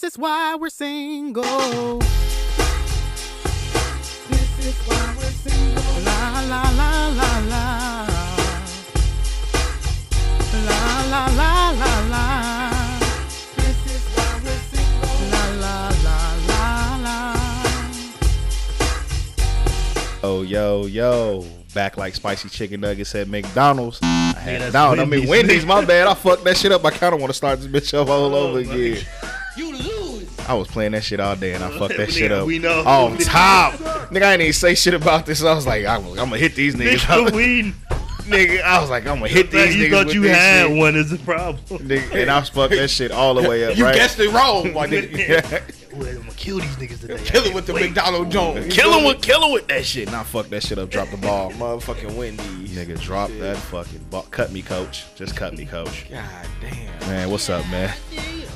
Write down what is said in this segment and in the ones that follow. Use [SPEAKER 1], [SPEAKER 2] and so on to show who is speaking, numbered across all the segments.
[SPEAKER 1] This is why we're single. This is why we're single. La la la la la. La la la la la. This is why we're single. La la la la la.
[SPEAKER 2] Oh, yo, yo. Back like spicy chicken nuggets at McDonald's. I had
[SPEAKER 3] that's
[SPEAKER 2] down. I mean,
[SPEAKER 3] Wendy's.
[SPEAKER 2] Wendy's, my bad. I fucked that shit up. I kind of want to start this bitch up all over again.
[SPEAKER 4] You lose.
[SPEAKER 2] I was playing that shit all day and I fucked that
[SPEAKER 3] Nigga,
[SPEAKER 2] shit up.
[SPEAKER 3] we know.
[SPEAKER 2] On top. Nigga, I ain't even say shit about this. I was like, I'm, I'm gonna hit these niggas.
[SPEAKER 3] Nigga, we
[SPEAKER 2] nigga, I was like, I'm gonna hit these
[SPEAKER 3] you
[SPEAKER 2] niggas.
[SPEAKER 3] thought
[SPEAKER 2] with
[SPEAKER 3] you had
[SPEAKER 2] shit.
[SPEAKER 3] one is the problem.
[SPEAKER 2] Nigga, and I fucked that shit all the way up,
[SPEAKER 4] You
[SPEAKER 2] right?
[SPEAKER 4] guessed it wrong, my nigga.
[SPEAKER 3] Ooh, I'm gonna kill these niggas today.
[SPEAKER 4] Kill it with the McDonald Jones.
[SPEAKER 2] Kill him with kill him with that shit. Now fuck that shit up. Drop the ball.
[SPEAKER 4] Motherfucking Wendy's.
[SPEAKER 2] Nigga, drop that fucking ball. Cut me, coach. Just cut me, coach.
[SPEAKER 4] God damn.
[SPEAKER 2] Man, what's up, man?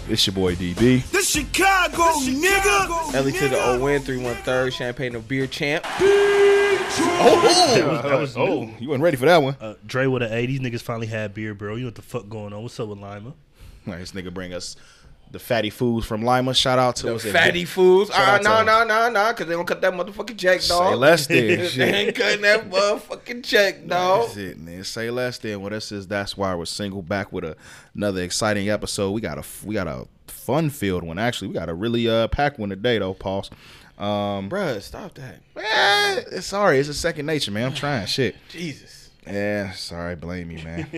[SPEAKER 2] It's your boy DB.
[SPEAKER 5] This Chicago, nigga.
[SPEAKER 4] Ellie to the O win, 3 1 third, champagne of beer champ.
[SPEAKER 3] That was, that was
[SPEAKER 2] oh,
[SPEAKER 3] new.
[SPEAKER 2] you wasn't ready for that one.
[SPEAKER 3] Uh, Dre with an A. These niggas finally had beer, bro. You know what the fuck going on? What's up with Lima?
[SPEAKER 2] Right, this nigga bring us the fatty foods from Lima. Shout out to
[SPEAKER 4] The
[SPEAKER 2] it
[SPEAKER 4] fatty foods.
[SPEAKER 2] Shout
[SPEAKER 4] Ah, no,
[SPEAKER 2] to-
[SPEAKER 4] no, no, no, because they don't cut that motherfucking check,
[SPEAKER 2] Say
[SPEAKER 4] dog.
[SPEAKER 2] less than
[SPEAKER 4] they ain't cutting that motherfucking check, dog.
[SPEAKER 2] That's it, man. Say less than. Well, this is that's why we're single back with a, another exciting episode. We got a we got a fun filled one. Actually, we got a really uh packed one today though, Pauls. Um,
[SPEAKER 4] Bruh, stop that.
[SPEAKER 2] eh, sorry, it's a second nature, man. I'm trying shit.
[SPEAKER 4] Jesus.
[SPEAKER 2] Yeah, sorry, blame me, man.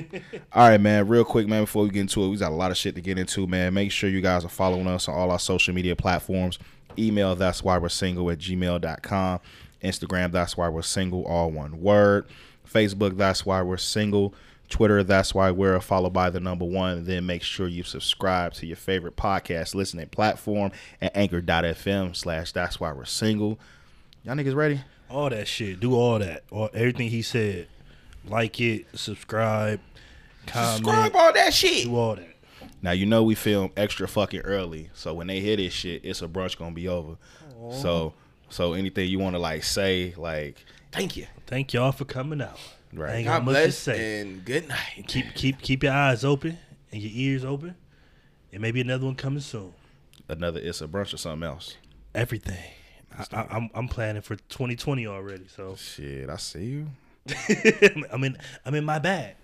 [SPEAKER 2] all right, man. Real quick, man. Before we get into it, we got a lot of shit to get into, man. Make sure you guys are following us on all our social media platforms. Email that's why we're single at gmail.com. Instagram that's why we're single, all one word. Facebook that's why we're single. Twitter that's why we're followed by the number one. Then make sure you subscribe to your favorite podcast listening platform at anchor.fm slash that's why we're single. Y'all niggas ready?
[SPEAKER 3] All that shit. Do all that. All, everything he said. Like it. Subscribe. Comment.
[SPEAKER 4] Subscribe all that shit.
[SPEAKER 3] Do all that.
[SPEAKER 2] Now you know we film extra fucking early, so when they hear this shit, it's a brunch gonna be over. So, so anything you want to like say, like
[SPEAKER 4] Thank you.
[SPEAKER 3] Thank y'all for coming out.
[SPEAKER 2] Right.
[SPEAKER 3] I ain't got
[SPEAKER 4] God
[SPEAKER 3] much to
[SPEAKER 4] bless
[SPEAKER 3] say.
[SPEAKER 4] and good night.
[SPEAKER 3] Keep keep keep your eyes open and your ears open. And maybe another one coming soon.
[SPEAKER 2] another it's a brunch or something else.
[SPEAKER 3] Everything. I, I, I'm I'm planning for 2020 already. So
[SPEAKER 2] Shit, I see you.
[SPEAKER 3] I'm in I'm in my bag.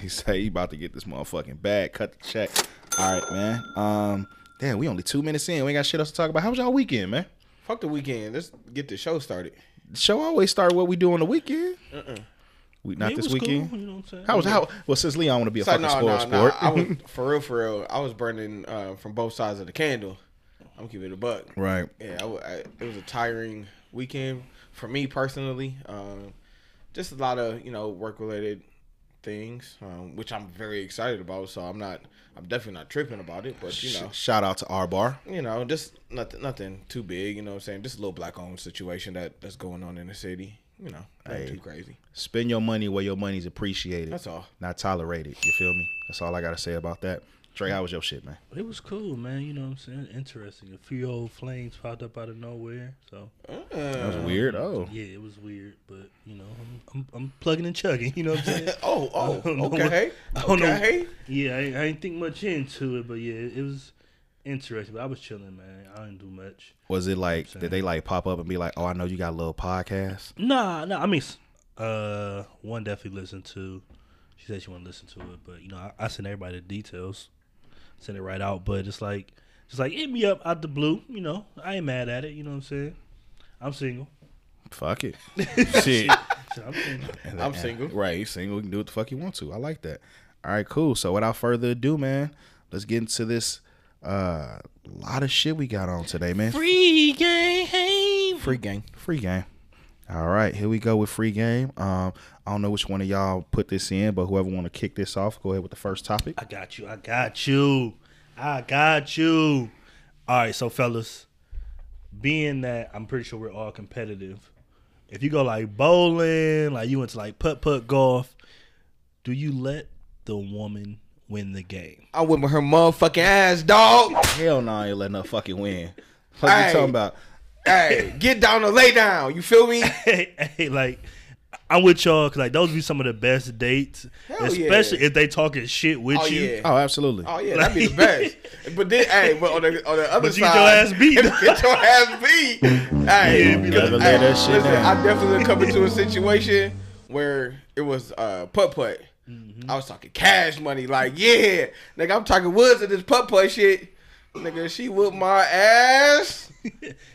[SPEAKER 2] He say he about to get this motherfucking bag, cut the check. All right, man. Um, damn, we only two minutes in. We ain't got shit else to talk about. How was y'all weekend, man?
[SPEAKER 4] Fuck the weekend. Let's get the show started.
[SPEAKER 2] The show always start what we do on the weekend. Uh, We not
[SPEAKER 3] It
[SPEAKER 2] this
[SPEAKER 3] was
[SPEAKER 2] weekend.
[SPEAKER 3] Cool, you know what I'm saying?
[SPEAKER 2] How was how? Well, since Leon want to be a
[SPEAKER 4] So,
[SPEAKER 2] fucking
[SPEAKER 4] no,
[SPEAKER 2] spoiled
[SPEAKER 4] no, no.
[SPEAKER 2] sport.
[SPEAKER 4] I was for real, for real. I was burning uh, from both sides of the candle. I'm keeping it a buck.
[SPEAKER 2] right.
[SPEAKER 4] Yeah, I, w- I- it was a tiring weekend for me personally. Um, just a lot of you know work related things, um, which I'm very excited about. So I'm not, I'm definitely not tripping about it. But you know,
[SPEAKER 2] Shout out to R Bar.
[SPEAKER 4] you know, just nothing, nothing too big. You know what I'm saying? Just a little black owned situation that that's going on in the city. You know, nothing
[SPEAKER 2] Hey.
[SPEAKER 4] too crazy.
[SPEAKER 2] Spend your money where your money's appreciated.
[SPEAKER 4] That's all.
[SPEAKER 2] Not tolerated. You feel me? That's all I gotta say about that. Trey, how was your shit, man?
[SPEAKER 3] It was cool, man. You know what I'm saying? Interesting. A few old flames popped up out of nowhere. So
[SPEAKER 2] That was weird. Oh,
[SPEAKER 3] yeah, it was weird, but you know, I'm I'm, I'm plugging and chugging. You know what I'm saying?
[SPEAKER 4] Oh, oh,
[SPEAKER 3] know what-
[SPEAKER 4] okay,
[SPEAKER 3] I don't know.
[SPEAKER 4] okay.
[SPEAKER 3] Yeah, I, I didn't think much into it, but yeah, it was interesting. But I was chilling, man. I didn't do much.
[SPEAKER 2] was it like? Did they like pop up and be like, "Oh, I know you got a little podcast"?
[SPEAKER 3] Nah, nah. I mean, uh, one definitely listened to. She said she wanted to listen to it, but you know, I, I sent everybody the details, sent it right out. But it's like, just like hit me up out the blue. You know, I ain't mad at it. You know what I'm saying? I'm single.
[SPEAKER 2] Fuck it. shit.
[SPEAKER 3] So I'm single.
[SPEAKER 4] I'm single.
[SPEAKER 2] Right, he's single. He can do what the fuck you want to. I like that. All right, cool. So without further ado, man, let's get into this. Uh, lot of shit we got on today, man.
[SPEAKER 3] Free game.
[SPEAKER 4] Free gang.
[SPEAKER 2] Free game. All right, here we go with free game. Um, I don't know which one of y'all put this in, but whoever want to kick this off, go ahead with the first topic.
[SPEAKER 3] I got you. I got you. I got you. All right, so fellas, being that I'm pretty sure we're all competitive, if you go like bowling, like you went to like putt putt golf, do you let the woman win the game?
[SPEAKER 4] I went with her motherfucking ass, dog.
[SPEAKER 2] Hell no, I ain't letting her fucking win. What
[SPEAKER 4] Hey.
[SPEAKER 2] you talking about?
[SPEAKER 4] Hey, get down or lay down. You feel me?
[SPEAKER 3] hey, hey, like I'm with y'all because like those be some of the best dates,
[SPEAKER 4] Hell
[SPEAKER 3] especially
[SPEAKER 4] yeah.
[SPEAKER 3] if they talking shit with
[SPEAKER 4] Oh
[SPEAKER 3] you.
[SPEAKER 4] yeah.
[SPEAKER 2] Oh, absolutely.
[SPEAKER 4] Oh yeah, that'd be the best. But then, hey, but on the on the other
[SPEAKER 3] But you
[SPEAKER 4] side,
[SPEAKER 3] get your ass beat.
[SPEAKER 4] get your ass beat. Hey,
[SPEAKER 3] Yeah, be
[SPEAKER 2] like-
[SPEAKER 4] hey,
[SPEAKER 2] that shit
[SPEAKER 4] listen,
[SPEAKER 2] down.
[SPEAKER 4] I definitely come into a situation where it was uh putt putt.
[SPEAKER 3] Mm-hmm.
[SPEAKER 4] I was talking cash money, like yeah, nigga, I'm talking woods of this putt putt shit. Nigga, she whooped my ass.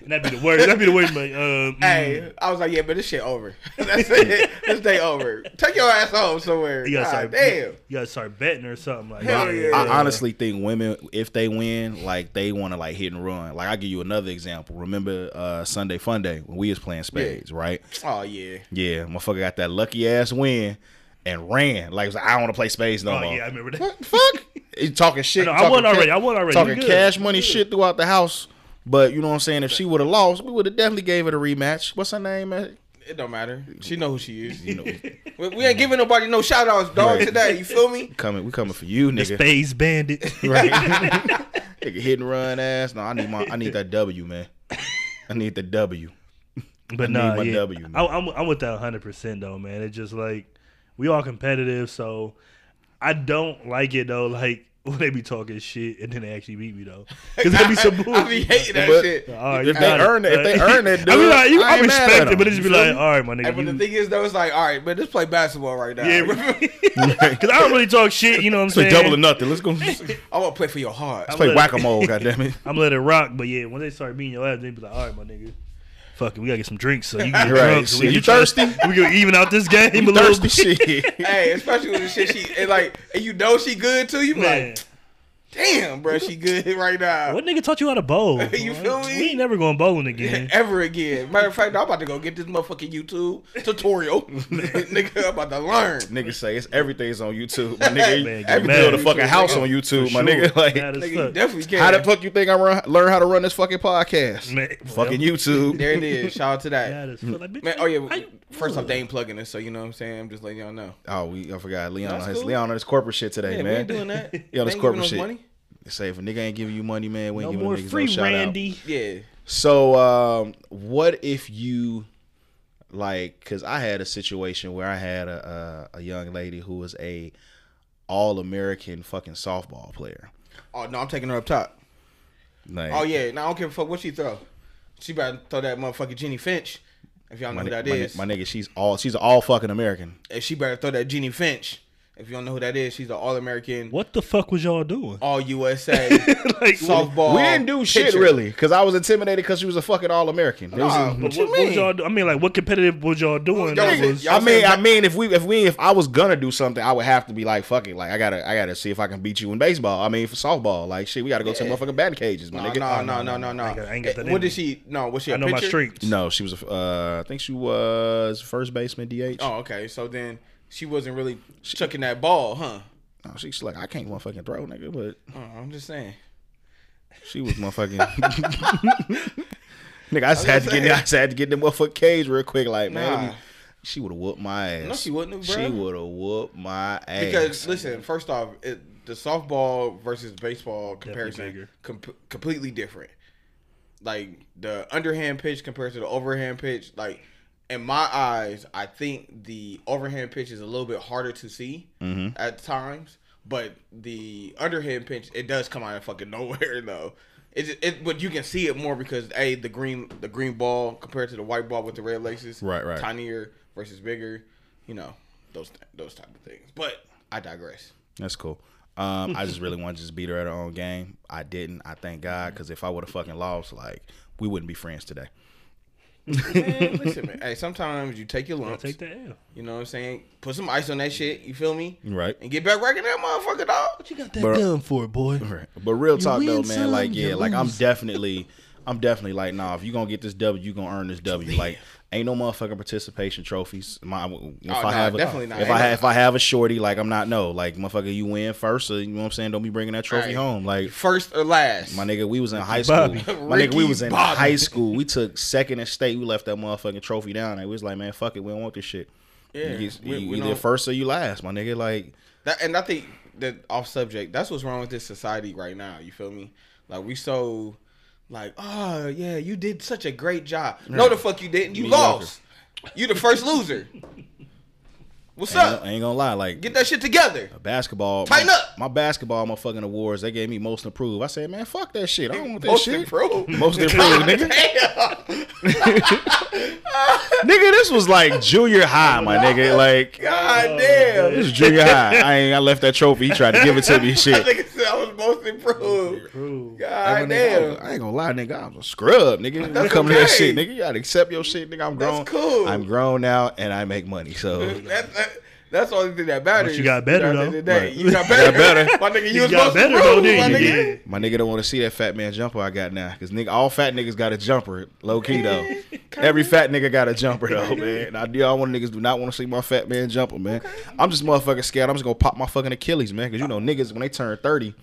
[SPEAKER 3] And that'd be the worst. That'd be the worst. Like, uh, mm.
[SPEAKER 4] Hey, I was like, yeah, but this shit over. That's it. This day over. Take your ass home somewhere.
[SPEAKER 3] you gotta
[SPEAKER 4] God
[SPEAKER 3] start.
[SPEAKER 4] damn.
[SPEAKER 3] You gotta start betting or something like.
[SPEAKER 4] Hell
[SPEAKER 3] that.
[SPEAKER 4] yeah.
[SPEAKER 2] I honestly think women, if they win, like they want to like hit and run. Like I give you another example. Remember uh Sunday Fun Day when we was playing spades, right?
[SPEAKER 4] Oh yeah.
[SPEAKER 2] Yeah, motherfucker got that lucky ass win and ran. Like, was like I don't want to play space no
[SPEAKER 3] Oh
[SPEAKER 2] more.
[SPEAKER 3] yeah, I remember that.
[SPEAKER 2] What the fuck? He talking shit.
[SPEAKER 3] No, I
[SPEAKER 2] talking
[SPEAKER 3] won
[SPEAKER 2] ca-
[SPEAKER 3] already. I won already.
[SPEAKER 2] Talking
[SPEAKER 3] You good.
[SPEAKER 2] cash money shit throughout the house. But you know what I'm saying? If she would have lost, we would have definitely gave it a rematch. What's her name? Man?
[SPEAKER 4] It don't matter. She know who she is.
[SPEAKER 2] You know,
[SPEAKER 4] We, we ain't giving nobody no shout outs, dog,
[SPEAKER 2] Right.
[SPEAKER 4] today. You feel me?
[SPEAKER 2] coming. We coming for you,
[SPEAKER 3] The
[SPEAKER 2] nigga.
[SPEAKER 3] Space Bandit.
[SPEAKER 2] Right? nigga, hit and run ass. No, I need my. I need that W, man. I need the W.
[SPEAKER 3] But
[SPEAKER 2] I
[SPEAKER 3] nah,
[SPEAKER 2] need my
[SPEAKER 3] yeah,
[SPEAKER 2] W, man.
[SPEAKER 3] I, I'm I'm with that 100 percent though, man. It's just like we all competitive, so I don't like it though. Like when they be talking shit and then they actually beat me though, because there be some
[SPEAKER 4] I be hating that
[SPEAKER 2] But-
[SPEAKER 4] shit.
[SPEAKER 3] All right,
[SPEAKER 2] If they
[SPEAKER 3] got
[SPEAKER 2] earn it- if they earn it,
[SPEAKER 3] I mean, like, you,
[SPEAKER 2] I
[SPEAKER 3] I,
[SPEAKER 2] ain't mad
[SPEAKER 3] respect it, but it just be like, all right, my nigga.
[SPEAKER 4] Hey, but the thing is, though, it's like, all right, man, let's play basketball right now.
[SPEAKER 3] yeah, because I don't really talk shit. You know what I'm
[SPEAKER 2] It's like
[SPEAKER 3] saying?
[SPEAKER 2] double or nothing. Let's go.
[SPEAKER 4] I want to play for your heart.
[SPEAKER 2] play whack a mole. Goddamn it.
[SPEAKER 3] I'm let it rock, but yeah, when they start beating your ass, they be like, all right, my nigga. Fuck it, we gotta get some drinks so you can get
[SPEAKER 2] Right,
[SPEAKER 3] drunk. So we
[SPEAKER 2] you thirsty?
[SPEAKER 3] We can even out this game a little bit.
[SPEAKER 4] hey, especially with the shit she and like, and you know she good too. You
[SPEAKER 3] Man,
[SPEAKER 4] like, damn, bro, she good right now.
[SPEAKER 3] what nigga taught you how to bowl?
[SPEAKER 4] You feel me?
[SPEAKER 3] We ain't never going bowling again.
[SPEAKER 4] Ever again. Matter of fact, I'm about to go get this motherfucking YouTube tutorial. Nigga, I'm about to learn.
[SPEAKER 2] Niggas say it's everything's on YouTube. My nigga,
[SPEAKER 3] Man,
[SPEAKER 2] you can build a fucking
[SPEAKER 4] For
[SPEAKER 2] house
[SPEAKER 4] sure.
[SPEAKER 2] on YouTube, my
[SPEAKER 3] For
[SPEAKER 2] nigga. Like,
[SPEAKER 4] Nigga, you definitely can.
[SPEAKER 2] how the fuck you think I run, learn how to run this fucking podcast?
[SPEAKER 3] Man,
[SPEAKER 2] fucking
[SPEAKER 3] well,
[SPEAKER 2] YouTube.
[SPEAKER 4] There it is. Shout out to that.
[SPEAKER 3] mad as fuck. Like,
[SPEAKER 4] Man, oh yeah.
[SPEAKER 3] how you-
[SPEAKER 4] First off, they ain't plugging us, so you know what I'm saying. I'm just letting y'all know.
[SPEAKER 2] Oh, we I forgot Leon
[SPEAKER 4] That's
[SPEAKER 2] on his
[SPEAKER 4] cool.
[SPEAKER 2] Leon on his corporate shit today,
[SPEAKER 4] Yeah, we
[SPEAKER 2] man.
[SPEAKER 4] ain't doing that.
[SPEAKER 2] Yeah,
[SPEAKER 4] They
[SPEAKER 2] this corporate shit.
[SPEAKER 4] money.
[SPEAKER 2] Say if a nigga ain't giving you money, man, we ain't
[SPEAKER 3] No
[SPEAKER 2] giving
[SPEAKER 3] more
[SPEAKER 2] niggas
[SPEAKER 3] free
[SPEAKER 2] no shout
[SPEAKER 3] Randy.
[SPEAKER 4] Yeah.
[SPEAKER 2] So, um, what if you like? Because I had a situation where I had a a, a young lady who was a all American fucking softball player.
[SPEAKER 4] Oh no, I'm taking her up top.
[SPEAKER 2] Like,
[SPEAKER 4] Oh yeah. Now I don't give a fuck what she throw. She better throw that motherfucking Jennie Finch. If y'all know
[SPEAKER 2] my,
[SPEAKER 4] who
[SPEAKER 2] ni-
[SPEAKER 4] that
[SPEAKER 2] my, ni-
[SPEAKER 4] is.
[SPEAKER 2] my nigga, she's all she's all fucking American.
[SPEAKER 4] And she better throw that Jennie Finch. If you don't know who that is, she's an All American,
[SPEAKER 3] What the fuck was y'all doing?
[SPEAKER 4] All USA
[SPEAKER 3] like,
[SPEAKER 4] softball.
[SPEAKER 2] we didn't do shit
[SPEAKER 4] pitcher.
[SPEAKER 2] really because I was intimidated because she was a fucking all American.
[SPEAKER 4] Nah,
[SPEAKER 3] What,
[SPEAKER 4] what you
[SPEAKER 3] what
[SPEAKER 4] mean?
[SPEAKER 3] y'all do? I mean, like, what competitive was y'all doing?
[SPEAKER 4] Y'all
[SPEAKER 3] was,
[SPEAKER 4] y'all
[SPEAKER 2] I mean,
[SPEAKER 4] said-
[SPEAKER 2] I mean, if we, if we, if I was gonna do something, I would have to be like, fuck it, like I gotta, I gotta see if I can beat you in baseball. I mean, for softball, like shit, we gotta go to motherfucking batting cages, my
[SPEAKER 4] No,
[SPEAKER 2] nigga.
[SPEAKER 4] no, no, no, no, no.
[SPEAKER 3] I ain't got- I ain't got that
[SPEAKER 4] What did she? No, was she a
[SPEAKER 3] I know my
[SPEAKER 4] pitcher?
[SPEAKER 3] streaks.
[SPEAKER 2] No, she was, a, uh, I think she was first baseman, DH.
[SPEAKER 4] Oh, okay. So then she wasn't really chucking that ball, huh?
[SPEAKER 2] No, she's like, I can't motherfucking throw, nigga, but
[SPEAKER 4] Oh, I'm just saying.
[SPEAKER 2] she was motherfucking. nigga, I just
[SPEAKER 4] I
[SPEAKER 2] had
[SPEAKER 4] was
[SPEAKER 2] to get,
[SPEAKER 4] saying.
[SPEAKER 2] I just had to get them motherfucking cage real quick, like man,
[SPEAKER 4] Nah.
[SPEAKER 2] she would have whooped my ass.
[SPEAKER 4] No, she wouldn't have,
[SPEAKER 2] She would have whooped my ass.
[SPEAKER 4] Because listen, first off, it, the softball versus baseball comparison com- completely different. Like the underhand pitch compared to the overhand pitch, like in my eyes, I think the overhand pitch is a little bit harder to see
[SPEAKER 2] Mm-hmm.
[SPEAKER 4] at times, but the underhand pitch it does come out of fucking nowhere though. It, it but you can see it more because a the green the green ball compared to the white ball with the red laces,
[SPEAKER 2] Right, right.
[SPEAKER 4] tinier versus bigger, you know those those type of things. But I digress.
[SPEAKER 2] That's cool. Um, I just really wanted to just beat her at her own game. I didn't. I thank God because if I would have fucking lost, like we wouldn't be friends today.
[SPEAKER 4] Man, listen, man. Hey, sometimes you take your
[SPEAKER 3] I'll
[SPEAKER 4] lumps.
[SPEAKER 3] take the L.
[SPEAKER 4] You know what I'm saying? Put some ice on that shit. You feel me?
[SPEAKER 2] Right.
[SPEAKER 4] And get back right in that motherfucker, dog.
[SPEAKER 3] What you got that
[SPEAKER 2] Bro.
[SPEAKER 3] gun for, boy?
[SPEAKER 2] Right. But real talk though,
[SPEAKER 3] win
[SPEAKER 2] man,
[SPEAKER 3] some,
[SPEAKER 2] like yeah,
[SPEAKER 3] you
[SPEAKER 2] like I'm definitely I'm definitely like, nah, if you gonna get this W, you gonna earn this W. Like ain't no motherfucking participation trophies. My if
[SPEAKER 4] Oh,
[SPEAKER 2] I
[SPEAKER 4] nah,
[SPEAKER 2] have a,
[SPEAKER 4] definitely not.
[SPEAKER 2] if
[SPEAKER 4] Ain't
[SPEAKER 2] I have if I have a shorty, like I'm not no, like motherfucker, you win first, so you know what I'm saying? Don't be bringing that trophy
[SPEAKER 4] Right.
[SPEAKER 2] home. Like
[SPEAKER 4] First or last?
[SPEAKER 2] my nigga, we was in high school.
[SPEAKER 3] Bobby.
[SPEAKER 2] My nigga, we was in
[SPEAKER 4] Bobby.
[SPEAKER 2] high school. We took second in state. We left that motherfucking trophy down. And we was like, man, fuck it, we don't want this shit.
[SPEAKER 4] Yeah,
[SPEAKER 2] you, get-
[SPEAKER 4] we-
[SPEAKER 2] you
[SPEAKER 4] we
[SPEAKER 2] either
[SPEAKER 4] don't-
[SPEAKER 2] first or you last, my nigga. Like,
[SPEAKER 4] That, and I think that off subject, that's what's wrong with this society right now. You feel me? Like we so like, oh yeah, you did such a great job. No, the fuck you didn't. You
[SPEAKER 2] Mediocre.
[SPEAKER 4] lost. You the first loser. What's
[SPEAKER 2] ain't,
[SPEAKER 4] up?
[SPEAKER 2] I ain't gonna lie, like
[SPEAKER 4] Get that shit together.
[SPEAKER 2] basketball.
[SPEAKER 4] Tighten
[SPEAKER 2] my,
[SPEAKER 4] up.
[SPEAKER 2] My basketball motherfucking awards, they gave me most improved. I said, man, fuck that shit. I don't want that
[SPEAKER 4] Most
[SPEAKER 2] shit.
[SPEAKER 4] improved.
[SPEAKER 2] Most improved, nigga. Nigga, this was like junior high, my nigga. Like
[SPEAKER 4] God damn.
[SPEAKER 2] this is junior high. I ain't I left that trophy. He tried to give it to me and
[SPEAKER 4] I
[SPEAKER 2] shit.
[SPEAKER 4] think said I was most improved.
[SPEAKER 3] True.
[SPEAKER 2] Hey,
[SPEAKER 4] God
[SPEAKER 2] my nigga, I, was- I ain't gonna lie, nigga. I was a scrub, nigga.
[SPEAKER 4] That's
[SPEAKER 2] you come to that shit, nigga. You gotta accept your shit, nigga. I'm grown.
[SPEAKER 4] That's cool.
[SPEAKER 2] I'm grown now and I make money. So
[SPEAKER 4] That, that, that's the only thing that matters.
[SPEAKER 3] But you got better,
[SPEAKER 4] at the end
[SPEAKER 3] though.
[SPEAKER 4] the day.
[SPEAKER 2] Right.
[SPEAKER 4] You got
[SPEAKER 2] I
[SPEAKER 4] better.
[SPEAKER 2] got better.
[SPEAKER 4] My nigga, you,
[SPEAKER 3] You
[SPEAKER 4] was
[SPEAKER 3] got
[SPEAKER 4] most
[SPEAKER 3] better,
[SPEAKER 4] improved,
[SPEAKER 3] though, didn't
[SPEAKER 4] my
[SPEAKER 3] you?
[SPEAKER 4] nigga.
[SPEAKER 3] Yeah.
[SPEAKER 2] my nigga don't want to see that fat man jumper I got now. Cause nigga, all fat niggas got a jumper. Low key though. Every fat nigga got a jumper though, man. I do all want niggas do not want to see my fat man jumper, man. I'm just motherfucking scared. I'm just gonna pop my fucking Achilles, man. Cause you know niggas when they turn 30,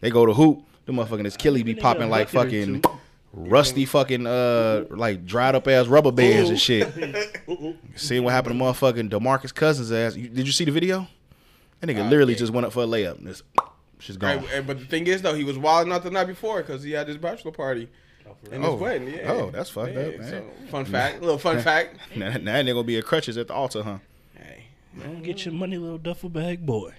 [SPEAKER 2] they go to hoop. The motherfucking Achilles be popping like fucking
[SPEAKER 3] two.
[SPEAKER 2] Rusty fucking uh like dried up ass rubber bands and shit. Seeing what happened to motherfucking Demarcus Cousins ass. You, did you see the video? That nigga
[SPEAKER 4] Nah,
[SPEAKER 2] literally
[SPEAKER 4] yeah.
[SPEAKER 2] just went up for a layup. And it's, she's gone.
[SPEAKER 4] Right, but the thing is, though, he was wilding out the night before because he had his bachelor party and
[SPEAKER 2] Oh.
[SPEAKER 4] his wedding. Yeah.
[SPEAKER 2] Oh, that's fucked
[SPEAKER 4] Yeah,
[SPEAKER 2] up, man.
[SPEAKER 4] So, fun fact, little fun fact.
[SPEAKER 2] Now, now that nigga gonna be a crutches at the altar, huh?
[SPEAKER 4] Hey,
[SPEAKER 3] Man, get your money, little duffel bag boy.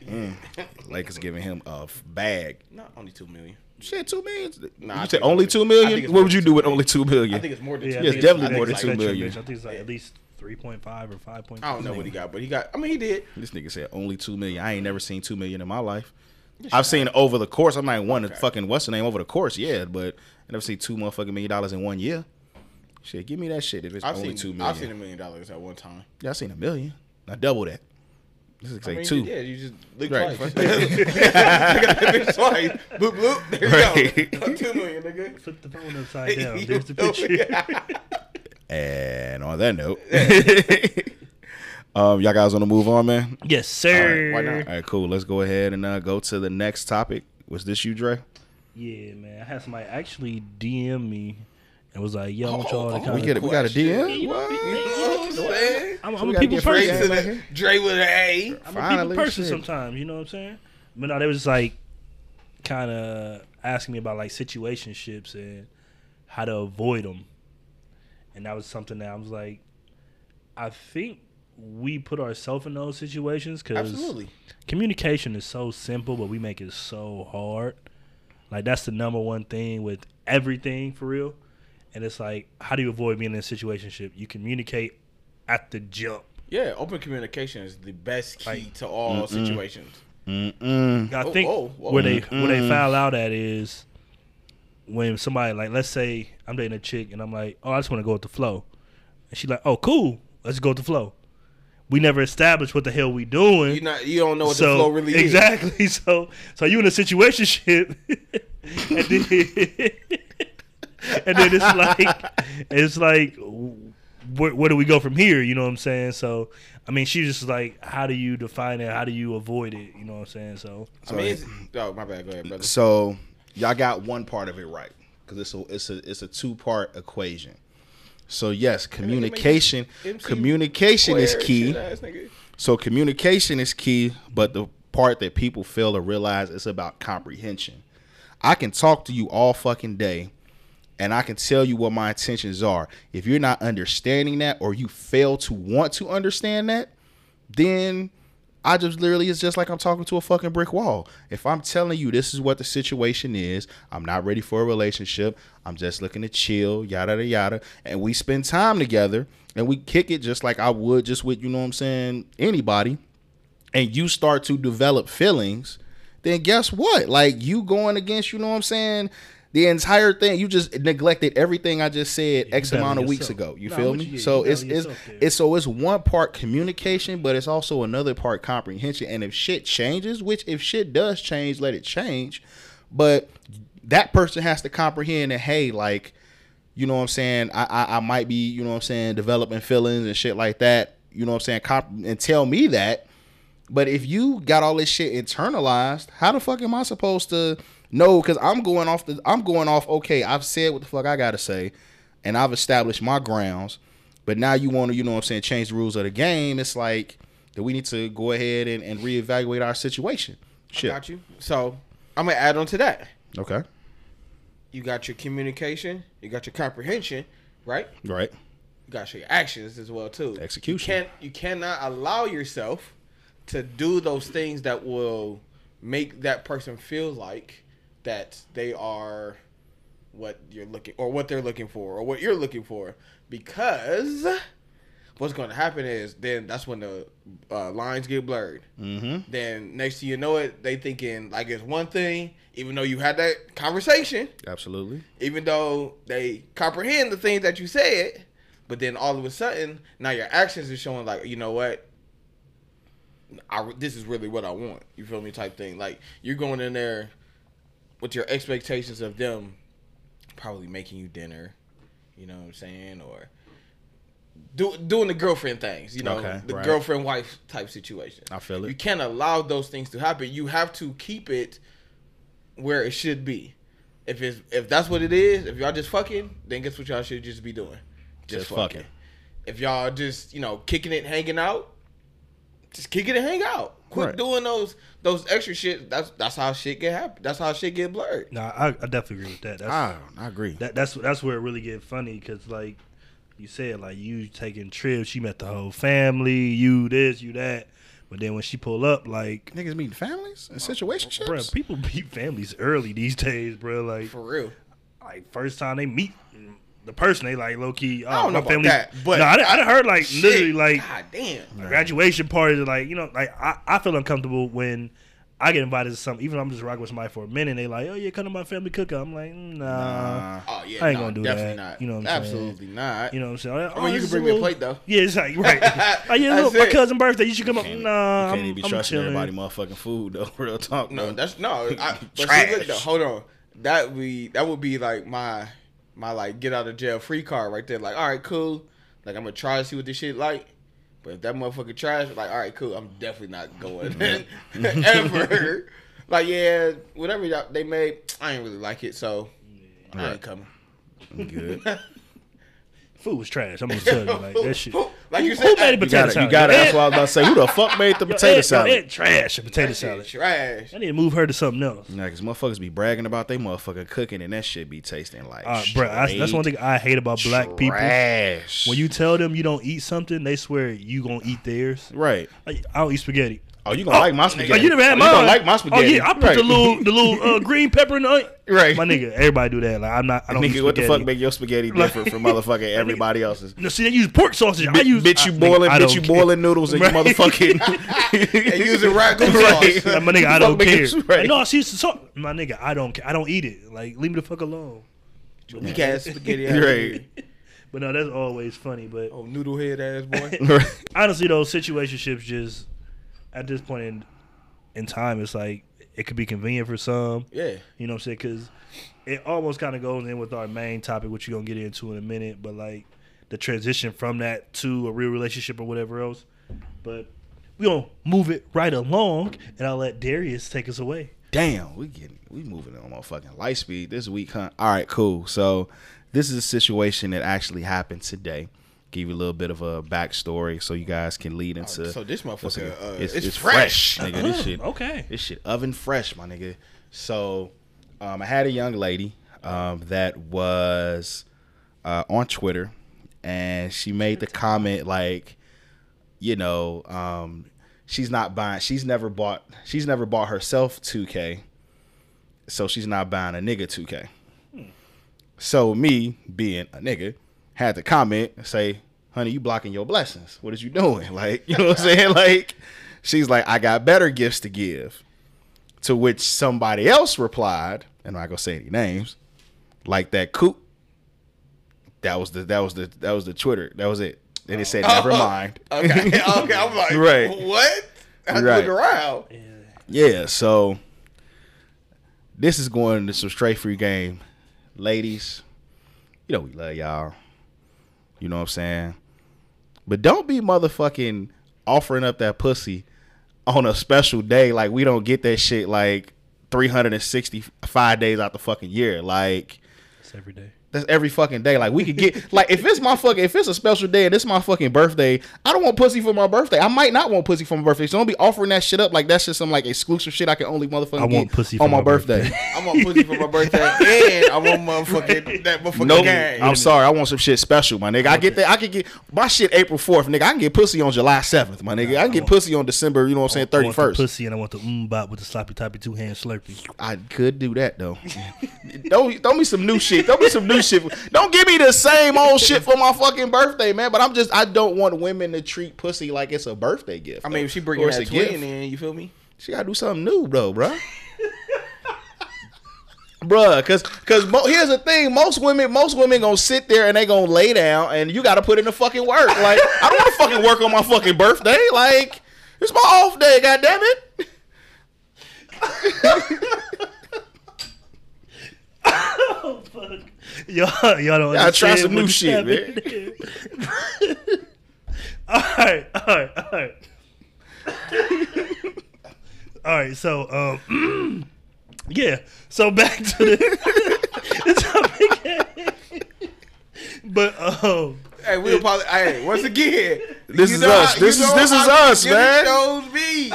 [SPEAKER 2] Lakers giving him a f- bag.
[SPEAKER 4] not only two million.
[SPEAKER 2] Shit, two million.
[SPEAKER 4] Nah,
[SPEAKER 2] you
[SPEAKER 4] I
[SPEAKER 2] said only
[SPEAKER 4] it's
[SPEAKER 2] two
[SPEAKER 4] more- I think
[SPEAKER 2] million.
[SPEAKER 4] it's
[SPEAKER 2] What would you do with only two million?
[SPEAKER 4] I think it's more than
[SPEAKER 3] Yeah,
[SPEAKER 4] two
[SPEAKER 3] I
[SPEAKER 2] Yes,
[SPEAKER 3] think
[SPEAKER 2] definitely more than
[SPEAKER 3] it's
[SPEAKER 2] two
[SPEAKER 3] like- I think it's like at least three point five or five point.
[SPEAKER 4] I don't know what he got, but he got. I mean, he did.
[SPEAKER 2] This nigga said only two million. I ain't never seen two million in my life. I've seen over the course. I'm not one
[SPEAKER 4] Okay.
[SPEAKER 2] fucking what's the name over the course, yeah, but I never see two motherfucking million dollars in one year. Shit, give me that shit if it's
[SPEAKER 4] I've
[SPEAKER 2] only
[SPEAKER 4] seen
[SPEAKER 2] two
[SPEAKER 4] I've seen a million dollars at one time.
[SPEAKER 2] Yeah, I seen a million. Now double that. This is
[SPEAKER 4] I
[SPEAKER 2] like
[SPEAKER 4] mean,
[SPEAKER 2] two.
[SPEAKER 4] Yeah, you just look
[SPEAKER 2] Right.
[SPEAKER 4] twice. Nigga, that bitch twice. Bloop bloop. There you
[SPEAKER 2] Right.
[SPEAKER 4] go. Two million, nigga.
[SPEAKER 3] Flip the phone upside down. There's the picture.
[SPEAKER 2] And on that note, um, y'all guys want to move on, man?
[SPEAKER 3] yes, sir.
[SPEAKER 4] why not?
[SPEAKER 2] All right, cool. Let's go ahead and uh, go to the next topic. Was this you, Dre?
[SPEAKER 3] Yeah, man. I had somebody actually DM me and was like, "Yo, I oh, want
[SPEAKER 4] Oh,
[SPEAKER 3] y'all to
[SPEAKER 4] oh,
[SPEAKER 3] kind
[SPEAKER 2] We
[SPEAKER 3] of."
[SPEAKER 2] get it. We got a. DM.
[SPEAKER 3] you know,
[SPEAKER 2] What?
[SPEAKER 4] You know what I'm saying?
[SPEAKER 3] I'm,
[SPEAKER 2] So
[SPEAKER 3] I'm a people person.
[SPEAKER 2] Dre
[SPEAKER 4] the Dre with an A.
[SPEAKER 3] I'm a people person
[SPEAKER 2] shit.
[SPEAKER 3] sometimes. You know what I'm saying? But no, they was just like kind of asking me about like situationships and how to avoid them, and that was something that I was like, I think we put ourselves in those situations because communication is so simple, but we make it so hard. Like that's the number one thing with everything for real. And it's like, how do you avoid being in a situationship? You communicate at the jump.
[SPEAKER 4] Yeah, open communication is the best key
[SPEAKER 3] Like-
[SPEAKER 4] to all situations.
[SPEAKER 2] Mm-mm.
[SPEAKER 3] I
[SPEAKER 4] Oh,
[SPEAKER 3] think
[SPEAKER 4] whoa, whoa.
[SPEAKER 3] where they where they foul out at is when somebody like let's say I'm dating a chick and I'm like, oh, I just want to go with the flow, and she's like, oh, cool, let's go with the flow. We never established what the hell we doing.
[SPEAKER 4] You not you don't know what
[SPEAKER 3] so
[SPEAKER 4] the flow really is.
[SPEAKER 3] exactly. So so you in a situationship, and then and then it's like it's like where, where do we go from here? You know what I'm saying? So I mean, she just like, how do you define it? How do you avoid it? You know what I'm saying? So
[SPEAKER 4] I mean, it's, oh my bad. Go ahead, brother.
[SPEAKER 2] So y'all got one part of it right because it's a it's a it's a two part equation. So yes, communication communication is key.
[SPEAKER 4] shit ass nigga.
[SPEAKER 2] So communication is key, but the part that people fail to realize is about comprehension. I can talk to you all fucking day and I can tell you what my intentions are. If you're not understanding that or you fail to want to understand that, then I just literally it's just like I'm talking to a fucking brick wall. If I'm telling you this is what the situation is, I'm not ready for a relationship. I'm just looking to chill, yada yada yada, and we spend time together and we kick it just like I would just with you know what I'm saying anybody. And you start to develop feelings, then guess what? Like you going against, you know what I'm saying? The entire thing, you just neglected everything I just said
[SPEAKER 3] Yeah,
[SPEAKER 2] X amount of
[SPEAKER 3] battle
[SPEAKER 2] weeks ago. You feel me?
[SPEAKER 3] you.
[SPEAKER 2] So
[SPEAKER 3] You
[SPEAKER 2] it's it's
[SPEAKER 3] yourself
[SPEAKER 2] it's so it's one part communication, but it's also another part comprehension. And if shit changes, which if shit does change, let it change. But that person has to comprehend that hey, like, you know what I'm saying, I I, I might be, you know what I'm saying, developing feelings and shit like that. You know what I'm saying, comp- and tell me that. But if you got all this shit internalized, how the fuck am I supposed to know? Because I'm going off the I'm going off. Okay, I've said what the fuck I gotta say, and I've established my grounds. But now you want to, you know what I'm saying, change the rules of the game. It's like that we need to go ahead and, and reevaluate our situation. Shit.
[SPEAKER 4] I Got you. So I'm gonna add on to that.
[SPEAKER 2] Okay.
[SPEAKER 4] You got your communication. You got your comprehension, right?
[SPEAKER 2] Right.
[SPEAKER 4] you gotta your actions as well too.
[SPEAKER 2] Execution.
[SPEAKER 4] You can't you cannot allow yourself to do those things that will make that person feel like that they are what you're looking or what they're looking for or what you're looking for because what's going to happen is then that's when the uh, lines get blurred
[SPEAKER 2] Mm-hmm.
[SPEAKER 4] then next thing you know it they thinking like it's one thing even though you had that conversation
[SPEAKER 2] Absolutely.
[SPEAKER 4] even though they comprehend the things that you said, but then all of a sudden now your actions are showing like you know what, I this is really what I want. You feel me? Type thing. Like you're going in there with your expectations of them probably making you dinner. You know what I'm saying? Or do, doing the girlfriend things. You know,
[SPEAKER 2] Okay,
[SPEAKER 4] the
[SPEAKER 2] right.
[SPEAKER 4] girlfriend wife type situation.
[SPEAKER 2] I feel it.
[SPEAKER 4] You can't allow those things to happen. You have to keep it where it should be. If it's if that's what it is, if y'all just fucking, then guess what y'all should just be doing?
[SPEAKER 2] Just fucking.
[SPEAKER 4] If y'all just you know kicking it, hanging out, just kick it and hang out. Quit
[SPEAKER 2] Right.
[SPEAKER 4] doing those those extra shit. That's that's how shit get happen. That's how shit get blurred.
[SPEAKER 3] Nah, I, I definitely agree with that. That's
[SPEAKER 2] I, I agree.
[SPEAKER 3] that, that's that's where it really get funny because like you said, like you taking trips, she met the whole family, you this, you that, but then when she pull up, like,
[SPEAKER 2] Niggas meeting families and situationships.
[SPEAKER 3] bro, people meet families early these days, bro. Like,
[SPEAKER 4] For real.
[SPEAKER 3] like first time they meet the person, they like low key. Oh, uh,
[SPEAKER 4] I don't
[SPEAKER 3] my
[SPEAKER 4] know about
[SPEAKER 3] family.
[SPEAKER 4] that, but
[SPEAKER 3] no, I, done- I done heard like
[SPEAKER 4] Shit.
[SPEAKER 3] literally like
[SPEAKER 4] God damn.
[SPEAKER 3] graduation parties. Like you know, like I, I feel uncomfortable when. I get invited to something, even if I'm just rocking with somebody for a minute. and They like, oh yeah, come to my family cookout. I'm like, mm, nah,
[SPEAKER 2] Nah.
[SPEAKER 4] Oh yeah,
[SPEAKER 3] I ain't
[SPEAKER 4] no,
[SPEAKER 3] gonna do
[SPEAKER 4] definitely
[SPEAKER 3] that.
[SPEAKER 4] not.
[SPEAKER 3] You know what I'm saying?
[SPEAKER 4] Absolutely not.
[SPEAKER 3] you know what I'm saying.
[SPEAKER 4] I mean, you
[SPEAKER 3] oh,
[SPEAKER 4] can
[SPEAKER 3] is
[SPEAKER 4] bring me a plate though.
[SPEAKER 3] Yeah, it's like right. oh yeah,
[SPEAKER 4] That's
[SPEAKER 3] look, my
[SPEAKER 4] it.
[SPEAKER 3] cousin's birthday. You should come up. Nah,
[SPEAKER 2] you can't
[SPEAKER 3] I'm,
[SPEAKER 2] even be
[SPEAKER 3] I'm
[SPEAKER 2] trusting
[SPEAKER 3] chilling.
[SPEAKER 2] everybody motherfucking food though. Real talk.
[SPEAKER 4] No,
[SPEAKER 2] bro.
[SPEAKER 4] that's no. I, but see, look, though, hold on. That we that would be like my my like get out of jail free card right there. Like, all right, cool. Like I'm gonna try to see what this shit like. But if that motherfucker trash, like, all right, cool. I'm definitely not going ever. like, yeah, whatever they made, I ain't really like it, so I ain't coming.
[SPEAKER 2] good.
[SPEAKER 3] Food was trash. I'm gonna tell you like that shit.
[SPEAKER 4] Like
[SPEAKER 3] who,
[SPEAKER 4] you
[SPEAKER 3] who made the
[SPEAKER 2] You
[SPEAKER 3] potato
[SPEAKER 2] got it.
[SPEAKER 3] salad?
[SPEAKER 2] You got it.
[SPEAKER 3] Yo,
[SPEAKER 2] That's
[SPEAKER 3] Ed-
[SPEAKER 2] what I was about to say. Who the fuck made the
[SPEAKER 3] yo,
[SPEAKER 2] potato
[SPEAKER 3] Ed- yo,
[SPEAKER 2] salad?
[SPEAKER 3] Ed trash a potato
[SPEAKER 4] that
[SPEAKER 3] salad.
[SPEAKER 4] trash.
[SPEAKER 3] I need to move her to something else.
[SPEAKER 2] Nah, cause motherfuckers be bragging about they motherfucking cooking and that shit be tasting like.
[SPEAKER 3] Uh, bro, that's, that's one thing I hate about black people.
[SPEAKER 2] Trash.
[SPEAKER 3] When you tell them you don't eat something, they swear you gonna eat theirs.
[SPEAKER 2] right.
[SPEAKER 3] Like, I don't eat spaghetti.
[SPEAKER 2] Oh, you gonna like my spaghetti?
[SPEAKER 3] Oh, you never had
[SPEAKER 2] oh,
[SPEAKER 3] mine.
[SPEAKER 2] You gonna like my spaghetti?
[SPEAKER 3] Oh yeah, I put
[SPEAKER 2] right.
[SPEAKER 3] the little the little uh, green pepper in the onion.
[SPEAKER 2] Right.
[SPEAKER 3] My nigga, everybody do that. Like I'm not. I don't eat
[SPEAKER 2] Nigga, what the fuck make your spaghetti different from motherfucking everybody else's?
[SPEAKER 3] No, see, they use pork sausage. I use
[SPEAKER 2] bitch, you
[SPEAKER 3] I-
[SPEAKER 2] boiling,
[SPEAKER 3] I
[SPEAKER 2] bitch,
[SPEAKER 3] don't
[SPEAKER 2] you
[SPEAKER 3] care.
[SPEAKER 2] boiling noodles and you
[SPEAKER 3] Right.
[SPEAKER 2] motherfucking.
[SPEAKER 4] And using ragu
[SPEAKER 2] Right.
[SPEAKER 4] sauce.
[SPEAKER 3] Like, my nigga, I don't care.
[SPEAKER 2] it right.
[SPEAKER 3] Like, no, see, so, my nigga, I don't. ca- I don't eat it. Like, leave me the fuck alone.
[SPEAKER 4] Weak ass spaghetti. ass
[SPEAKER 2] Right.
[SPEAKER 3] But no, that's always funny. But
[SPEAKER 4] Oh, noodle head ass boy.
[SPEAKER 2] Right.
[SPEAKER 3] honestly, those situationships just at this point in in time, it's like it could be convenient for some.
[SPEAKER 4] Yeah.
[SPEAKER 3] You know what I'm saying? Because it almost kind of goes in with our main topic, which you're gonna get into in a minute. But like the transition from that to a real relationship or whatever else. But we're gonna move it right along, and I'll let Darius take us away.
[SPEAKER 2] Damn, we getting we moving on motherfucking light speed this week, huh? All right, cool. So this is a situation that actually happened today. Give you a little bit of a backstory so you guys can lead into.
[SPEAKER 4] so this motherfucker,
[SPEAKER 2] listen,
[SPEAKER 4] uh,
[SPEAKER 2] it's,
[SPEAKER 4] it's
[SPEAKER 2] it's
[SPEAKER 4] fresh.
[SPEAKER 2] fresh, nigga. This shit,
[SPEAKER 3] Okay.
[SPEAKER 2] this shit oven fresh, my nigga. So um, I had a young lady um, that was uh, on Twitter, and she made the comment like, you know, um, she's not buying. She's never bought. She's never bought herself 2K, so she's not buying a nigga 2K. So me being a nigga had to comment and say, "Honey, you blocking your blessings. What is you doing?" Like, you know what I'm saying? Like, she's like, "I got better gifts to give." To which somebody else replied, and I'm not gonna say any names, like that coop. That was the that was the that was the Twitter. That was it. And it said, "Never oh, mind."
[SPEAKER 4] Okay. Okay. I'm like,
[SPEAKER 2] Right.
[SPEAKER 4] what? I
[SPEAKER 2] Right.
[SPEAKER 4] look around.
[SPEAKER 2] Yeah, so this is going to some straight free game. Ladies, you know we love y'all. You know what I'm saying? But don't be motherfucking offering up that pussy on a special day like we don't get that shit like 365 days out the fucking year. Like
[SPEAKER 3] It's every day.
[SPEAKER 2] That's every fucking day. Like we could get like if it's my fucking if it's a special day and it's my fucking birthday, I don't want pussy for my birthday. I might not want pussy for my birthday. So don't be offering that shit up like that's just some like exclusive shit I can only motherfucking
[SPEAKER 3] I
[SPEAKER 2] get
[SPEAKER 3] want pussy
[SPEAKER 2] on
[SPEAKER 3] for
[SPEAKER 2] my
[SPEAKER 3] my
[SPEAKER 2] birthday.
[SPEAKER 3] birthday.
[SPEAKER 4] I want pussy for my birthday, and I want motherfucking that motherfucking
[SPEAKER 2] Nope.
[SPEAKER 4] gang.
[SPEAKER 2] I'm sorry. I want some shit special, my nigga. I get that. I can get my shit April fourth, nigga. I can get pussy on July seventh, my nigga. I can get pussy on December. You know what I'm saying?
[SPEAKER 3] I
[SPEAKER 2] Thirty
[SPEAKER 3] want the pussy and I want the mm bop with the sloppy toppy two hand slurpee.
[SPEAKER 2] I could do that though. don't throw me some new shit. Throw me some new shit. Don't give me the same old shit for my fucking birthday, man. But I'm just I don't want women to treat pussy like it's a birthday gift.
[SPEAKER 4] I mean, if she bring
[SPEAKER 2] Or
[SPEAKER 4] you
[SPEAKER 2] it's
[SPEAKER 4] that
[SPEAKER 2] a gift.
[SPEAKER 4] twin in, you feel me?
[SPEAKER 2] She gotta do something new, bro, bruh. Bruh, cause, cause mo- here's the thing: most women, most women gonna sit there and they gonna lay down, and you gotta put in the fucking work. Like, I don't want to fucking work on my fucking birthday. Like, it's my off day. God damn it!
[SPEAKER 3] Oh fuck. Y'all, y'all don't
[SPEAKER 2] Gotta try some new shit,
[SPEAKER 3] happened. alright, alright, alright. Alright, so um yeah. So back to the, the topic. but um
[SPEAKER 4] Hey, we apologize. Hey, once again,
[SPEAKER 2] This is us.
[SPEAKER 4] how-
[SPEAKER 2] This is- this is us,
[SPEAKER 4] these
[SPEAKER 2] man.
[SPEAKER 4] Shows be.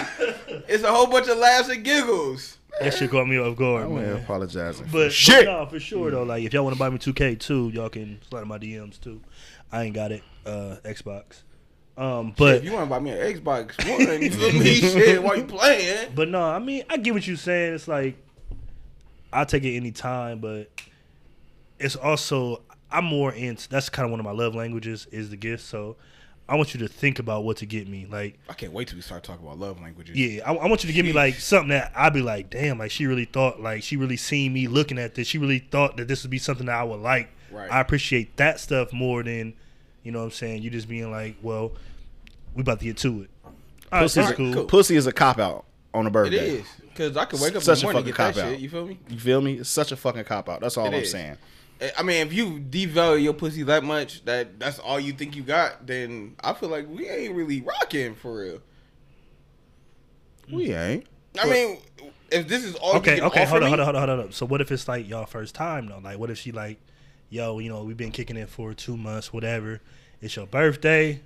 [SPEAKER 4] It's a whole bunch of laughs and giggles.
[SPEAKER 3] That shit caught me off guard,
[SPEAKER 2] I'm
[SPEAKER 3] man.
[SPEAKER 2] apologizing.
[SPEAKER 3] But,
[SPEAKER 2] shit.
[SPEAKER 3] but no, for sure though. Like if y'all want to buy me 2K too, y'all can slide in my DMs too. I ain't got it. Uh, Xbox. Um, but
[SPEAKER 4] if you want to buy me an Xbox One, you feel me? Shit, while you playing?
[SPEAKER 3] but no, I mean I get what you're saying. It's like I'll take it any time, but it's also I'm more into. That's kind of one of my love languages is the gift. So I want you to think about what to get me. Like
[SPEAKER 4] I can't wait till we start talking about love languages.
[SPEAKER 3] Yeah, I, I want you to give me like something that I'd be like, damn, like she really thought, like she really seen me looking at this. She really thought that this would be something that I would like.
[SPEAKER 4] Right.
[SPEAKER 3] I appreciate that stuff more than, you know what I'm saying, you just being like, well, we about to get to it. All right,
[SPEAKER 2] Pussy,
[SPEAKER 3] that's
[SPEAKER 2] is,
[SPEAKER 3] cool.
[SPEAKER 4] cool.
[SPEAKER 2] pussy is a cop out on a birthday.
[SPEAKER 4] is because I could wake up
[SPEAKER 2] Such a
[SPEAKER 4] in the morning and
[SPEAKER 2] fucking
[SPEAKER 4] get that
[SPEAKER 2] cop-out.
[SPEAKER 4] shit. You feel me?
[SPEAKER 2] You feel me? It's such a fucking cop out. That's all
[SPEAKER 4] It
[SPEAKER 2] I'm
[SPEAKER 4] is.
[SPEAKER 2] saying.
[SPEAKER 4] I mean, if you devalue your pussy that much, that that's all you think you got, then I feel like we ain't really rocking for real.
[SPEAKER 2] We ain't.
[SPEAKER 4] I mean, if this is all
[SPEAKER 3] Okay,
[SPEAKER 4] you can
[SPEAKER 3] okay,
[SPEAKER 4] offer
[SPEAKER 3] hold on,
[SPEAKER 4] me,
[SPEAKER 3] hold on, hold on, hold on. So what if it's like y'all first time though? Like, what if she like, yo, you know, we've been kicking it for two months, whatever. It's your birthday.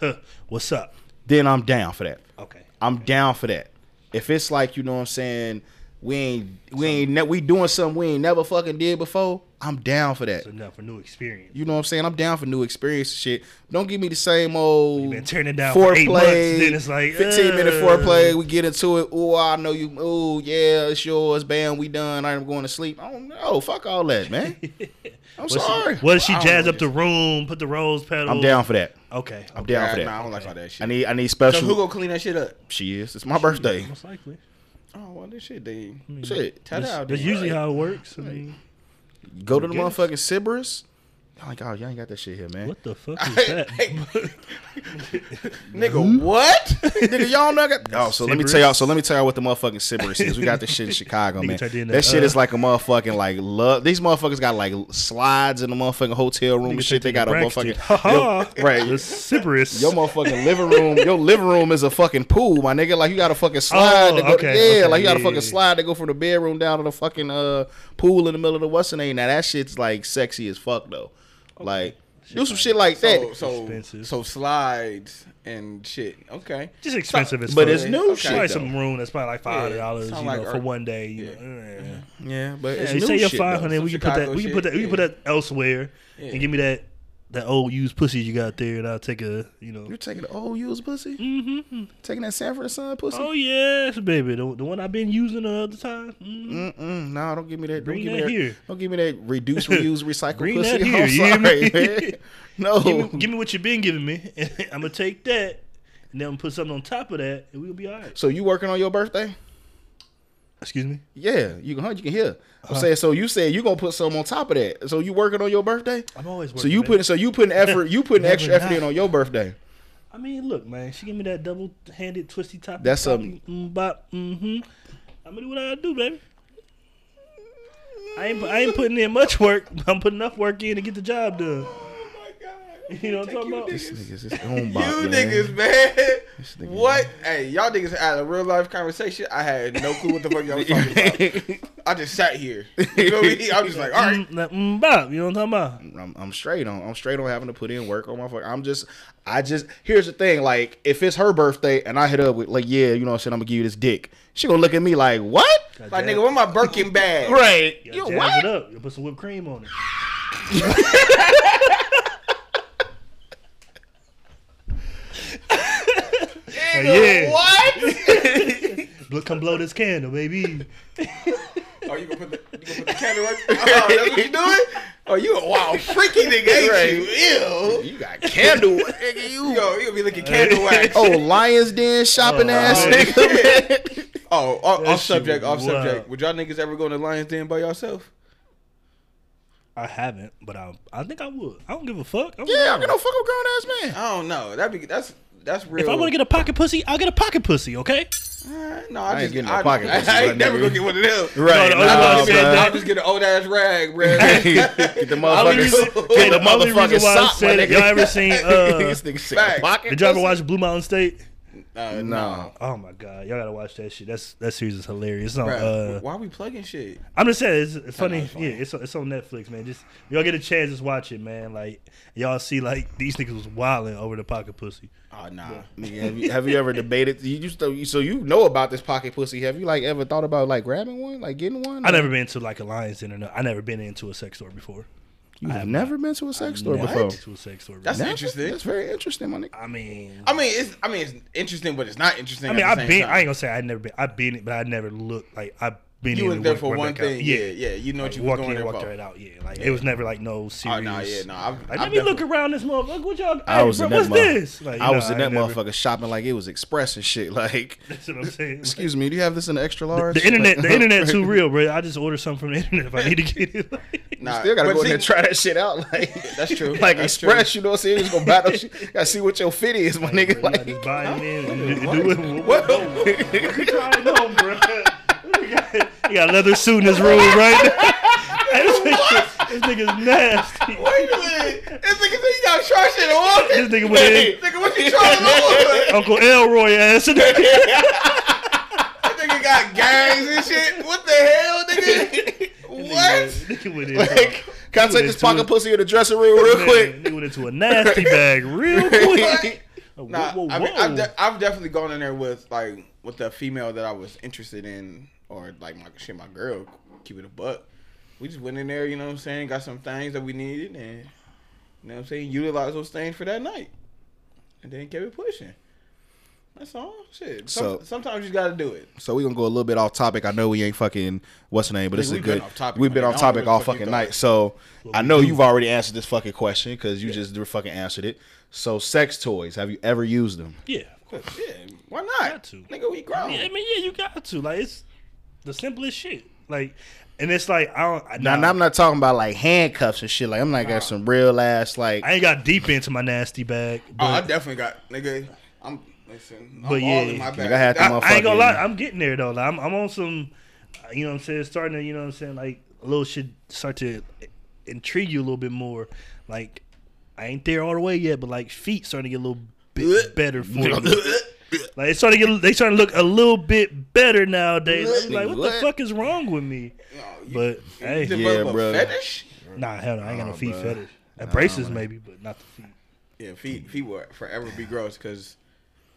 [SPEAKER 3] What's up?
[SPEAKER 2] Then I'm down for that.
[SPEAKER 3] Okay.
[SPEAKER 2] I'm down for that. If it's like you know what I'm saying, we ain't we ain't ne- we doing something we ain't never fucking did before. I'm down for that.
[SPEAKER 3] It's enough for new experience.
[SPEAKER 2] You know what I'm saying? I'm down for new experience shit. Don't give me the same old
[SPEAKER 3] You've been tearing it down for eight months, then it's like,
[SPEAKER 2] 15 minute
[SPEAKER 3] uh.
[SPEAKER 2] foreplay. We get into it. Oh, I know you. Oh, yeah, it's yours. Bam, we done. I'm going to sleep. I don't know. Fuck all that, man. I'm
[SPEAKER 3] What
[SPEAKER 2] sorry.
[SPEAKER 3] She, what if she jazz up the room, put the rose petals?
[SPEAKER 2] I'm down for that.
[SPEAKER 3] Okay.
[SPEAKER 2] I'm down for that.
[SPEAKER 4] nah, I don't like all that shit.
[SPEAKER 2] I need I need
[SPEAKER 4] so
[SPEAKER 2] special.
[SPEAKER 4] who gonna clean that shit up?
[SPEAKER 2] she is. It's my birthday.
[SPEAKER 3] Most likely.
[SPEAKER 4] Oh well, this shit they
[SPEAKER 2] Shit.
[SPEAKER 4] tat
[SPEAKER 3] That's,
[SPEAKER 4] out.
[SPEAKER 3] that's
[SPEAKER 4] then.
[SPEAKER 3] usually how it works. I mean,
[SPEAKER 2] Go to the motherfucking Sybaris. I'm like, oh, y'all ain't got that shit here, man.
[SPEAKER 3] what the fuck is that?
[SPEAKER 4] nigga. What?
[SPEAKER 2] Nigga, y'all know I got. Oh, so let me tell y'all. So let me tell y'all what the motherfucking Sybaris is. We got this shit in Chicago,
[SPEAKER 3] Nigga
[SPEAKER 2] man.
[SPEAKER 3] turned in
[SPEAKER 2] That
[SPEAKER 3] the,
[SPEAKER 2] shit
[SPEAKER 3] uh,
[SPEAKER 2] is like a motherfucking like love. These motherfuckers got like slides in the motherfucking hotel room and shit. They got a motherfucking
[SPEAKER 3] Ha ha.
[SPEAKER 2] Yo, right.
[SPEAKER 3] The Sybaris.
[SPEAKER 2] Your motherfucking living room, your living room is a fucking pool, my nigga. Like you got a fucking slide
[SPEAKER 3] Oh,
[SPEAKER 2] to go.
[SPEAKER 3] okay,
[SPEAKER 2] yeah,
[SPEAKER 3] okay,
[SPEAKER 2] like you got a
[SPEAKER 3] yeah,
[SPEAKER 2] fucking
[SPEAKER 3] yeah.
[SPEAKER 2] slide to go from the bedroom down to the fucking uh pool in the middle of the what's the name. Now that shit's like sexy as fuck though. Like do some shit like
[SPEAKER 4] So
[SPEAKER 2] that.
[SPEAKER 4] so
[SPEAKER 3] Expensive.
[SPEAKER 4] so slides and shit. Okay.
[SPEAKER 3] just expensive as
[SPEAKER 2] But it's new
[SPEAKER 4] Okay.
[SPEAKER 2] shit
[SPEAKER 3] Probably
[SPEAKER 2] though.
[SPEAKER 3] some room that's probably like five hundred dollars,
[SPEAKER 4] sound
[SPEAKER 3] you
[SPEAKER 4] like
[SPEAKER 3] know, for
[SPEAKER 4] Ur-
[SPEAKER 3] one day. You
[SPEAKER 4] Yeah.
[SPEAKER 3] know.
[SPEAKER 2] Yeah, but
[SPEAKER 3] Yeah,
[SPEAKER 2] it's
[SPEAKER 3] you
[SPEAKER 2] new
[SPEAKER 3] say your
[SPEAKER 2] shit, though.
[SPEAKER 3] five hundred, we can put that. We can put that. We can put that elsewhere and give me that that old used pussy you got there, and I'll take a you know.
[SPEAKER 2] You're taking the old used pussy?
[SPEAKER 3] Mm-hmm.
[SPEAKER 2] Taking that Sanford Son pussy?
[SPEAKER 3] Oh yes, baby, the, the one I've been using the other time. Mm.
[SPEAKER 2] Mm-mm, no, don't give me that. Don't
[SPEAKER 3] Bring
[SPEAKER 2] give me
[SPEAKER 3] that
[SPEAKER 2] that
[SPEAKER 3] here.
[SPEAKER 2] Don't give me that reduce, reuse, recycle
[SPEAKER 3] Bring
[SPEAKER 2] pussy.
[SPEAKER 3] that here,
[SPEAKER 2] I'm sorry, man. No.
[SPEAKER 3] Give me, give me what you've been giving me. I'm gonna take that, and then I'm gonna put something on top of that, and we'll be all right.
[SPEAKER 2] so you working on your birthday?
[SPEAKER 3] Excuse me.
[SPEAKER 2] Yeah, you can. You can hear.
[SPEAKER 3] Uh-huh.
[SPEAKER 2] I'm saying. So you said you gonna put some on top of that. So you working on your birthday?
[SPEAKER 3] I'm always working.
[SPEAKER 2] So you putting. So you putting effort. You putting extra effort
[SPEAKER 3] not.
[SPEAKER 2] in on your birthday.
[SPEAKER 3] I mean, look, man. She give me that double-handed twisty top.
[SPEAKER 2] That's
[SPEAKER 3] something. mm, bop. Mm-hmm. I'm gonna do what I do, baby. I ain't. I ain't putting in much work. I'm putting enough work in to get the job done.
[SPEAKER 4] My god.
[SPEAKER 3] You know what I'm talking about?
[SPEAKER 2] This nigga's his own
[SPEAKER 4] You
[SPEAKER 2] man.
[SPEAKER 4] niggas, man.
[SPEAKER 2] nigga-
[SPEAKER 4] What? Hey, y'all niggas had a real life conversation. I had no clue what the fuck y'all was talking about. I just sat here. You feel me? I mean? I was just like, all right.
[SPEAKER 3] Mm, like, mm, bop, you know what I'm talking about?
[SPEAKER 2] I'm, I'm straight on. I'm straight on having to put in work on my fuck. I'm just, I just. Here's the thing. Like, if it's her birthday and I hit up with like, yeah, you know, what I'm saying, I'm gonna give you this dick. She gonna look at me like, what?
[SPEAKER 4] Like, nigga, where my Birkin bag?
[SPEAKER 2] Right?
[SPEAKER 3] You
[SPEAKER 2] You
[SPEAKER 3] gotta jazz
[SPEAKER 2] what?
[SPEAKER 3] it up. You put some whipped cream on it. Yeah.
[SPEAKER 4] What?
[SPEAKER 3] Look, come blow this candle, baby.
[SPEAKER 4] Oh, you gonna put the, you gonna put the candle right? Oh, that's what you doing? Oh, you a wild freaky nigga, ain't
[SPEAKER 2] Right.
[SPEAKER 4] you? Ew.
[SPEAKER 2] You got candle, nigga. You.
[SPEAKER 4] Yo, you gonna be looking candle wax.
[SPEAKER 2] Oh, Lions Den shopping
[SPEAKER 3] Oh,
[SPEAKER 2] ass nigga. man.
[SPEAKER 4] Oh, oh, off,
[SPEAKER 3] That
[SPEAKER 4] off subject,
[SPEAKER 3] was
[SPEAKER 4] off subject. Would y'all niggas ever go to Lions Den by yourself?
[SPEAKER 3] I haven't, but I I think I would. I don't give a fuck. I'm
[SPEAKER 2] Yeah, I'm
[SPEAKER 3] down.
[SPEAKER 2] gonna fuck a grown ass man.
[SPEAKER 4] I don't know. That'd be that's that's real.
[SPEAKER 3] If I want to get a pocket pussy, I'll get a pocket pussy, okay?
[SPEAKER 4] Uh, no, I,
[SPEAKER 2] I ain't
[SPEAKER 4] just
[SPEAKER 2] getting no
[SPEAKER 4] I,
[SPEAKER 2] pocket
[SPEAKER 4] I,
[SPEAKER 2] pussy,
[SPEAKER 4] I ain't never gonna get one of them.
[SPEAKER 2] Right.
[SPEAKER 3] No, no,
[SPEAKER 2] nah,
[SPEAKER 3] no,
[SPEAKER 4] I'll,
[SPEAKER 3] no,
[SPEAKER 4] just,
[SPEAKER 3] no.
[SPEAKER 4] I'll just get an old ass rag, bro.
[SPEAKER 2] get the
[SPEAKER 3] Only
[SPEAKER 2] motherfucker.
[SPEAKER 3] reason-
[SPEAKER 2] Get the
[SPEAKER 3] the only
[SPEAKER 2] motherfucking
[SPEAKER 3] reason why I
[SPEAKER 2] sock,
[SPEAKER 3] it, y'all ever seen, uh,
[SPEAKER 2] this nigga said
[SPEAKER 3] Did y'all ever watch Blue Mountain State?
[SPEAKER 4] Uh,
[SPEAKER 2] No.
[SPEAKER 3] Oh my god, y'all gotta watch that shit. That's that series is hilarious. On,
[SPEAKER 4] Bruh,
[SPEAKER 3] uh,
[SPEAKER 4] why are we plugging shit?
[SPEAKER 3] I'm just saying, it's, it's funny.
[SPEAKER 4] it's funny.
[SPEAKER 3] Yeah, it's it's on Netflix, man. Just y'all get a chance, just watch it, man. Like y'all see, like these niggas was wilding over the pocket pussy.
[SPEAKER 4] Oh nah.
[SPEAKER 2] Nigga, have, you, have you ever debated? You used to, so you know about this pocket pussy. Have you like ever thought about like grabbing one, like getting one?
[SPEAKER 3] I never been to like a Lions Den or no, I never been into a sex store before.
[SPEAKER 2] You have never been to a sex store
[SPEAKER 3] Never
[SPEAKER 2] before.
[SPEAKER 3] been to a sex store.
[SPEAKER 4] That's
[SPEAKER 3] before.
[SPEAKER 2] Never?
[SPEAKER 4] interesting.
[SPEAKER 2] That's very interesting, my nigga.
[SPEAKER 3] I mean,
[SPEAKER 4] I mean, it's I mean it's interesting, but it's not interesting.
[SPEAKER 3] I mean,
[SPEAKER 4] at the
[SPEAKER 3] I've
[SPEAKER 4] same
[SPEAKER 3] been.
[SPEAKER 4] time.
[SPEAKER 3] I ain't gonna say I never been. I've been, it, but I never looked like I've been.
[SPEAKER 4] You
[SPEAKER 3] in
[SPEAKER 4] went
[SPEAKER 3] and
[SPEAKER 4] there for one
[SPEAKER 3] back out.
[SPEAKER 4] thing. Yeah, yeah. You know what you was
[SPEAKER 3] walk
[SPEAKER 4] going
[SPEAKER 3] in,
[SPEAKER 4] there
[SPEAKER 3] walk
[SPEAKER 4] for.
[SPEAKER 3] right out. Yeah, like it was never like no oh, serious.
[SPEAKER 4] Oh no, yeah, no. I've,
[SPEAKER 3] Like,
[SPEAKER 4] I've
[SPEAKER 3] let me look around this motherfucker. What y'all?
[SPEAKER 2] I
[SPEAKER 3] hey,
[SPEAKER 2] was
[SPEAKER 3] bro,
[SPEAKER 2] in that
[SPEAKER 3] what's
[SPEAKER 2] mother-
[SPEAKER 3] this? Like,
[SPEAKER 2] I was
[SPEAKER 3] nah,
[SPEAKER 2] in that
[SPEAKER 3] ain't never-
[SPEAKER 2] motherfucker shopping like it was express and shit. Like,
[SPEAKER 3] That's what I'm saying.
[SPEAKER 2] excuse me, do you have this in the extra large?
[SPEAKER 3] The internet, the internet too real, bro. I just order something from the internet if I need to get it.
[SPEAKER 4] Nah,
[SPEAKER 2] Still gotta go in there and try that shit out. Like,
[SPEAKER 4] That's true.
[SPEAKER 2] like express, you know what I'm saying? You just gonna battle shit. Gotta see what your fit is, my nigga.
[SPEAKER 3] You gotta
[SPEAKER 2] Like,
[SPEAKER 3] just buy it in and do it.
[SPEAKER 4] What?
[SPEAKER 3] You try it on, bro. You got, a leather suit in his room, right? This, nigga, this nigga's nasty.
[SPEAKER 4] Wait a minute. This nigga said you got try shit on.
[SPEAKER 3] This nigga went in,
[SPEAKER 4] Nigga, what you trying on?
[SPEAKER 3] Uncle Elroy ass. in.
[SPEAKER 4] That nigga got gangs and shit. What the hell, nigga? What?
[SPEAKER 3] Nigga went into,
[SPEAKER 2] like, can I take this pocket pussy in the dressing room real
[SPEAKER 3] man,
[SPEAKER 2] quick?
[SPEAKER 3] Nigga went into a nasty bag real quick. Whoa,
[SPEAKER 4] Nah, oh,
[SPEAKER 3] whoa,
[SPEAKER 4] I mean,
[SPEAKER 3] whoa.
[SPEAKER 4] I've, de- I've definitely gone in there with like with the female that I was interested in, or like my shit, my girl, keep it a buck. We just went in there, you know what I'm saying, got some things that we needed, and you know what I'm saying, utilize those things for that night, and then kept it pushing. That's all. Shit. Some,
[SPEAKER 2] So-
[SPEAKER 4] sometimes you got to do it.
[SPEAKER 2] So we gonna go a little bit off topic. I know we ain't fucking what's the name, but this is a
[SPEAKER 4] we've been
[SPEAKER 2] good.
[SPEAKER 4] off topic,
[SPEAKER 2] we've been
[SPEAKER 4] man.
[SPEAKER 2] off topic all
[SPEAKER 4] what the fuck you
[SPEAKER 2] fucking night. So I know you've already answered this fucking question because you just fucking answered it. So sex toys, have you ever used them?
[SPEAKER 3] yeah.
[SPEAKER 4] Yeah, why not?
[SPEAKER 3] Got to.
[SPEAKER 4] Nigga, we grown.
[SPEAKER 3] Yeah, I mean, yeah, you got to. Like, it's the simplest shit. Like, and it's like, I don't.
[SPEAKER 2] Now,
[SPEAKER 3] nah,
[SPEAKER 2] now I'm not talking about like handcuffs and shit. Like I'm not got some real ass like.
[SPEAKER 3] I ain't got deep into my nasty bag.
[SPEAKER 4] Oh, I definitely got nigga. I'm listen. I'm
[SPEAKER 3] But
[SPEAKER 4] all
[SPEAKER 3] yeah,
[SPEAKER 4] in my bag.
[SPEAKER 2] Nigga, I had to
[SPEAKER 3] I,
[SPEAKER 2] motherfucking.
[SPEAKER 3] I ain't gonna lie, I'm getting there though. Like, I'm, I'm on some, uh, you know what I'm saying, starting to, you know what I'm saying, like a little shit start to intrigue you a little bit more. Like I ain't there all the way yet, but like feet starting to get a little bit better for me. Like it's starting to get, they starting to look a little bit better nowadays. I'm like, what the fuck is wrong with me?
[SPEAKER 4] No, you-
[SPEAKER 3] But hey,
[SPEAKER 4] you
[SPEAKER 2] Yeah,
[SPEAKER 4] develop a
[SPEAKER 2] bro.
[SPEAKER 4] Fetish?
[SPEAKER 3] nah, hell no, I ain't got no feet
[SPEAKER 2] bruh.
[SPEAKER 3] fetish. And
[SPEAKER 2] Nah,
[SPEAKER 3] braces
[SPEAKER 2] man.
[SPEAKER 3] maybe, but not the feet.
[SPEAKER 4] Yeah, feet feet will forever be gross because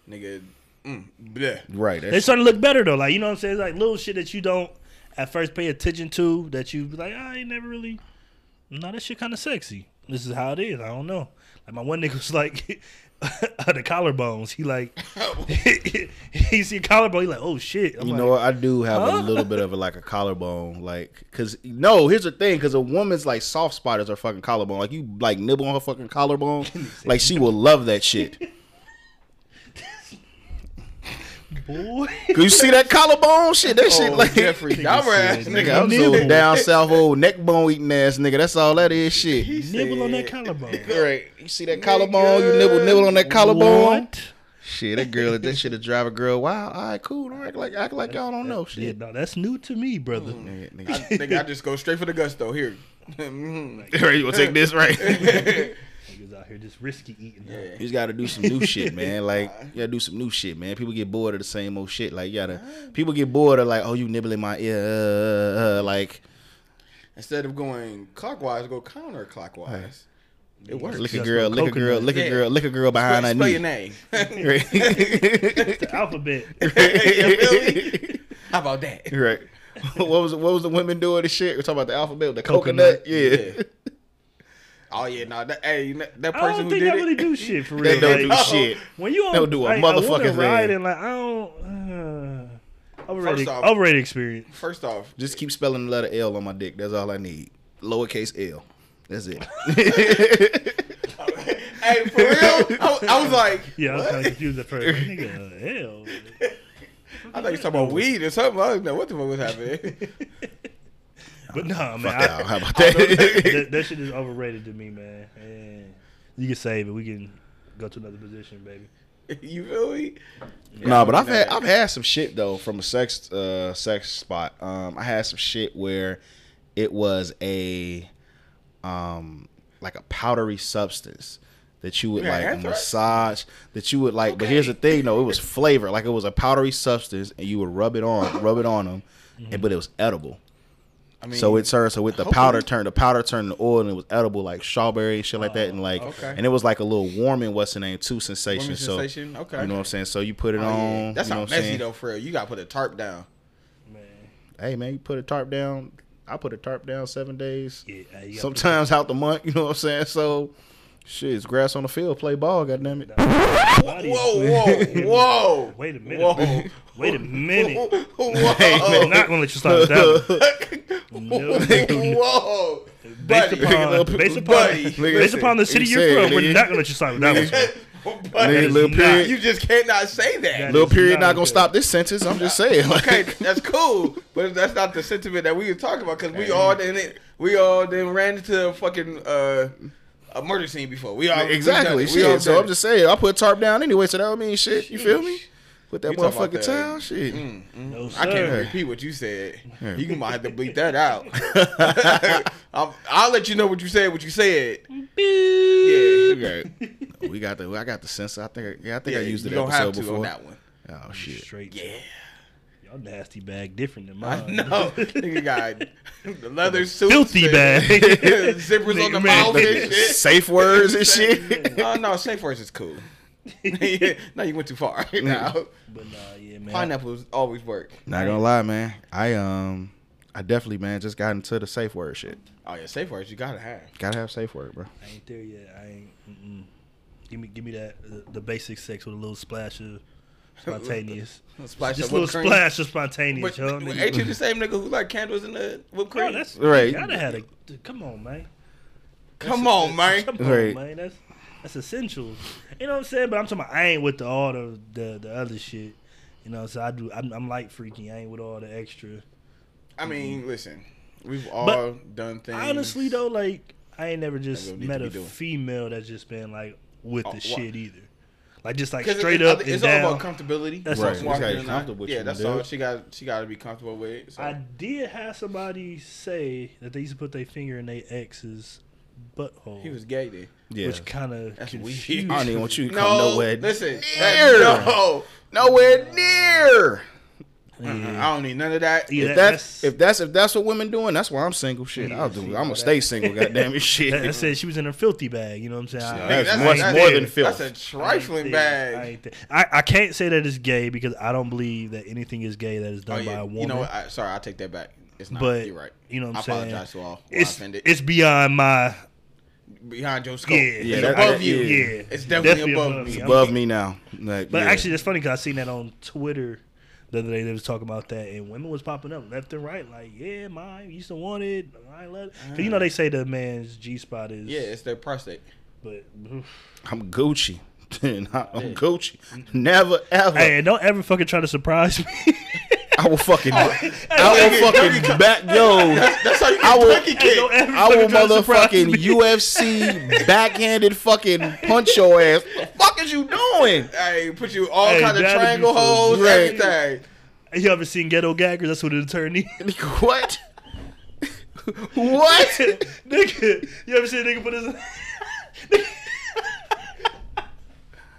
[SPEAKER 4] nigga, mm, bleh.
[SPEAKER 2] right.
[SPEAKER 3] They
[SPEAKER 2] That's,
[SPEAKER 3] starting to look better though. Like you know what I'm saying? It's Like little shit that you don't at first pay attention to that you be like, "Ah, I ain't never really. No, that shit kind of sexy. This is how it is. I don't know. Like my one nigga was like. the collarbones. He like he see a collarbone. He like, oh shit. I'm
[SPEAKER 2] you
[SPEAKER 3] like,
[SPEAKER 2] know what? I do have a little bit of a, like a collarbone, like because no. Here's the thing, because a woman's like soft spot is her fucking collarbone. Like you like nibble on her fucking collarbone, like she will love that shit.
[SPEAKER 3] Boy.
[SPEAKER 2] You see that collarbone shit, that shit
[SPEAKER 4] Oh,
[SPEAKER 2] like
[SPEAKER 4] Jeffrey Dahmer ass
[SPEAKER 2] Nigga,
[SPEAKER 4] nigga.
[SPEAKER 2] I'm so down south old neck bone eating ass nigga. That's all that is shit.
[SPEAKER 3] He Nibble on that collarbone.
[SPEAKER 2] Right. You see that collarbone? You nibble nibble on that collarbone.
[SPEAKER 3] What?
[SPEAKER 2] Shit, that girl, that shit to drive a girl. Wow, all right, cool. Don't act like act like y'all don't know Shit,
[SPEAKER 3] Yeah,
[SPEAKER 2] shit.
[SPEAKER 3] no, that's new to me, brother.
[SPEAKER 2] Nigga,
[SPEAKER 4] I,
[SPEAKER 2] nigga.
[SPEAKER 4] nigga, I just go straight for the gusto. Though. Here, Mhm.
[SPEAKER 2] Right, you gonna take this right?
[SPEAKER 3] Niggas out here just risky eating.
[SPEAKER 4] Yeah.
[SPEAKER 2] You just gotta do some new shit, man. Like you gotta do some new shit, man. People get bored of the same old shit. Like you gotta people get bored of like, oh you nibbling my ear uh, uh, like
[SPEAKER 4] Instead of going clockwise, go counterclockwise. It works.
[SPEAKER 2] lick a
[SPEAKER 3] Just
[SPEAKER 2] girl,
[SPEAKER 3] no
[SPEAKER 2] lick a girl,
[SPEAKER 3] coconut.
[SPEAKER 2] lick a
[SPEAKER 4] Yeah.
[SPEAKER 2] girl, lick a girl behind
[SPEAKER 4] Spell,
[SPEAKER 2] her
[SPEAKER 4] spell your
[SPEAKER 2] knee.
[SPEAKER 4] name.
[SPEAKER 2] right.
[SPEAKER 3] The alphabet.
[SPEAKER 4] You? How about that?
[SPEAKER 2] right. What was what was the women doing the shit? We're talking about the alphabet, the
[SPEAKER 3] Coconut.
[SPEAKER 2] coconut. Yeah.
[SPEAKER 4] Yeah. Oh yeah, no, that hey, that that
[SPEAKER 3] I
[SPEAKER 4] person
[SPEAKER 3] don't
[SPEAKER 4] who
[SPEAKER 3] think
[SPEAKER 4] did
[SPEAKER 3] I
[SPEAKER 4] it.
[SPEAKER 3] really do shit for real.
[SPEAKER 2] They don't
[SPEAKER 3] like,
[SPEAKER 2] do shit.
[SPEAKER 3] When you on,
[SPEAKER 2] They'll do a
[SPEAKER 3] like,
[SPEAKER 2] motherfucking
[SPEAKER 3] I wanna
[SPEAKER 2] thing.
[SPEAKER 3] ride and like I don't. Uh, overrated,
[SPEAKER 4] First off-
[SPEAKER 3] overrated experience.
[SPEAKER 4] First off,
[SPEAKER 2] Just keep spelling the letter L on my dick. That's all I need. Lowercase L. That's it.
[SPEAKER 4] hey, for real, I, I was like,
[SPEAKER 3] Yeah, I was
[SPEAKER 4] what?
[SPEAKER 3] kind of confused at first. Nigga, hell.
[SPEAKER 4] I thought you was talking about weed or something. I don't know what the fuck was happening.
[SPEAKER 3] But nah, man.
[SPEAKER 2] Fuck
[SPEAKER 3] I-
[SPEAKER 2] y'all. How about
[SPEAKER 3] that,
[SPEAKER 2] that?
[SPEAKER 3] that shit is overrated to me, man. And you can save it. We can go to another position, baby.
[SPEAKER 4] you feel me?
[SPEAKER 2] No, but I've had I've had some shit though from a sex uh sex spot. Um I had some shit where it was a um like a powdery substance that you would
[SPEAKER 4] Yeah,
[SPEAKER 2] like
[SPEAKER 4] anthrax?
[SPEAKER 2] massage that you would like but here's the thing though it was flavor like it was a powdery substance and you would rub it on rub it on them and but it was edible
[SPEAKER 4] I mean,
[SPEAKER 2] so it turned so with the powder turned the powder turned to oil and it was edible like strawberry and shit like that and like
[SPEAKER 4] okay.
[SPEAKER 2] and it was like a little warming what's the name too sensation
[SPEAKER 4] Warming
[SPEAKER 2] so
[SPEAKER 4] sensation? Okay.
[SPEAKER 2] you know what I'm saying so you put it
[SPEAKER 4] Oh, yeah.
[SPEAKER 2] on
[SPEAKER 4] That's
[SPEAKER 2] you know
[SPEAKER 4] not
[SPEAKER 2] what
[SPEAKER 4] messy
[SPEAKER 2] saying?
[SPEAKER 4] though, for real. You gotta put a tarp down.
[SPEAKER 3] Man.
[SPEAKER 2] hey man, you put a tarp down. I put a tarp down seven days.
[SPEAKER 3] Yeah, uh,
[SPEAKER 2] Sometimes out the month, you know what I'm saying? So shit, it's grass on the field, play ball, goddamn it.
[SPEAKER 3] put
[SPEAKER 4] Whoa, whoa, whoa!
[SPEAKER 3] Wait a minute.
[SPEAKER 4] Whoa.
[SPEAKER 3] Wait a minute.
[SPEAKER 4] Whoa!
[SPEAKER 3] I'm not gonna let you start with that. No.
[SPEAKER 4] Whoa!
[SPEAKER 3] Based
[SPEAKER 4] Buddy.
[SPEAKER 3] upon, based upon,
[SPEAKER 4] Buddy.
[SPEAKER 3] based
[SPEAKER 2] Listen,
[SPEAKER 3] upon the city you're
[SPEAKER 2] said,
[SPEAKER 3] from, we're
[SPEAKER 2] nigga.
[SPEAKER 3] not gonna let you start with that one. sir.
[SPEAKER 2] Nigga, little
[SPEAKER 3] not-
[SPEAKER 2] period,
[SPEAKER 4] you just cannot say that.
[SPEAKER 3] That
[SPEAKER 2] little
[SPEAKER 3] is
[SPEAKER 2] period
[SPEAKER 3] not
[SPEAKER 2] not gonna
[SPEAKER 3] okay.
[SPEAKER 2] stop this sentence. I'm just saying. Like,
[SPEAKER 4] Okay, that's cool, but that's not the sentiment that we were talking about because we all then we all then ran into a fucking uh, a murder scene before. We all
[SPEAKER 2] exactly.
[SPEAKER 4] We,
[SPEAKER 2] shit.
[SPEAKER 4] all
[SPEAKER 2] so
[SPEAKER 4] done
[SPEAKER 2] I'm just saying, I put tarp down anyway, so that would mean shit. You feel me? Put that
[SPEAKER 4] You
[SPEAKER 2] motherfucking
[SPEAKER 4] that-
[SPEAKER 2] towel, shit.
[SPEAKER 4] Mm, mm.
[SPEAKER 3] No,
[SPEAKER 4] I can't repeat what you said. You can might have to bleep that out. I'll, I'll let you know what you said. What you said. Yeah.
[SPEAKER 2] Okay. we got the. I got the censor. I think. Yeah, I think
[SPEAKER 4] Yeah,
[SPEAKER 2] I used
[SPEAKER 4] you
[SPEAKER 2] it
[SPEAKER 4] don't have
[SPEAKER 2] episode
[SPEAKER 4] to
[SPEAKER 2] before.
[SPEAKER 4] on that one.
[SPEAKER 2] Oh shit.
[SPEAKER 3] Straight.
[SPEAKER 4] Yeah.
[SPEAKER 3] Y'all nasty bag different than
[SPEAKER 4] I
[SPEAKER 3] mine.
[SPEAKER 4] know. Nigga got the leather suit,
[SPEAKER 3] Filthy
[SPEAKER 4] and
[SPEAKER 3] bag.
[SPEAKER 4] Zippers on the
[SPEAKER 3] Nigga,
[SPEAKER 4] mouth
[SPEAKER 3] man.
[SPEAKER 4] and shit.
[SPEAKER 2] Safe words and shit.
[SPEAKER 4] Oh no, safe words is cool. no, you went too far. now
[SPEAKER 3] But nah, yeah, man.
[SPEAKER 4] pineapples always work.
[SPEAKER 2] Not gonna lie, man. I um, I definitely, man, just got into the safe word shit.
[SPEAKER 4] Oh yeah, safe words you gotta have.
[SPEAKER 2] Gotta have safe word, bro.
[SPEAKER 3] I ain't there yet. I ain't. Mm-mm. Give me, give me that the, the basic sex with a little splash of spontaneous.
[SPEAKER 4] Splash
[SPEAKER 3] Just a little
[SPEAKER 4] cream.
[SPEAKER 3] splash of spontaneous,
[SPEAKER 4] But,
[SPEAKER 3] yo. nigga.
[SPEAKER 4] ain't you the same nigga who like candles in the whipped
[SPEAKER 3] Bro,
[SPEAKER 4] cream?
[SPEAKER 3] that's
[SPEAKER 2] Right.
[SPEAKER 3] You gotta have a. Come on, man.
[SPEAKER 4] Come on, man.
[SPEAKER 3] Come on,
[SPEAKER 2] Right.
[SPEAKER 3] man. That's that's essential. You know what I'm saying? But I'm talking. About, I ain't with the all the the, the other shit. You know, so I do. I'm, I'm light freaky. I ain't with all the extra.
[SPEAKER 4] I mean, mm-hmm. listen, we've all
[SPEAKER 3] But
[SPEAKER 4] done things.
[SPEAKER 3] Honestly, though, like I ain't never just met a
[SPEAKER 4] doing.
[SPEAKER 3] female that's just been like with
[SPEAKER 4] Oh,
[SPEAKER 3] the
[SPEAKER 4] what?
[SPEAKER 3] shit either. Like just like straight
[SPEAKER 4] it-
[SPEAKER 3] up
[SPEAKER 4] it's
[SPEAKER 3] and
[SPEAKER 4] all
[SPEAKER 3] down.
[SPEAKER 4] about comfortability.
[SPEAKER 3] That's
[SPEAKER 2] Right.
[SPEAKER 3] all.
[SPEAKER 2] You
[SPEAKER 4] Walking
[SPEAKER 2] gotta
[SPEAKER 4] in
[SPEAKER 2] get
[SPEAKER 4] the-
[SPEAKER 2] comfortable with
[SPEAKER 4] yeah,
[SPEAKER 2] you,
[SPEAKER 4] that's
[SPEAKER 2] dude.
[SPEAKER 4] all. She got she got to be comfortable with. it, So.
[SPEAKER 3] I did have somebody say that they used to put their finger in their ex's butthole,
[SPEAKER 4] he was gay then.
[SPEAKER 2] Yeah.
[SPEAKER 3] which kind of
[SPEAKER 4] That's
[SPEAKER 3] confused.
[SPEAKER 4] weird.
[SPEAKER 2] I don't even want you to come
[SPEAKER 4] No,
[SPEAKER 2] nowhere.
[SPEAKER 4] listen,
[SPEAKER 2] near.
[SPEAKER 4] no,
[SPEAKER 2] Nowhere near.
[SPEAKER 3] Yeah.
[SPEAKER 4] I don't need none of that.
[SPEAKER 3] Yeah,
[SPEAKER 2] If
[SPEAKER 3] that-
[SPEAKER 2] that's if that's if that's what women doing, that's why I'm single. Shit, I'll do. it. I'm gonna stay single. Goddamn it, shit.
[SPEAKER 3] That, that said she was in her filthy bag. You know what I'm saying? I,
[SPEAKER 2] Yeah,
[SPEAKER 4] Nigga,
[SPEAKER 2] that's
[SPEAKER 3] I
[SPEAKER 2] much
[SPEAKER 3] ain't
[SPEAKER 2] more
[SPEAKER 3] there.
[SPEAKER 2] than filth.
[SPEAKER 4] That's a trifling.
[SPEAKER 3] I,
[SPEAKER 4] bag.
[SPEAKER 3] ain't. I, I can't say that it's gay because I don't believe that anything is gay that is
[SPEAKER 4] Oh
[SPEAKER 3] done by a woman.
[SPEAKER 4] you know what? I, sorry, I take that back. It's not.
[SPEAKER 3] But,
[SPEAKER 4] You're right.
[SPEAKER 3] you know what
[SPEAKER 4] I
[SPEAKER 3] I'm saying?
[SPEAKER 4] apologize to all. who I
[SPEAKER 3] it's
[SPEAKER 4] offended.
[SPEAKER 3] it's beyond my
[SPEAKER 4] behind your scope.
[SPEAKER 3] yeah
[SPEAKER 4] it's
[SPEAKER 2] Yeah, that-
[SPEAKER 4] above
[SPEAKER 2] I-
[SPEAKER 4] you.
[SPEAKER 2] yeah.
[SPEAKER 4] It's definitely, above,
[SPEAKER 3] above
[SPEAKER 4] me.
[SPEAKER 3] me.
[SPEAKER 2] It's above me now. Like,
[SPEAKER 3] But
[SPEAKER 2] yeah.
[SPEAKER 3] actually, it's funny because I seen that on Twitter the other day. They was talking about that, and women was popping up left and right, like, "Yeah, mine used to want it. I love." Because you know ah. they say the man's G spot is
[SPEAKER 4] Yeah, it's their prostate.
[SPEAKER 3] but
[SPEAKER 2] I'm Gucci. I'm Gucci. Mm-hmm. Never ever.
[SPEAKER 3] hey, don't ever fucking try to surprise me.
[SPEAKER 2] I will fucking. I will fucking back yo.
[SPEAKER 4] That's how you
[SPEAKER 2] I will-
[SPEAKER 4] turkey
[SPEAKER 3] Hey,
[SPEAKER 4] kick.
[SPEAKER 3] don't
[SPEAKER 2] I will
[SPEAKER 3] fucking try to surprise
[SPEAKER 2] motherfucking. UFC backhanded fucking punch your ass. What the fuck is you doing?
[SPEAKER 4] Hey, put you all
[SPEAKER 3] Hey,
[SPEAKER 4] kind of triangle
[SPEAKER 3] so
[SPEAKER 4] holes,
[SPEAKER 2] great.
[SPEAKER 4] everything.
[SPEAKER 3] You ever seen Ghetto Gaggers? That's what an attorney.
[SPEAKER 2] What? what?
[SPEAKER 3] nigga, you ever seen a nigga put his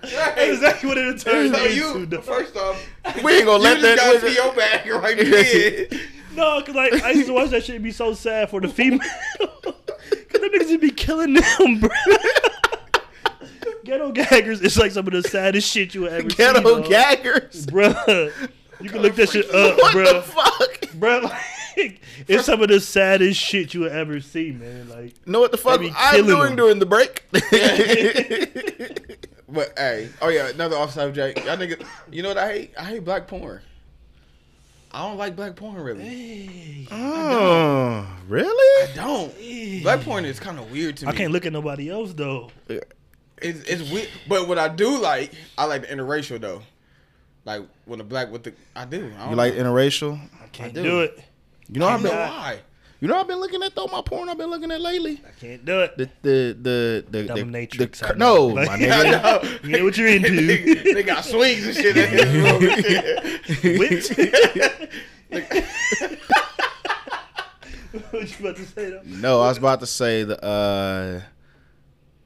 [SPEAKER 3] That's exactly what it turned
[SPEAKER 4] So
[SPEAKER 3] into.
[SPEAKER 4] you, first off,
[SPEAKER 2] We ain't gonna
[SPEAKER 4] you
[SPEAKER 2] let
[SPEAKER 4] just
[SPEAKER 2] that.
[SPEAKER 4] gotta see your back right there.
[SPEAKER 3] No, cause like I used to watch that shit and be so sad for the female. Cause them niggas would be killing them, bro. Ghetto gaggers is like some of the saddest shit you ever
[SPEAKER 2] Ghetto
[SPEAKER 3] see, dog.
[SPEAKER 2] gaggers.
[SPEAKER 3] bro. You can look that shit up,
[SPEAKER 2] What the fuck?
[SPEAKER 3] Bruh, like, it's some of the saddest shit you would ever see, man. Like,
[SPEAKER 2] Know what the fuck I'm doing
[SPEAKER 3] them.
[SPEAKER 2] during the break?
[SPEAKER 4] But hey, oh yeah, another off subject. Y'all niggas, you know what I hate? I hate black porn. I don't like black porn really.
[SPEAKER 2] oh, really?
[SPEAKER 4] I don't. Black porn is kind of weird to me.
[SPEAKER 3] I can't look at nobody else though.
[SPEAKER 4] It's, it's weird, but what I do like, I like the interracial though. Like when the black with the, I do. I don't
[SPEAKER 2] You like
[SPEAKER 4] know.
[SPEAKER 2] interracial?
[SPEAKER 3] I can't
[SPEAKER 4] do.
[SPEAKER 3] do it.
[SPEAKER 2] You know
[SPEAKER 4] I
[SPEAKER 2] I've
[SPEAKER 4] don't know
[SPEAKER 2] been.
[SPEAKER 4] why.
[SPEAKER 2] You know I've been looking at though my porn. I've been looking at lately.
[SPEAKER 3] I can't do it.
[SPEAKER 2] The the the the, the,
[SPEAKER 3] Dominatrix,
[SPEAKER 2] the no,
[SPEAKER 3] Like-
[SPEAKER 2] my nigga.
[SPEAKER 3] You know what you're into.
[SPEAKER 4] they, they got swings and shit in this.
[SPEAKER 3] Which? what you about to say though?
[SPEAKER 2] No, I was about to say the uh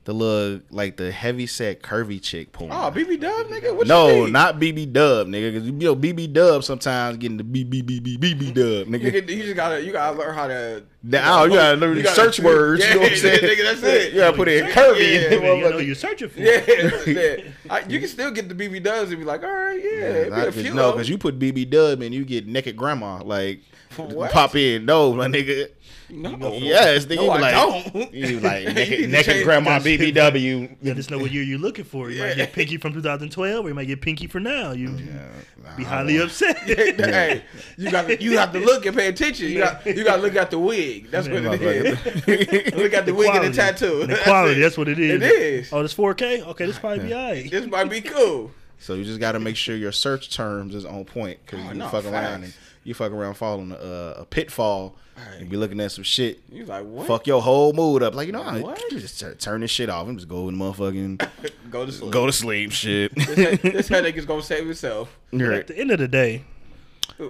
[SPEAKER 2] the little like the heavy set curvy chick porn.
[SPEAKER 4] Oh, BB Dub, nigga. What you
[SPEAKER 2] no,
[SPEAKER 4] mean?
[SPEAKER 2] not BB Dub, nigga. Cause you know BB Dub sometimes getting the BB BB BB Dub, nigga.
[SPEAKER 4] Nigga, you just gotta, you gotta learn how to.
[SPEAKER 2] Now you gotta learn
[SPEAKER 4] You gotta-
[SPEAKER 2] search words.
[SPEAKER 4] Yeah,
[SPEAKER 2] you know what I'm saying?
[SPEAKER 4] nigga, that's it.
[SPEAKER 2] You gotta put it in curvy.
[SPEAKER 4] yeah,
[SPEAKER 2] in
[SPEAKER 3] You know
[SPEAKER 2] motherfucker.
[SPEAKER 3] you're searching for.
[SPEAKER 4] Yeah, yeah. I, you can still get the BB Dubs and be like, all right, yeah,
[SPEAKER 2] Yeah,
[SPEAKER 4] it'd be
[SPEAKER 2] not-
[SPEAKER 4] few.
[SPEAKER 2] no, because you put BB Dub and you get naked grandma. Like
[SPEAKER 4] What?
[SPEAKER 2] pop in. No, my nigga.
[SPEAKER 4] No,
[SPEAKER 2] Yes, nigga.
[SPEAKER 4] no,
[SPEAKER 2] you
[SPEAKER 4] I
[SPEAKER 2] like,
[SPEAKER 4] don't.
[SPEAKER 2] You like
[SPEAKER 4] You need
[SPEAKER 2] naked,
[SPEAKER 4] to
[SPEAKER 2] naked grandma BBW.
[SPEAKER 3] You just know what year you're looking for. You might get Pinky from 2012, or you might get Pinky for now. You
[SPEAKER 2] Nah,
[SPEAKER 3] be highly upset.
[SPEAKER 4] hey, you got to, you have to look and pay attention. You got you got to look at the wig. That's what it is. look at the wig and the tattoo.
[SPEAKER 3] The quality, that's what it is.
[SPEAKER 4] It is.
[SPEAKER 3] Oh, this 4K? Okay, this probably be alright.
[SPEAKER 4] This might be cool.
[SPEAKER 2] So you just got to make sure your search terms is on point because
[SPEAKER 4] Oh,
[SPEAKER 2] you
[SPEAKER 4] no,
[SPEAKER 2] fuck around and you fuck around falling a, uh, a pitfall and be looking at some shit.
[SPEAKER 4] You like what?
[SPEAKER 2] Fuck your whole mood up. Like you know, I
[SPEAKER 4] What?
[SPEAKER 2] just tur- turn this shit off and just go and motherfucking
[SPEAKER 4] Go to sleep.
[SPEAKER 2] go to sleep. Shit.
[SPEAKER 4] This, head- this headache is gonna save itself.
[SPEAKER 2] Right.
[SPEAKER 3] At the end of the day,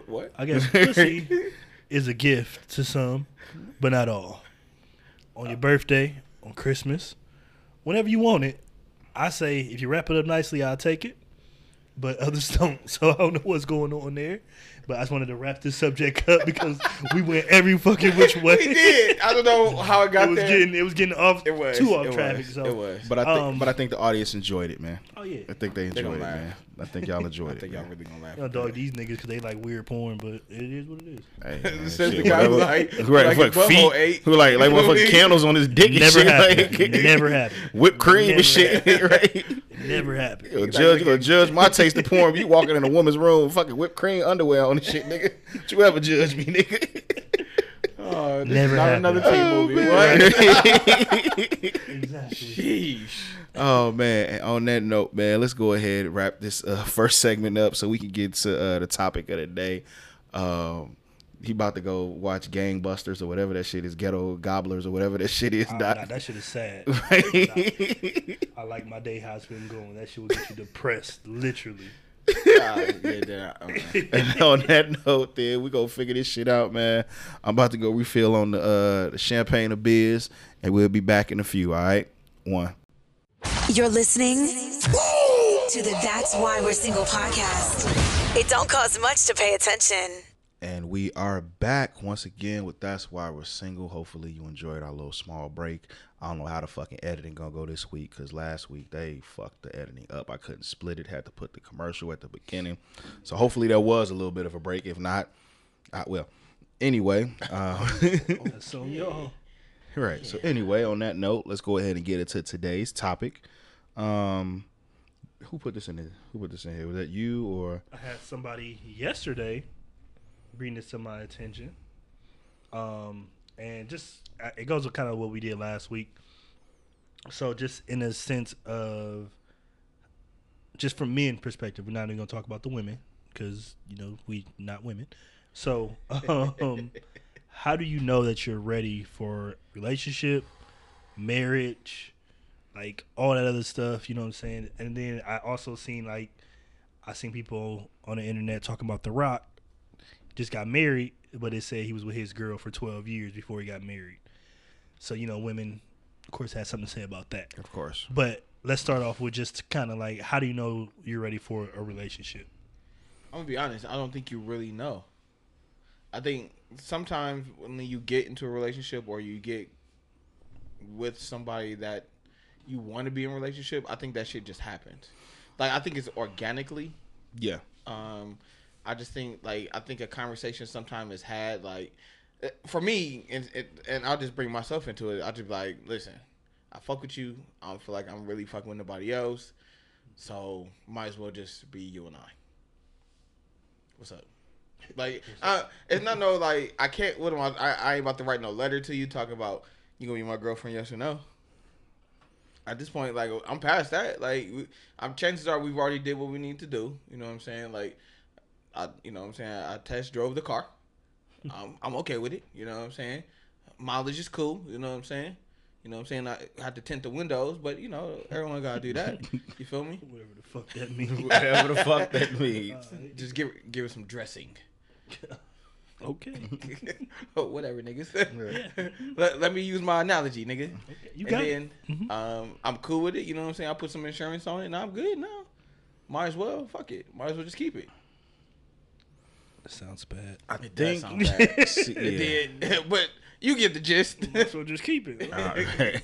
[SPEAKER 4] What?
[SPEAKER 3] I guess pussy is a gift to some, but not all. On your birthday, on Christmas, whenever you want it, I say if you wrap it up nicely, I'll take it. But others don't, so I don't know what's going on there. But I just wanted to wrap this subject up because we went every fucking which way.
[SPEAKER 4] We did. I don't know how it got
[SPEAKER 3] It was
[SPEAKER 4] there.
[SPEAKER 3] getting it was getting off
[SPEAKER 4] it was
[SPEAKER 3] too off
[SPEAKER 4] it
[SPEAKER 3] traffic.
[SPEAKER 4] Was,
[SPEAKER 3] so
[SPEAKER 4] it was.
[SPEAKER 2] But I think,
[SPEAKER 3] Um,
[SPEAKER 2] but I think the audience enjoyed it, man.
[SPEAKER 3] oh yeah,
[SPEAKER 2] I think they
[SPEAKER 4] They
[SPEAKER 2] enjoyed it,
[SPEAKER 4] laugh.
[SPEAKER 2] man. I think y'all
[SPEAKER 4] I
[SPEAKER 2] enjoyed it.
[SPEAKER 4] think y'all
[SPEAKER 2] man.
[SPEAKER 4] really gonna laugh.
[SPEAKER 3] you know, dog these niggas because they like weird porn, but it is what it is.
[SPEAKER 2] Hey, man,
[SPEAKER 4] Since the guy
[SPEAKER 2] whatever.
[SPEAKER 4] was like-
[SPEAKER 2] right,
[SPEAKER 4] like
[SPEAKER 2] fuck feet,
[SPEAKER 4] ate.
[SPEAKER 2] who like like
[SPEAKER 4] what I
[SPEAKER 2] motherfucking candles on his dick and
[SPEAKER 3] Never
[SPEAKER 2] shit,
[SPEAKER 3] happened.
[SPEAKER 2] like
[SPEAKER 3] Never happened.
[SPEAKER 2] whipped cream
[SPEAKER 3] Never
[SPEAKER 2] and shit, right?
[SPEAKER 3] Never happened.
[SPEAKER 2] You gonna judge, you judge my taste of porn. You walking in a woman's room, fucking whipped cream underwear on and shit, nigga. Don't you ever judge me, nigga?
[SPEAKER 4] Oh, this
[SPEAKER 3] Never
[SPEAKER 4] is not
[SPEAKER 3] happened.
[SPEAKER 4] another teen
[SPEAKER 2] Oh,
[SPEAKER 4] movie.
[SPEAKER 2] man.
[SPEAKER 4] What?
[SPEAKER 3] Exactly.
[SPEAKER 4] Sheesh.
[SPEAKER 2] Oh man! On that note, man, let's go ahead and wrap this uh, first segment up so we can get to uh, the topic of the day. Um, he about to go watch Gangbusters or whatever that shit is, Ghetto Gobblers or whatever that shit is.
[SPEAKER 3] Oh, nah, that shit is sad.
[SPEAKER 2] Right?
[SPEAKER 3] I like my day how it's been going. That shit will get you depressed, literally.
[SPEAKER 4] Ah, yeah, yeah, okay.
[SPEAKER 2] and on that note, then we gonna figure this shit out, man. I'm about to go refill on the uh, the champagne of beers, and we'll be back in a few. All right, one.
[SPEAKER 6] You're listening to the That's Why We're Single podcast. It don't cost much to pay attention.
[SPEAKER 2] And we are back once again with That's Why We're Single. Hopefully you enjoyed our little small break. I don't know how the fucking editing gonna go this week because last week they fucked the editing up. I couldn't split it, had to put the commercial at the beginning. So hopefully there was a little bit of a break. If not, I will. Anyway, uh,
[SPEAKER 3] That's y'all.
[SPEAKER 2] right. So anyway, on that note, let's go ahead and get into today's topic. Um, who put this in here? Who put this in here? Was that you or?
[SPEAKER 3] I had somebody yesterday bring this to my attention. Um, and just uh, it goes with kind of what we did last week. So just in a sense of just from men perspective, we're not even gonna talk about the women because you know we not women. So um, how do you know that you're ready for relationship, marriage, like all that other stuff? You know what I'm saying? And then I also seen like I seen people on the internet talking about The Rock just got married, but it said he was with his girl for 12 years before he got married. So you know, women, of course, had something to say about that.
[SPEAKER 2] Of course.
[SPEAKER 3] But let's start off with just kind of like how do you know you're ready for a relationship?
[SPEAKER 4] I'm gonna be honest. I don't think you really know. I think sometimes when you get into a relationship or you get with somebody that you want to be in a relationship, I think that shit just happens. Like I think it's organically.
[SPEAKER 2] Yeah.
[SPEAKER 4] Um, I just think like I think a conversation sometimes is had like eh, for me and it, and I'll just bring myself into it. I'll just be like, listen, I fuck with you. I don't feel like I'm really fucking with nobody else, so might as well just be you and I. What's up? Like, uh, it's not no like I can't. What am I? I, I ain't about to write no letter to you talking about you gonna be my girlfriend, yes or no. At this point, like I'm past that. Like, we, I'm chances are we've already did what we need to do. You know what I'm saying? Like, I, you know what I'm saying? I test drove the car. I'm, I'm okay with it. You know what I'm saying? Mileage is cool. You know what I'm saying? You know what I'm saying? I had to tint the windows, but you know, everyone gotta do that. You feel me?
[SPEAKER 3] Whatever the fuck that means.
[SPEAKER 2] Whatever the fuck that means.
[SPEAKER 4] Just give give it some dressing.
[SPEAKER 3] okay.
[SPEAKER 4] oh, whatever, niggas. let, let me use my analogy, nigga.
[SPEAKER 3] You
[SPEAKER 4] and
[SPEAKER 3] got it.
[SPEAKER 4] then um, I'm cool with it. You know what I'm saying? I put some insurance on it, and I'm good now. Might as well. Fuck it. Might as well just keep it.
[SPEAKER 3] That sounds bad.
[SPEAKER 2] I
[SPEAKER 4] It
[SPEAKER 2] think.
[SPEAKER 4] does sound bad.
[SPEAKER 2] See,
[SPEAKER 4] It
[SPEAKER 2] yeah.
[SPEAKER 4] did, but you get the gist.
[SPEAKER 3] So just keep it.
[SPEAKER 2] Alright.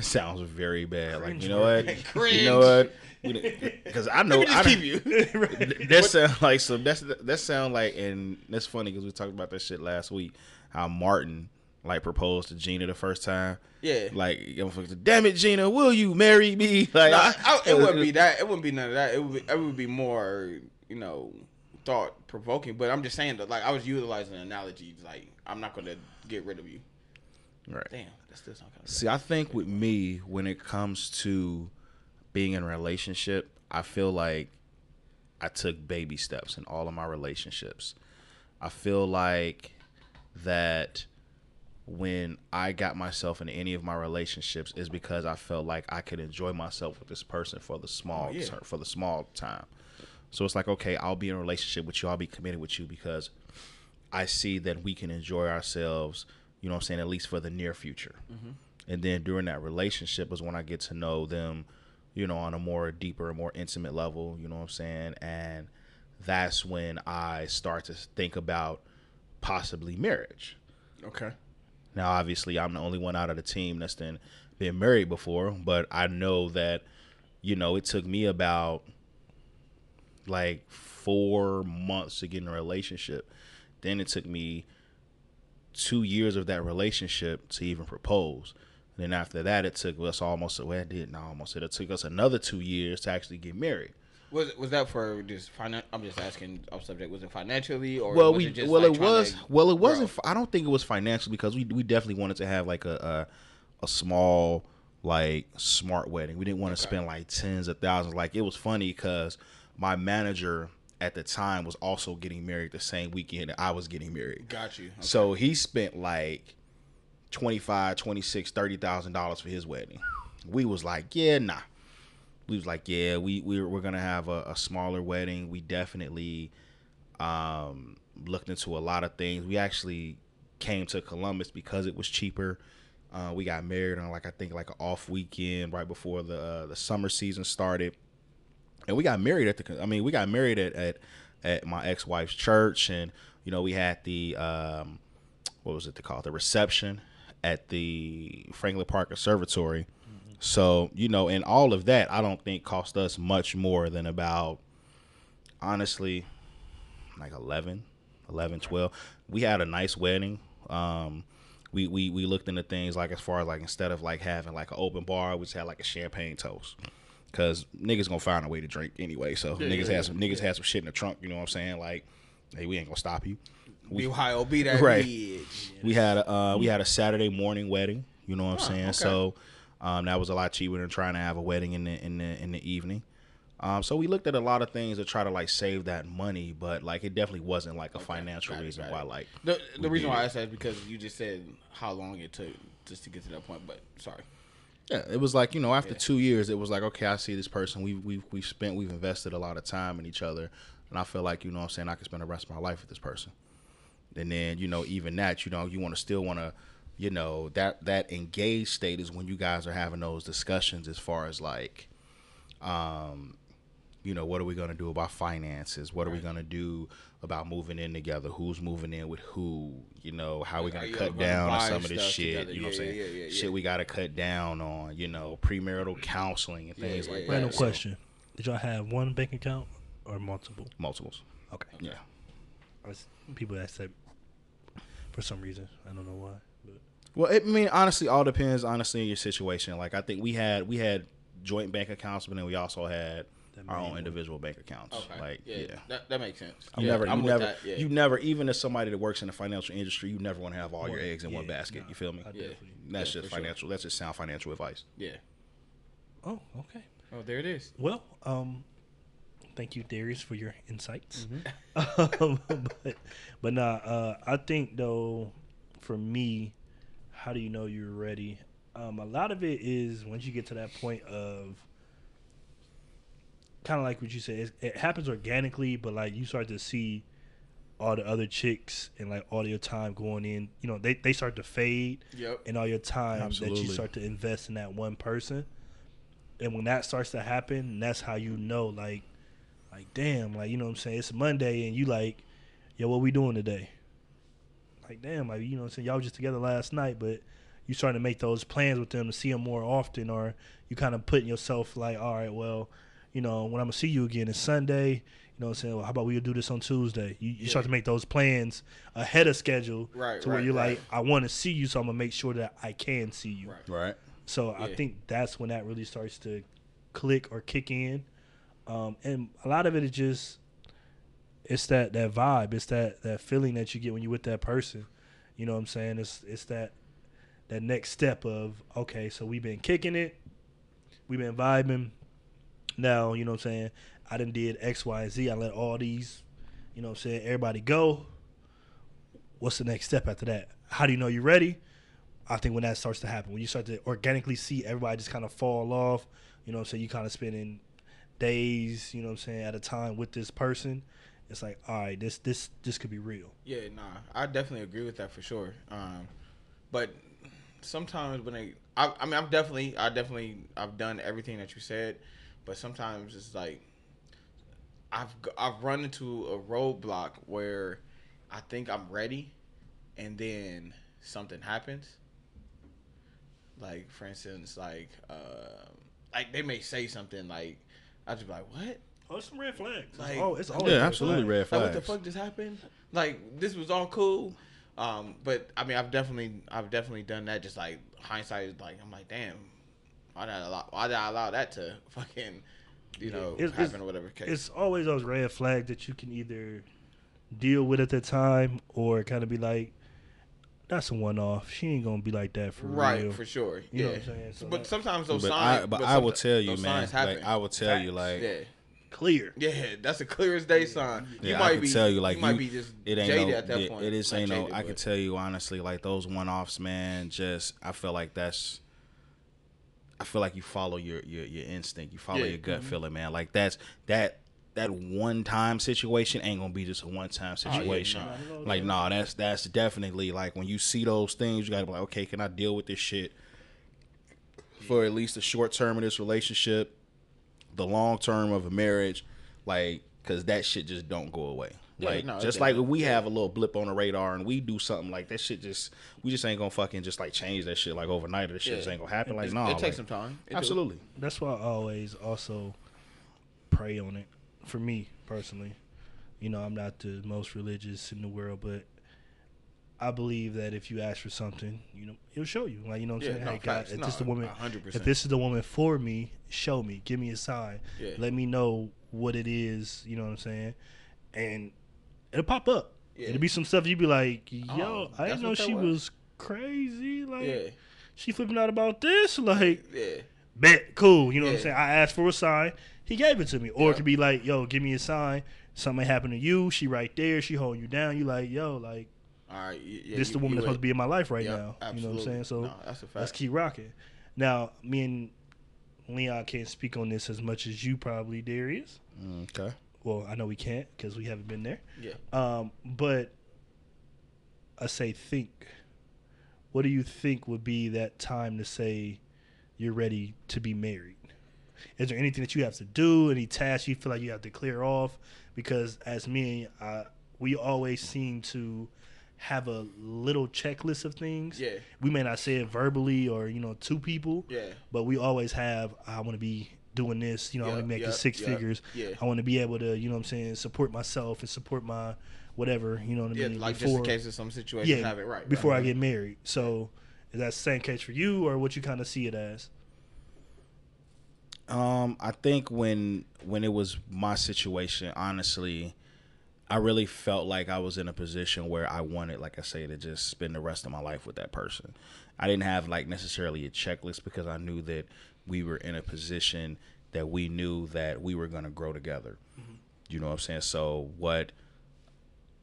[SPEAKER 2] Sounds very bad. Like you know what?
[SPEAKER 4] Cringe.
[SPEAKER 2] You know what? Because I know
[SPEAKER 4] Let me just
[SPEAKER 2] I
[SPEAKER 4] keep you.
[SPEAKER 2] that sound like so. That's that sound like, and that's funny because we talked about that shit last week. How Martin like proposed to Gina the first time.
[SPEAKER 4] Yeah.
[SPEAKER 2] Like, damn it, Gina, will you marry me? Like,
[SPEAKER 4] No, I, I, it wouldn't be that. It wouldn't be none of that. It would. Be, it would be more, you know, thought provoking. But I'm just saying that, like, I was utilizing analogies. Like, I'm not gonna get rid of you.
[SPEAKER 2] Right.
[SPEAKER 4] Damn, that still sound kind of.
[SPEAKER 2] See, I think with me, when it comes to being in a relationship, I feel like I took baby steps in all of my relationships. I feel like that when I got myself in any of my relationships is because I felt like I could enjoy myself with this person for the small
[SPEAKER 4] Oh, yeah.
[SPEAKER 2] for the small time. So it's like, okay, I'll be in a relationship with you. I'll be committed with you because I see that we can enjoy ourselves, you know what I'm saying, at least for the near future. Mm-hmm. And then during that relationship is when I get to know them, you know, on a more deeper, more intimate level, you know what I'm saying? And that's when I start to think about possibly marriage.
[SPEAKER 4] Okay.
[SPEAKER 2] Now, obviously, I'm the only one out of the team that's been been married before, but I know that, you know, it took me about like four months to get in a relationship. Then it took me two years of that relationship to even propose. And then after that, it took us almost, well, it didn't almost, it took us another two years to actually get married.
[SPEAKER 4] Was was that for just finan I'm just asking off subject. Was it financially or
[SPEAKER 2] well, we
[SPEAKER 4] it
[SPEAKER 2] well
[SPEAKER 4] like
[SPEAKER 2] it was well it wasn't. I don't think it was financial because we we definitely wanted to have like a a, a small like smart wedding. We didn't want to spend like tens of thousands. Like it was funny because my manager at the time was also getting married the same weekend that I was getting married.
[SPEAKER 4] Got you. Okay.
[SPEAKER 2] So he spent like 25, 26, 30,000 dollars for his wedding. We was like, yeah, nah. We was like, yeah, we we we're gonna have a, a smaller wedding. We definitely um, looked into a lot of things. We actually came to Columbus because it was cheaper. Uh, we got married on like I think like an off weekend right before the uh, the summer season started, and we got married at the. I mean, we got married at at, at my ex wife's church, and you know we had the um, what was it they called the reception at the Franklin Park Conservatory. So you know, and all of that, I don't think cost us much more than about honestly like 11 11 12 we had a nice wedding um we, we we looked into things like as far as like instead of like having like an open bar we just had like a champagne toast because niggas gonna find a way to drink anyway so niggas had some niggas had some shit in the trunk you know what i'm saying like hey we ain't gonna stop you
[SPEAKER 4] Be Ohio, be that
[SPEAKER 2] Right.
[SPEAKER 4] bitch.
[SPEAKER 2] we had a uh, we had a Saturday morning wedding. You know what I'm saying? So um, that was a lot cheaper than trying to have a wedding in the in the in the evening. Um, so we looked at a lot of things to try to like save that money, but like it definitely wasn't like a financial
[SPEAKER 4] got
[SPEAKER 2] reason why like
[SPEAKER 4] The, the reason why I
[SPEAKER 2] it.
[SPEAKER 4] asked that is because you just said how long it took just to get to that point. But sorry.
[SPEAKER 2] Yeah, it was like you know after two years, it was like okay, I see this person. We've we've we've spent we've invested a lot of time in each other, and I feel like you know what I'm saying I can spend the rest of my life with this person. And then you know even that you know you want to still want to you know that that engaged state is when you guys are having those discussions as far as like um you know what are we going to do about finances what are we going to do about moving in together who's moving in with who you know how are we going to cut
[SPEAKER 4] gonna
[SPEAKER 2] down on some of this shit
[SPEAKER 4] together?
[SPEAKER 2] you know what i'm saying
[SPEAKER 4] yeah, yeah, yeah.
[SPEAKER 2] shit we got to cut down on you know premarital counseling and things
[SPEAKER 4] yeah,
[SPEAKER 2] like
[SPEAKER 4] yeah.
[SPEAKER 2] that
[SPEAKER 3] Random
[SPEAKER 2] So,
[SPEAKER 3] question: Did y'all have one bank account or multiple?
[SPEAKER 2] multiples
[SPEAKER 3] Okay.
[SPEAKER 2] yeah
[SPEAKER 3] I was- People ask that for some reason. I don't know why. But
[SPEAKER 2] Well, it, I mean, honestly, all depends honestly on your situation. Like, I think we had we had joint bank accounts, but then we also had
[SPEAKER 3] That
[SPEAKER 2] our own individual bank accounts.
[SPEAKER 4] Okay.
[SPEAKER 2] Like,
[SPEAKER 4] yeah,
[SPEAKER 2] yeah.
[SPEAKER 4] That, that makes sense.
[SPEAKER 2] You
[SPEAKER 4] Yeah,
[SPEAKER 2] never,
[SPEAKER 4] I'm
[SPEAKER 2] you never,
[SPEAKER 4] that, yeah.
[SPEAKER 2] you never. Even as somebody that works in the financial industry, you never want to have all your eggs in one basket.
[SPEAKER 3] nah,
[SPEAKER 2] you feel me?
[SPEAKER 4] Yeah.
[SPEAKER 2] That's
[SPEAKER 4] Yeah,
[SPEAKER 2] just
[SPEAKER 4] for sure.
[SPEAKER 2] financial. That's just sound financial advice.
[SPEAKER 4] yeah.
[SPEAKER 3] Oh, okay.
[SPEAKER 4] Oh, there it is.
[SPEAKER 3] Well, um, thank you, Darius, for your insights.
[SPEAKER 4] Mm-hmm.
[SPEAKER 3] um, but, but nah, uh, I think though, for me, how do you know you're ready? Um, a lot of it is once you get to that point of kind of like what you said, it, it happens organically, but like you start to see all the other chicks and like all your time going in, you know, they, they start to fade
[SPEAKER 4] Yep.
[SPEAKER 3] and all your time that you start to invest in that one person. And when that starts to happen, that's how you know, like, like damn, like you know what I'm saying. It's Monday, and you like, yo, what we doing today? Like damn, like you know what I'm saying. Y'all was just together last night, but you starting to make those plans with them to see them more often, or you kind of putting yourself like, all right, well, you know, when I'm gonna see you again is Sunday. You know I'm saying? Well, how about we do this on Tuesday? You, you start to make those plans ahead of schedule,
[SPEAKER 4] Right,
[SPEAKER 3] To where
[SPEAKER 4] right,
[SPEAKER 3] you're
[SPEAKER 4] right.
[SPEAKER 3] like, I want to see you, so I'm gonna make sure that I can see you.
[SPEAKER 4] Right.
[SPEAKER 2] Right.
[SPEAKER 3] So I think that's when that really starts to click or kick in. Um, and a lot of it is just it's that that vibe, it's that that feeling that you get when you're with that person. You know what I'm saying? It's it's that that next step of okay, so we've been kicking it, we've been vibing. Now, you know what I'm saying? I didn't did X, Y, and Z. I let all these, you know what I'm saying, everybody go. What's the next step after that? How do you know you're ready? I think when that starts to happen, when you start to organically see everybody just kind of fall off, you know what I'm saying, you kind of spending days, you know what I'm saying, at a time with this person, it's like, all right, this this this could be real.
[SPEAKER 4] Yeah, nah, I definitely agree with that for sure. Um, but sometimes when they, I, I mean, I'm definitely, I definitely, I've done everything that you said, but sometimes it's like, I've g- I've run into a roadblock where I think I'm ready, and then something happens. Like for instance, like uh, like they may say something like, I just be like, what?
[SPEAKER 3] Oh, it's some red flags.
[SPEAKER 4] Like-
[SPEAKER 3] oh, it's always
[SPEAKER 2] Yeah,
[SPEAKER 3] red
[SPEAKER 2] absolutely
[SPEAKER 3] flags.
[SPEAKER 2] red
[SPEAKER 4] Like
[SPEAKER 2] flags.
[SPEAKER 4] what the fuck just happened? Like this was all cool, um, but I mean I've definitely I've definitely done that. Just like hindsight is like I'm like damn, why did I allow why did I allow that to fucking you know
[SPEAKER 3] It's-
[SPEAKER 4] happen
[SPEAKER 3] it's-
[SPEAKER 4] or whatever case.
[SPEAKER 3] It's always those red flags that you can either deal with at the time or kind of be like, that's a one off. She ain't gonna be like that for
[SPEAKER 4] right
[SPEAKER 3] real.
[SPEAKER 4] for sure.
[SPEAKER 3] You
[SPEAKER 4] yeah,
[SPEAKER 3] know what I'm saying? So
[SPEAKER 4] but
[SPEAKER 3] that-
[SPEAKER 4] sometimes those
[SPEAKER 2] But
[SPEAKER 4] signs.
[SPEAKER 2] I, but I will tell you, man. Like I will tell you, like
[SPEAKER 4] yeah.
[SPEAKER 3] Clear.
[SPEAKER 4] Yeah, that's a clear as day sign. You
[SPEAKER 2] Yeah,
[SPEAKER 4] might
[SPEAKER 2] I can
[SPEAKER 4] be,
[SPEAKER 2] tell you, like
[SPEAKER 4] you might
[SPEAKER 2] you-
[SPEAKER 4] be just
[SPEAKER 2] it ain't
[SPEAKER 4] jaded
[SPEAKER 2] no,
[SPEAKER 4] at that
[SPEAKER 2] it,
[SPEAKER 4] point.
[SPEAKER 2] It is
[SPEAKER 4] Not
[SPEAKER 2] ain't no.
[SPEAKER 4] jaded,
[SPEAKER 2] I can tell you honestly, like those one offs, man. Just I feel like that's. I feel like you follow your your, your instinct. You follow
[SPEAKER 4] Yeah.
[SPEAKER 2] your gut mm-hmm. feeling, man. Like that's that that one time situation ain't gonna be just a one time
[SPEAKER 4] Oh, yeah,
[SPEAKER 2] situation.
[SPEAKER 4] nah.
[SPEAKER 2] Like nah, that's that's definitely like when you see those things, you gotta be like, okay, can I deal with this shit for at least the short term of this relationship, the long term of a marriage, like because that shit just don't go away.
[SPEAKER 4] Yeah,
[SPEAKER 2] like
[SPEAKER 4] no,
[SPEAKER 2] just like we have a little blip on the radar and we do something like that shit just we just ain't gonna fucking just like change that shit like overnight or this shit
[SPEAKER 4] Yeah.
[SPEAKER 2] just ain't gonna happen. Like
[SPEAKER 4] It-
[SPEAKER 2] no,
[SPEAKER 4] it takes
[SPEAKER 2] like,
[SPEAKER 4] some time. It do.
[SPEAKER 2] absolutely.
[SPEAKER 3] That's why I always also pray on it. For me personally, you know, I'm not the most religious in the world, but I believe that if you ask for something, you know, he'll show you. Like you know what I'm
[SPEAKER 4] Yeah,
[SPEAKER 3] saying?
[SPEAKER 4] no,
[SPEAKER 3] hey God,
[SPEAKER 4] facts.
[SPEAKER 3] if
[SPEAKER 4] No,
[SPEAKER 3] this the woman,
[SPEAKER 4] 100%.
[SPEAKER 3] if this is the woman for me, show me, give me a sign,
[SPEAKER 4] Yeah.
[SPEAKER 3] let me know what it is. You know what I'm saying? And it'll pop up.
[SPEAKER 4] Yeah.
[SPEAKER 3] It'll be some stuff you'd be like, oh, yo,
[SPEAKER 4] Oh,
[SPEAKER 3] I didn't know she
[SPEAKER 4] was?
[SPEAKER 3] was crazy. Like
[SPEAKER 4] Yeah,
[SPEAKER 3] she flipping out about this. Like
[SPEAKER 4] yeah.
[SPEAKER 3] bet cool. You know what I'm saying? I asked for a sign, he gave it to me. Or
[SPEAKER 4] Yeah.
[SPEAKER 3] it could be like, yo, give me a sign. Something happened to you. She right there. She holding you down. You like, yo, like
[SPEAKER 4] All right. Yeah,
[SPEAKER 3] this
[SPEAKER 4] you-
[SPEAKER 3] the woman that's supposed to be in my life right
[SPEAKER 4] Yep,
[SPEAKER 3] now. You know what I'm saying? So
[SPEAKER 4] No, that's a fact.
[SPEAKER 3] let's keep rocking. Now, me and Leon can't speak on this as much as you probably, Darius.
[SPEAKER 2] Mm, okay.
[SPEAKER 3] Well, I know we can't because we haven't been there.
[SPEAKER 4] Yeah.
[SPEAKER 3] Um, but I say think. what do you think would be that time to say you're ready to be married? Is there anything that you have to do? Any tasks you feel like you have to clear off? Because as me, uh, we always seem to have a little checklist of things.
[SPEAKER 4] Yeah.
[SPEAKER 3] We may not say it verbally or you know to people.
[SPEAKER 4] Yeah.
[SPEAKER 3] But we always have. I want to be doing this. You know, I want
[SPEAKER 4] Yup,
[SPEAKER 3] to make the six
[SPEAKER 4] yup,
[SPEAKER 3] figures.
[SPEAKER 4] yeah.
[SPEAKER 3] I want to be able to, you know, what I'm saying, support myself and support my whatever. You know what I
[SPEAKER 4] Yeah,
[SPEAKER 3] mean?
[SPEAKER 4] like just in case of some situations, have it right.
[SPEAKER 3] before
[SPEAKER 4] right.
[SPEAKER 3] I get married. So is that the same case for you, or what you kind of see it as?
[SPEAKER 2] Um, I think when when it was my situation, honestly, I really felt like I was in a position where I wanted, like I say, to just spend the rest of my life with that person. I didn't have like necessarily a checklist because I knew that we were in a position that we knew that we were going to grow together. You know what I'm saying? So what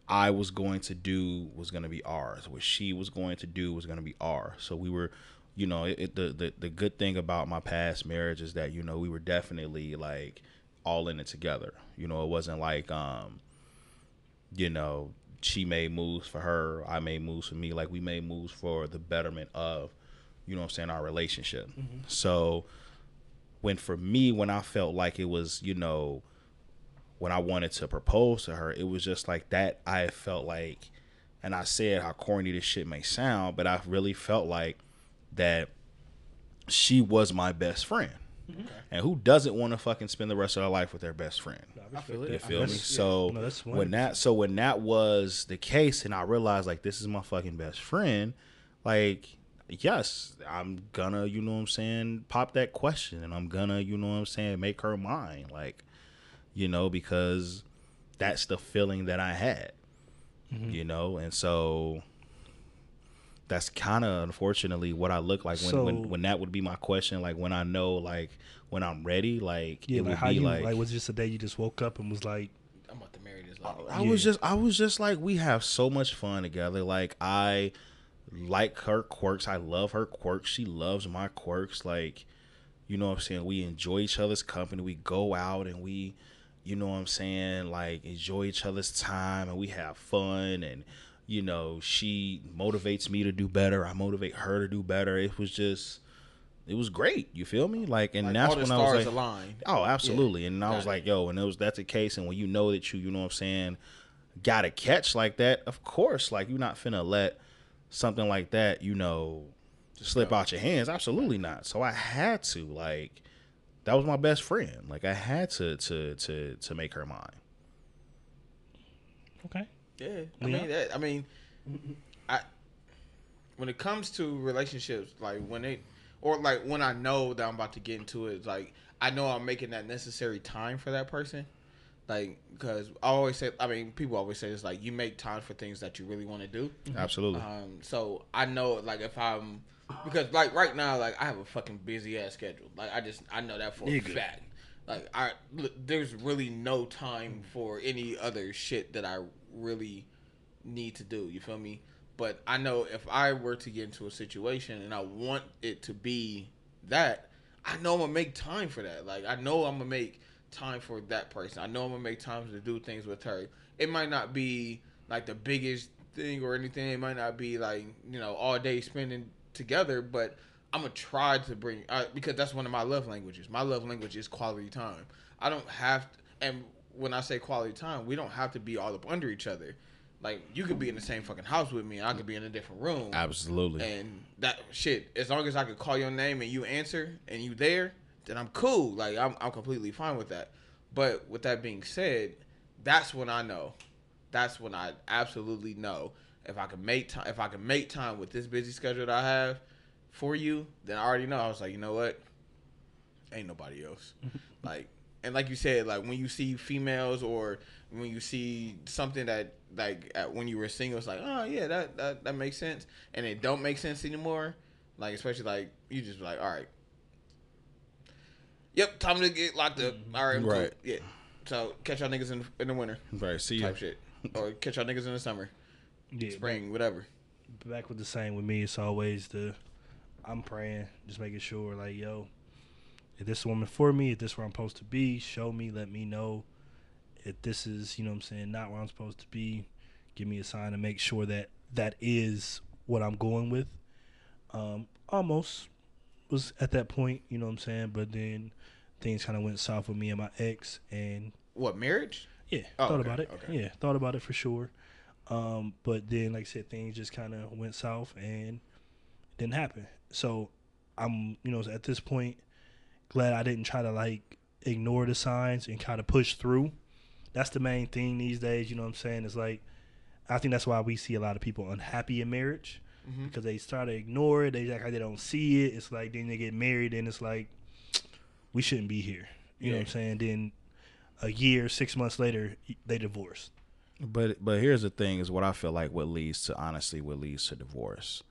[SPEAKER 2] I was going to do was going to be ours. What she was going to do was going to be ours. So we were, you know, it, it, the, the the good thing about my past marriage is that you know we were definitely like all in it together. You know, it wasn't like um, you know, she made moves for her, I made moves for me. Like we made moves for the betterment of, you know, what I'm saying our relationship. So when for me, when I felt like it was, you know, when I wanted to propose to her, it was just like that. I felt like, and I said how corny this shit may sound, but I really felt like that she was my best friend. And who doesn't want to fucking spend the rest of their life with their best friend?
[SPEAKER 3] I feel
[SPEAKER 2] You feel me? So
[SPEAKER 3] No,
[SPEAKER 2] when that so when that was the case, and I realized like this is my fucking best friend, like yes, I'm gonna you know what I'm saying pop that question, and I'm gonna you know what I'm saying make her mine, like you know because that's the feeling that I had,
[SPEAKER 3] Mm-hmm.
[SPEAKER 2] you know, and so that's kind of unfortunately what I look like when,
[SPEAKER 3] So-
[SPEAKER 2] when when that would be my question, like when I know like when I'm ready, like
[SPEAKER 3] Yeah,
[SPEAKER 2] it
[SPEAKER 3] like
[SPEAKER 2] would
[SPEAKER 3] how
[SPEAKER 2] be
[SPEAKER 3] you
[SPEAKER 2] like
[SPEAKER 3] like was it just a day you just woke up and was like,
[SPEAKER 4] I'm about to marry this lady.
[SPEAKER 2] I was just I was just like we have so much fun together. Like I like her quirks. I love her quirks. She loves my quirks. Like you know what I'm saying? We enjoy each other's company. We go out and we you know what I'm saying? Like enjoy each other's time and we have fun and you know, she motivates me to do better. I motivate her to do better. It was just it was great. You feel me? Like and
[SPEAKER 4] Like,
[SPEAKER 2] that's when I was like
[SPEAKER 4] aligned.
[SPEAKER 2] Oh, absolutely. And I was like, yo, and it was that's the case. And when you know that you, you know what I'm saying, got a catch like that, of course, like you're not finna let something like that, you know, slip out your hands. Absolutely not. So I had to, like, that was my best friend. Like I had to to to to make her mine.
[SPEAKER 3] okay,
[SPEAKER 4] Yeah, I mean, that, I mean, I when it comes to relationships, like when it or like when I know that I'm about to get into it, like I know I'm making that necessary time for that person. Like, because I always say, I mean, people always say this, like you make time for things that you really want to do.
[SPEAKER 2] Absolutely.
[SPEAKER 4] Um, so I know, like, if I'm because, like, right now, like, I have a fucking busy ass schedule. Like, I just I know that for a fact. Like, I look, there's really no time for any other shit that I really need to do. You feel me? But I know if I were to get into a situation and I want it to be that, I know I'm gonna make time for that. Like, I know I'm gonna make time for that person. I know I'm gonna make time to do things with her. It might not be like the biggest thing or anything. It might not be like you know all day spending together, but I'm gonna try to bring uh, because that's one of my love languages. My love language is quality time. I don't have to, and when I say quality time, we don't have to be all up under each other. Like you could be in the same fucking house with me, and I could be in a different room.
[SPEAKER 2] Absolutely.
[SPEAKER 4] And that shit, as long as I could call your name and you answer and you there, then I'm cool. Like I'm, I'm completely fine with that. But with that being said, that's when I know. That's when I absolutely know if I can make time. If I can make time with this busy schedule that I have for you, then I already know. I was like, you know what? Ain't nobody else. like, and like you said, like when you see females or when you see something that like at, when you were single, it's like, oh yeah, that, that that makes sense, and it don't make sense anymore. Like especially like you just be like, all right, yep, time to get locked up. All right, cool.
[SPEAKER 2] Right.
[SPEAKER 4] yeah. So catch y'all niggas in in the winter
[SPEAKER 2] right. See you.
[SPEAKER 4] type shit, or catch y'all niggas in the summer,
[SPEAKER 3] yeah,
[SPEAKER 4] spring, whatever.
[SPEAKER 3] back with the same with me. It's always the I'm praying, just making sure, like, yo, if this woman for me, if this where I'm supposed to be, show me, let me know. If this is, you know what I'm saying, not where I'm supposed to be, give me a sign to make sure that that is what I'm going with. Um, almost was at that point, you know what I'm saying. But then things kind of went south with me and my ex, and
[SPEAKER 4] What marriage?
[SPEAKER 3] yeah,
[SPEAKER 4] Oh,
[SPEAKER 3] thought
[SPEAKER 4] okay,
[SPEAKER 3] about it.
[SPEAKER 4] okay.
[SPEAKER 3] Yeah, thought about it for sure. Um, but then, like I said, things just kind of went south and didn't happen. So I'm, you know, at this point, glad I didn't try to like ignore the signs and kind of push through. That's the main thing these days. You know what I'm saying? It's like I think that's why we see a lot of people unhappy in marriage
[SPEAKER 4] Mm-hmm.
[SPEAKER 3] because they start to ignore it. They act like they don't see it. It's like then they get married and it's like we shouldn't be here. You know what I'm saying? Then a year, six months later, they divorce.
[SPEAKER 2] But but here's the thing: is what I feel like what leads to honestly what leads to divorce,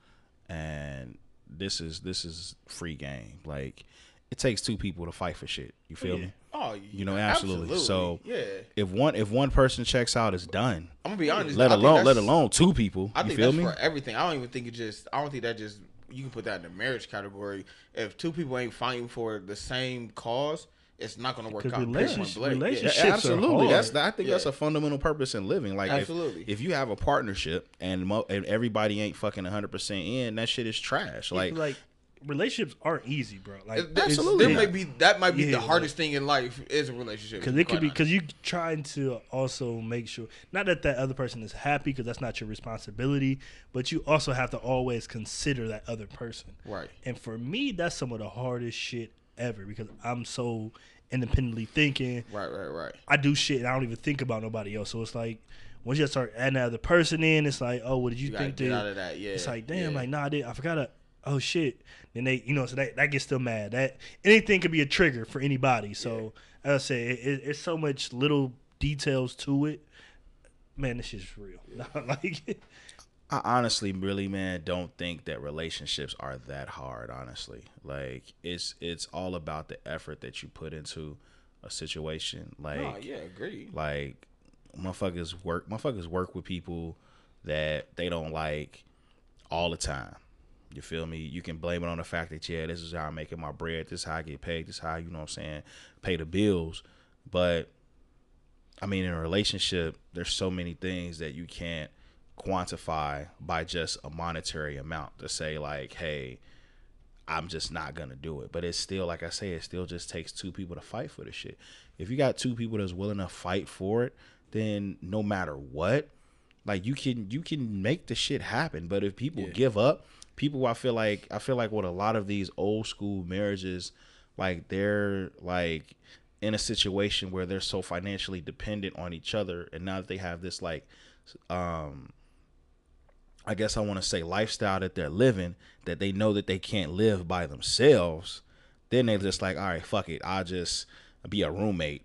[SPEAKER 2] and this is this is free game. Like it takes two people to fight for shit. You feel
[SPEAKER 3] Yeah.
[SPEAKER 2] me?
[SPEAKER 4] Oh,
[SPEAKER 2] You know, absolutely. So
[SPEAKER 4] yeah,
[SPEAKER 2] if one if one person checks out, it's done.
[SPEAKER 4] I'm gonna be honest.
[SPEAKER 2] Let
[SPEAKER 4] I
[SPEAKER 2] alone let alone two people.
[SPEAKER 4] I
[SPEAKER 2] you
[SPEAKER 4] think
[SPEAKER 2] feel
[SPEAKER 4] that's
[SPEAKER 2] me?
[SPEAKER 4] for everything. I don't even think it just. I don't think that just. You can put that in the marriage category. If two people ain't fighting for the same cause, it's not gonna work
[SPEAKER 3] Because
[SPEAKER 4] out.
[SPEAKER 3] relationship-
[SPEAKER 4] Point blank.
[SPEAKER 3] relationship-
[SPEAKER 2] Yeah,
[SPEAKER 3] Shits are
[SPEAKER 2] absolutely. That's. I think that's a fundamental purpose in living. Like, if-
[SPEAKER 4] Absolutely.
[SPEAKER 2] if, you have a partnership and mo- and everybody ain't fucking 100 percent in, that shit is trash. Like,
[SPEAKER 3] like relationships aren't easy, bro. Like
[SPEAKER 4] It- that-
[SPEAKER 2] Absolutely
[SPEAKER 4] That
[SPEAKER 2] not.
[SPEAKER 4] might be that might be
[SPEAKER 3] Yeah,
[SPEAKER 4] the
[SPEAKER 3] like-
[SPEAKER 4] hardest thing in life is a relationship.
[SPEAKER 3] because it could be because you're trying to also make sure not that that other person is happy because that's not your responsibility, but you also have to always consider that other person.
[SPEAKER 4] Right.
[SPEAKER 3] And for me, that's some of the hardest shit ever because I'm so independently thinking.
[SPEAKER 4] Right, right, right.
[SPEAKER 3] I do shit and I don't even think about nobody else. So it's like once you start adding another person in, it's like, oh, what did you,
[SPEAKER 4] You gotta
[SPEAKER 3] think?
[SPEAKER 4] get
[SPEAKER 3] that-
[SPEAKER 4] out of that, yeah,
[SPEAKER 3] It's like, damn,
[SPEAKER 4] yeah.
[SPEAKER 3] like, nah, I did. I forgot. To, oh shit. Then they, you know, so that that gets them mad. That anything could be a trigger for anybody. So as I say, it, it, it's so much little details to it. Man, this shit's real. like,
[SPEAKER 2] I honestly, really, man, don't think that relationships are that hard. Honestly, like it's it's all about the effort that you put into a situation. Like,
[SPEAKER 4] Oh yeah, agreed.
[SPEAKER 2] like motherfuckers work motherfuckers work with people that they don't like all the time. You feel me? You can blame it on the fact that yeah, this is how I'm making my bread, this is how I get paid, this is how you know what I'm saying, pay the bills. But I mean in a relationship, there's so many things that you can't quantify by just a monetary amount to say like, hey, I'm just not gonna do it. But it's still, like I say, it still just takes two people to fight for the shit. If you got two people that's willing to fight for it, then no matter what, like you can you can make the shit happen. But if people give up, people I feel like I feel like with a lot of these old school marriages, like they're like in a situation where they're so financially dependent on each other and now that they have this like um I guess I want to say lifestyle that they're living that they know that they can't live by themselves, then they're just like, all right, fuck it, I'll just be a roommate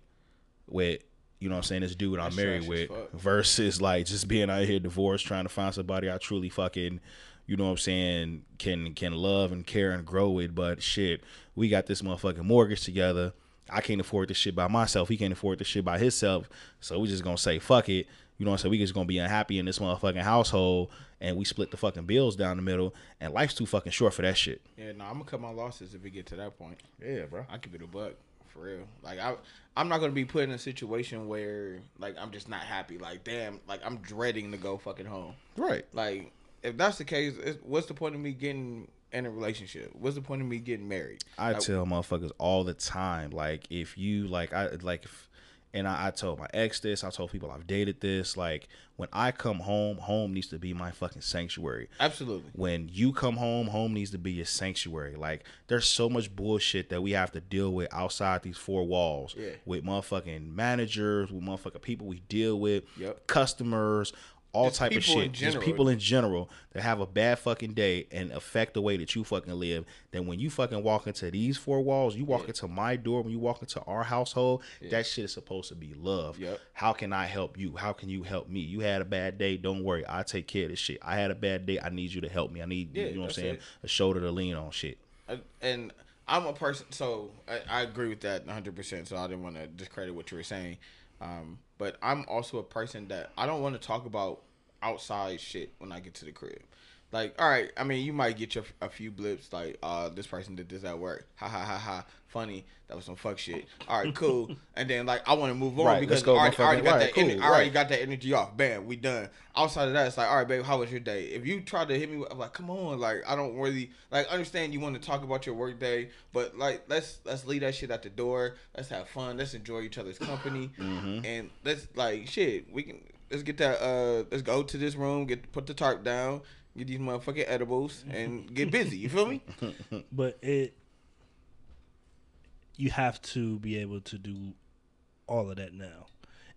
[SPEAKER 2] with, you know what I'm saying, this dude I'm
[SPEAKER 4] That's
[SPEAKER 2] married with versus like just being out here divorced, trying to find somebody I truly fucking, you know what I'm saying, can can love and care and grow it, But shit, we got this motherfucking mortgage together. I can't afford this shit by myself. He can't afford this shit by himself. So we just gonna say fuck it. You know what I'm saying? We just gonna be unhappy in this motherfucking household and we split the fucking bills down the middle and life's too fucking short for that shit.
[SPEAKER 4] Yeah, no, I'm gonna cut my losses if we get to that point.
[SPEAKER 2] Yeah, bro.
[SPEAKER 4] I keep it a buck for real. Like I, I'm not gonna be put in a situation where like I'm just not happy. Like damn, like I'm dreading to go fucking home.
[SPEAKER 2] Right.
[SPEAKER 4] Like if that's the case, it's, what's the point of me getting in a relationship? What's the point of me getting married?
[SPEAKER 2] I
[SPEAKER 4] Like,
[SPEAKER 2] tell motherfuckers all the time, like if you like I like if and I, I told my ex this, I told people I've dated this, like when I come home, home needs to be my fucking sanctuary.
[SPEAKER 4] absolutely.
[SPEAKER 2] When you come home, home needs to be your sanctuary. Like there's so much bullshit that we have to deal with outside these four walls.
[SPEAKER 4] Yeah.
[SPEAKER 2] With motherfucking managers, with motherfucking people we deal with,
[SPEAKER 4] Yep.
[SPEAKER 2] customers, all
[SPEAKER 4] Just
[SPEAKER 2] type of shit. Just people in general that have a bad fucking day and affect the way that you fucking live. Then when you fucking walk into these four walls, you walk into my door, when you walk into our household, that shit is supposed to be love.
[SPEAKER 4] Yep.
[SPEAKER 2] How can I help you? How can you help me? You had a bad day, don't worry. I take care of this shit. I had a bad day. I need you to help me. I need
[SPEAKER 4] Yeah,
[SPEAKER 2] you know what I'm saying?
[SPEAKER 4] it.
[SPEAKER 2] A shoulder to lean on shit.
[SPEAKER 4] I- and I'm a person, so I, I agree with that 100. percent So I didn't want to discredit what you were saying, um, but I'm also a person that I don't want to talk about outside shit when I get to the crib. Like, all right, I mean, you might get your a few blips like, uh, this person did this at work. Ha ha ha ha. Funny. That was some fuck shit. All right, cool. and then like I want to move on
[SPEAKER 2] Right,
[SPEAKER 4] because
[SPEAKER 2] go,
[SPEAKER 4] I already, I already got
[SPEAKER 2] Right,
[SPEAKER 4] that.
[SPEAKER 2] cool,
[SPEAKER 4] ener- I already
[SPEAKER 2] right.
[SPEAKER 4] got that energy off. Bam, we done. Outside of that, it's like, all right, babe, how was your day? If you try to hit me, with, I'm like, come on, like I don't really like understand you want to talk about your work day, but like let's let's leave that shit at the door. Let's have fun. Let's enjoy each other's company,
[SPEAKER 2] Mm-hmm.
[SPEAKER 4] and let's like shit. We can let's get that. Uh, let's go to this room, get put the tarp down, get these motherfucking edibles, and get busy. You feel me?
[SPEAKER 3] but it you have to be able to do all of that now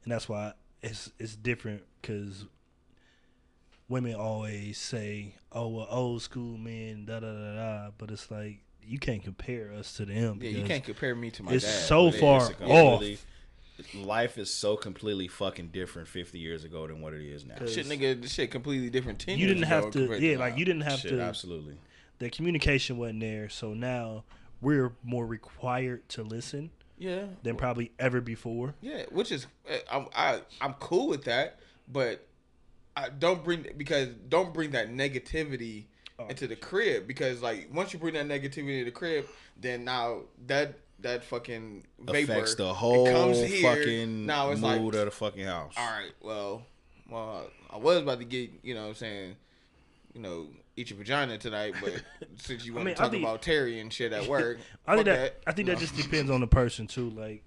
[SPEAKER 3] and that's why it's it's different because women always say oh well old school men da da da da but it's like you can't compare us to them
[SPEAKER 4] Yeah, you can't compare me to my
[SPEAKER 3] it's
[SPEAKER 4] dad.
[SPEAKER 3] so far off
[SPEAKER 2] Life is so completely fucking different 50 years ago than what it is now.
[SPEAKER 4] Shit, nigga, this shit completely different. Ten
[SPEAKER 3] you didn't
[SPEAKER 4] ago
[SPEAKER 3] have to yeah
[SPEAKER 4] now.
[SPEAKER 3] like you didn't have
[SPEAKER 2] Shit,
[SPEAKER 3] to
[SPEAKER 2] absolutely.
[SPEAKER 3] the communication wasn't there so now we're more required to listen
[SPEAKER 4] Yeah,
[SPEAKER 3] than probably ever before
[SPEAKER 4] Yeah, which is eh, I'm I, I'm cool with that, but I don't bring because don't bring that negativity
[SPEAKER 3] Oh,
[SPEAKER 4] into the crib because like once you bring that negativity to the crib, then now that that fucking vapor
[SPEAKER 2] Affects the
[SPEAKER 4] it
[SPEAKER 2] whole
[SPEAKER 4] comes here,
[SPEAKER 2] fucking
[SPEAKER 4] now it's like
[SPEAKER 2] mood of the fucking house.
[SPEAKER 4] all right, well, well, I was about to get you know what I'm saying, you know, eat your vagina tonight, but since you want
[SPEAKER 3] mean,
[SPEAKER 4] to talk
[SPEAKER 3] think-
[SPEAKER 4] about Terry and shit at work,
[SPEAKER 3] I think
[SPEAKER 4] fuck
[SPEAKER 3] that, I think that just depends on the person too. Like,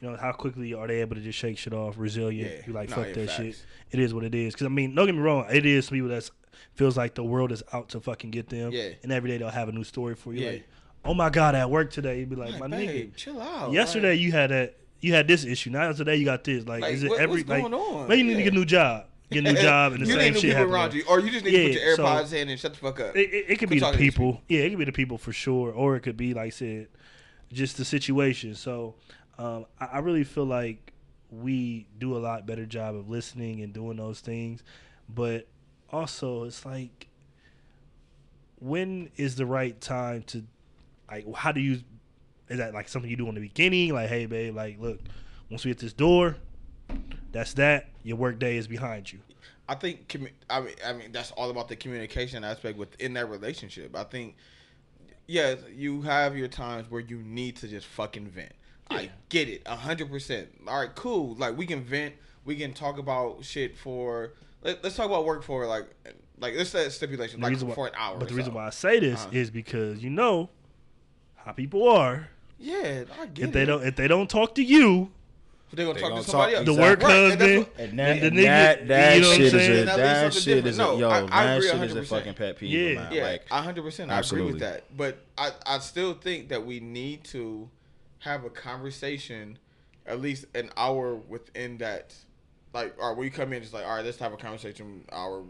[SPEAKER 3] you know, how quickly are they able to just shake shit off, resilient?
[SPEAKER 4] Yeah.
[SPEAKER 3] You like
[SPEAKER 4] Nah,
[SPEAKER 3] fuck
[SPEAKER 4] yeah,
[SPEAKER 3] that
[SPEAKER 4] facts.
[SPEAKER 3] shit. It is what it is. Because I mean, don't get me wrong, it is people that feels like the world is out to fucking get them.
[SPEAKER 4] Yeah.
[SPEAKER 3] And every day they'll have a new story for you.
[SPEAKER 4] Yeah.
[SPEAKER 3] Like, oh my god, at work today, you'd be like,
[SPEAKER 4] Like,
[SPEAKER 3] my
[SPEAKER 4] babe,
[SPEAKER 3] nigga.
[SPEAKER 4] chill out.
[SPEAKER 3] Yesterday
[SPEAKER 4] like-
[SPEAKER 3] you had that. You had this issue. Now today you got this. Like,
[SPEAKER 4] Like,
[SPEAKER 3] is it
[SPEAKER 4] what-
[SPEAKER 3] every
[SPEAKER 4] what's
[SPEAKER 3] like?
[SPEAKER 4] going on?
[SPEAKER 3] Maybe you need to get a new job. Get a new job and the
[SPEAKER 4] you
[SPEAKER 3] same shit happen.
[SPEAKER 4] around you, or you just need to put your
[SPEAKER 3] so-
[SPEAKER 4] AirPods in and shut the fuck up.
[SPEAKER 3] It, it, it could be the
[SPEAKER 4] talking to these
[SPEAKER 3] people. Yeah, it could be the people for sure, or it could be like I said, just the situation. So um, I, I really feel like we do a lot better job of listening and doing those things, but also it's like when is the right time to like how do you is that like something you do in the beginning like hey babe like look once we hit this door that's that your work day is behind you
[SPEAKER 4] I think commu- I mean I mean that's all about the communication aspect within that relationship. I think yes, you have your times where you need to just fucking vent. I get it, a hundred percent. All right, cool. Like we can vent, we can talk about shit for. Let, us talk about work for like like let's set stipulation like for
[SPEAKER 3] why-
[SPEAKER 4] an hour.
[SPEAKER 3] But the reason why I say this
[SPEAKER 4] Uh-huh.
[SPEAKER 3] is because you know how people are.
[SPEAKER 4] yeah, I get
[SPEAKER 3] If they don't, if they don't talk to you,
[SPEAKER 4] they're gonna
[SPEAKER 2] They
[SPEAKER 4] talk
[SPEAKER 2] gonna
[SPEAKER 4] to somebody
[SPEAKER 2] talk-
[SPEAKER 4] else.
[SPEAKER 3] the work
[SPEAKER 4] Right, and that's
[SPEAKER 3] husband,
[SPEAKER 4] what-
[SPEAKER 2] And that,
[SPEAKER 3] the
[SPEAKER 2] and
[SPEAKER 3] nigga,
[SPEAKER 2] that, that
[SPEAKER 3] you know
[SPEAKER 2] shit is a,
[SPEAKER 4] That
[SPEAKER 2] that shit is a,
[SPEAKER 4] No,
[SPEAKER 2] yo,
[SPEAKER 4] I- I
[SPEAKER 2] that
[SPEAKER 4] agree
[SPEAKER 2] shit is a
[SPEAKER 4] 100%.
[SPEAKER 2] fucking pet peeve
[SPEAKER 3] Yeah.
[SPEAKER 2] of mine.
[SPEAKER 4] Yeah,
[SPEAKER 2] Like,
[SPEAKER 4] a hundred percent. I agree with that. But I, I still think that we need to have a conversation, at least an hour within that. Like, all right, when you come in, it's like, all right, let's have a conversation hour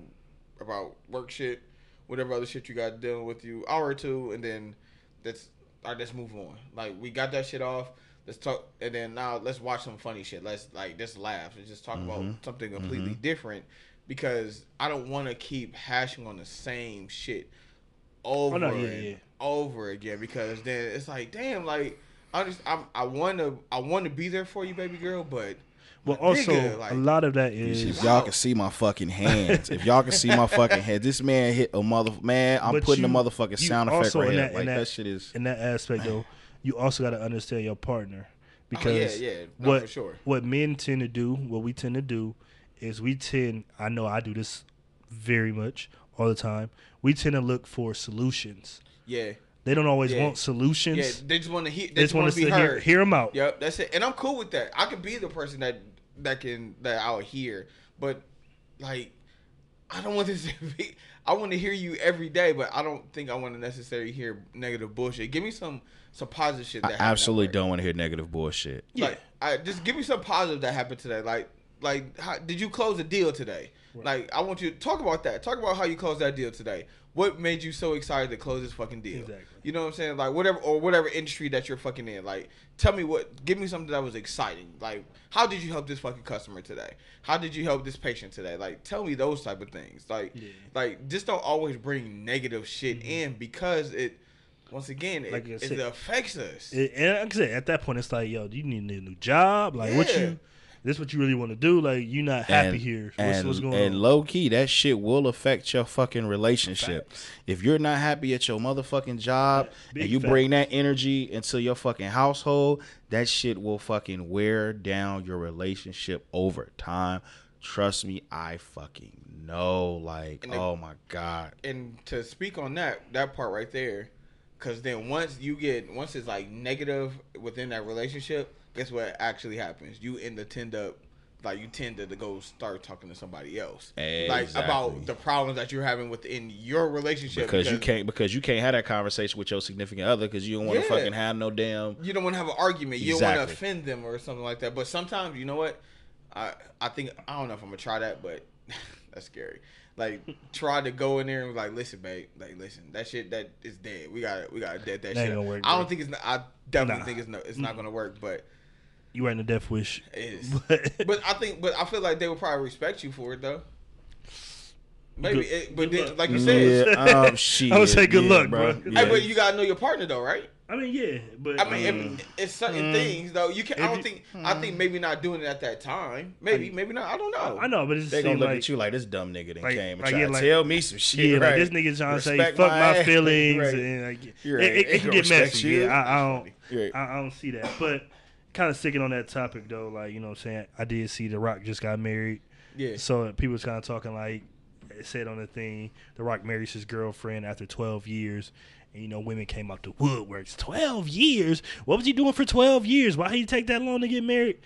[SPEAKER 4] about work shit, whatever other shit you got dealing with you, hour or two, and then that's all right. Let's move on. Like, we got that shit off. Let's talk, and then now let's watch some funny shit. Let's like just laugh and just talk
[SPEAKER 2] Mm-hmm.
[SPEAKER 4] about something completely different because I don't want to keep hashing on the same shit over
[SPEAKER 3] Oh, no, yeah,
[SPEAKER 4] and
[SPEAKER 3] yeah.
[SPEAKER 4] over again because then it's like, damn, like I just I'm, I want to I want to be there for you, baby girl, but
[SPEAKER 3] but
[SPEAKER 4] my
[SPEAKER 3] also
[SPEAKER 4] nigga, like,
[SPEAKER 3] a lot of that is
[SPEAKER 2] if y'all can see my fucking hands, if y'all can see my fucking head, this man hit a mother man. I'm
[SPEAKER 3] but
[SPEAKER 2] putting
[SPEAKER 3] you-
[SPEAKER 2] a motherfucking sound effect
[SPEAKER 3] also
[SPEAKER 2] right
[SPEAKER 3] in
[SPEAKER 2] here.
[SPEAKER 3] that- in
[SPEAKER 2] Like that,
[SPEAKER 3] that-
[SPEAKER 2] shit is.
[SPEAKER 3] in that aspect though. You also got to understand your partner oh, because
[SPEAKER 4] Oh, yeah, yeah. No,
[SPEAKER 3] what
[SPEAKER 4] for sure.
[SPEAKER 3] what men tend to do, what we tend to do, is we tend. I know I do this very much all the time. We tend to look for solutions.
[SPEAKER 4] yeah,
[SPEAKER 3] They don't always
[SPEAKER 4] Yeah.
[SPEAKER 3] want solutions.
[SPEAKER 4] yeah. They just want to hear.
[SPEAKER 3] they
[SPEAKER 4] They
[SPEAKER 3] just want
[SPEAKER 4] want
[SPEAKER 3] to
[SPEAKER 4] to be
[SPEAKER 3] hear,
[SPEAKER 4] heard.
[SPEAKER 3] hear them out.
[SPEAKER 4] Yep, that's it. And I'm cool with that. I could be the person that that can that I'll hear, but like I don't want this to be. I want to hear you every day, but I don't think I want to necessarily hear negative bullshit. Give me some some positive shit. That
[SPEAKER 2] I absolutely
[SPEAKER 4] work.
[SPEAKER 2] don't want to hear negative bullshit.
[SPEAKER 4] Like, I, just give me some positive that happened today. Like, like, how, did you close a deal today? Like, I want you to talk about that. Talk about how you closed that deal today. What made you so excited to close this fucking deal?
[SPEAKER 3] Exactly.
[SPEAKER 4] You know what I'm saying? Like, whatever or whatever industry that you're fucking in. Like, tell me what. Give me something that was exciting. Like, how did you help this fucking customer today? How did you help this patient today? Like, tell me those type of things. Like, like just don't always bring negative shit mm-hmm. in because it. Once again, it,
[SPEAKER 3] Like
[SPEAKER 4] it affects us.
[SPEAKER 3] It- and like I said, at that point, it's like, yo, do you need a new job? Like, what you? This what you really want to do? Like you're not happy
[SPEAKER 2] and,
[SPEAKER 3] here. What's,
[SPEAKER 2] and,
[SPEAKER 3] what's going
[SPEAKER 2] and
[SPEAKER 3] on?
[SPEAKER 2] low key, that shit will affect your fucking relationship. If you're not happy at your motherfucking job
[SPEAKER 3] big
[SPEAKER 2] and you
[SPEAKER 3] facts.
[SPEAKER 2] bring that energy into your fucking household, that shit will fucking wear down your relationship over time. Trust me, I fucking know. Like,
[SPEAKER 4] And it-
[SPEAKER 2] oh my god.
[SPEAKER 4] and to speak on that that part right there because then once you get once it's like negative within that relationship guess what actually happens? You end to tend up like you tend to, to go start talking to somebody else. Like about the problems that you're having within your relationship
[SPEAKER 2] Because you can't because you can't have that conversation with your significant other because you don't want to
[SPEAKER 4] Yeah.
[SPEAKER 2] fucking have no damn
[SPEAKER 4] you don't want to have an argument. You don't want to offend them or something like that. But sometimes you know what? I i think i don't know if i'm gonna try that but that's scary like tried to go in there and be like listen babe like listen that shit that is dead we gotta we gotta dead that
[SPEAKER 3] That ain't
[SPEAKER 4] shit
[SPEAKER 3] gonna work,
[SPEAKER 4] i don't think it's not, i definitely
[SPEAKER 3] Nah.
[SPEAKER 4] think it's no it's not gonna work but
[SPEAKER 3] you writing a death wish.
[SPEAKER 4] it is
[SPEAKER 3] But-
[SPEAKER 4] but i think but i feel like they would probably respect you for it though maybe
[SPEAKER 3] Good-
[SPEAKER 4] it, but then, like you said
[SPEAKER 2] Yeah, um, shit.
[SPEAKER 3] I would say good
[SPEAKER 2] yeah,
[SPEAKER 3] luck, bro.
[SPEAKER 2] Yeah.
[SPEAKER 4] Hey, but you gotta know your partner though right
[SPEAKER 3] I mean, yeah, but
[SPEAKER 4] I mean, if, um, it's certain hmm. things though. You can. I don't
[SPEAKER 3] you-
[SPEAKER 4] think. I hmm. think maybe not doing it at that time. Maybe, maybe not. I don't know.
[SPEAKER 3] I know, but it's
[SPEAKER 2] They gonna look
[SPEAKER 3] like
[SPEAKER 2] at you like this dumb nigga that
[SPEAKER 3] like-
[SPEAKER 2] came and
[SPEAKER 3] like,
[SPEAKER 2] tried
[SPEAKER 3] yeah,
[SPEAKER 2] to
[SPEAKER 3] like-
[SPEAKER 2] tell me some shit.
[SPEAKER 3] yeah,
[SPEAKER 2] right?
[SPEAKER 3] like this nigga trying to say fuck my,
[SPEAKER 2] ass.
[SPEAKER 3] feelings
[SPEAKER 2] Right.
[SPEAKER 3] and like
[SPEAKER 2] You're
[SPEAKER 3] it,
[SPEAKER 2] right.
[SPEAKER 3] it, it can get messy.
[SPEAKER 2] you.
[SPEAKER 3] Yeah, I, I don't,
[SPEAKER 2] You're right.
[SPEAKER 3] I, I don't see that. But kind of sticking on that topic though, like you know, what I'm saying I did see The Rock just got married.
[SPEAKER 4] Yeah.
[SPEAKER 3] So uh, people was kind of talking like it said on the thing, The Rock marries his girlfriend after 12 years. And you know, women came out the woodworks. 12 years? What was he doing for 12 years? Why did he take that long to get married?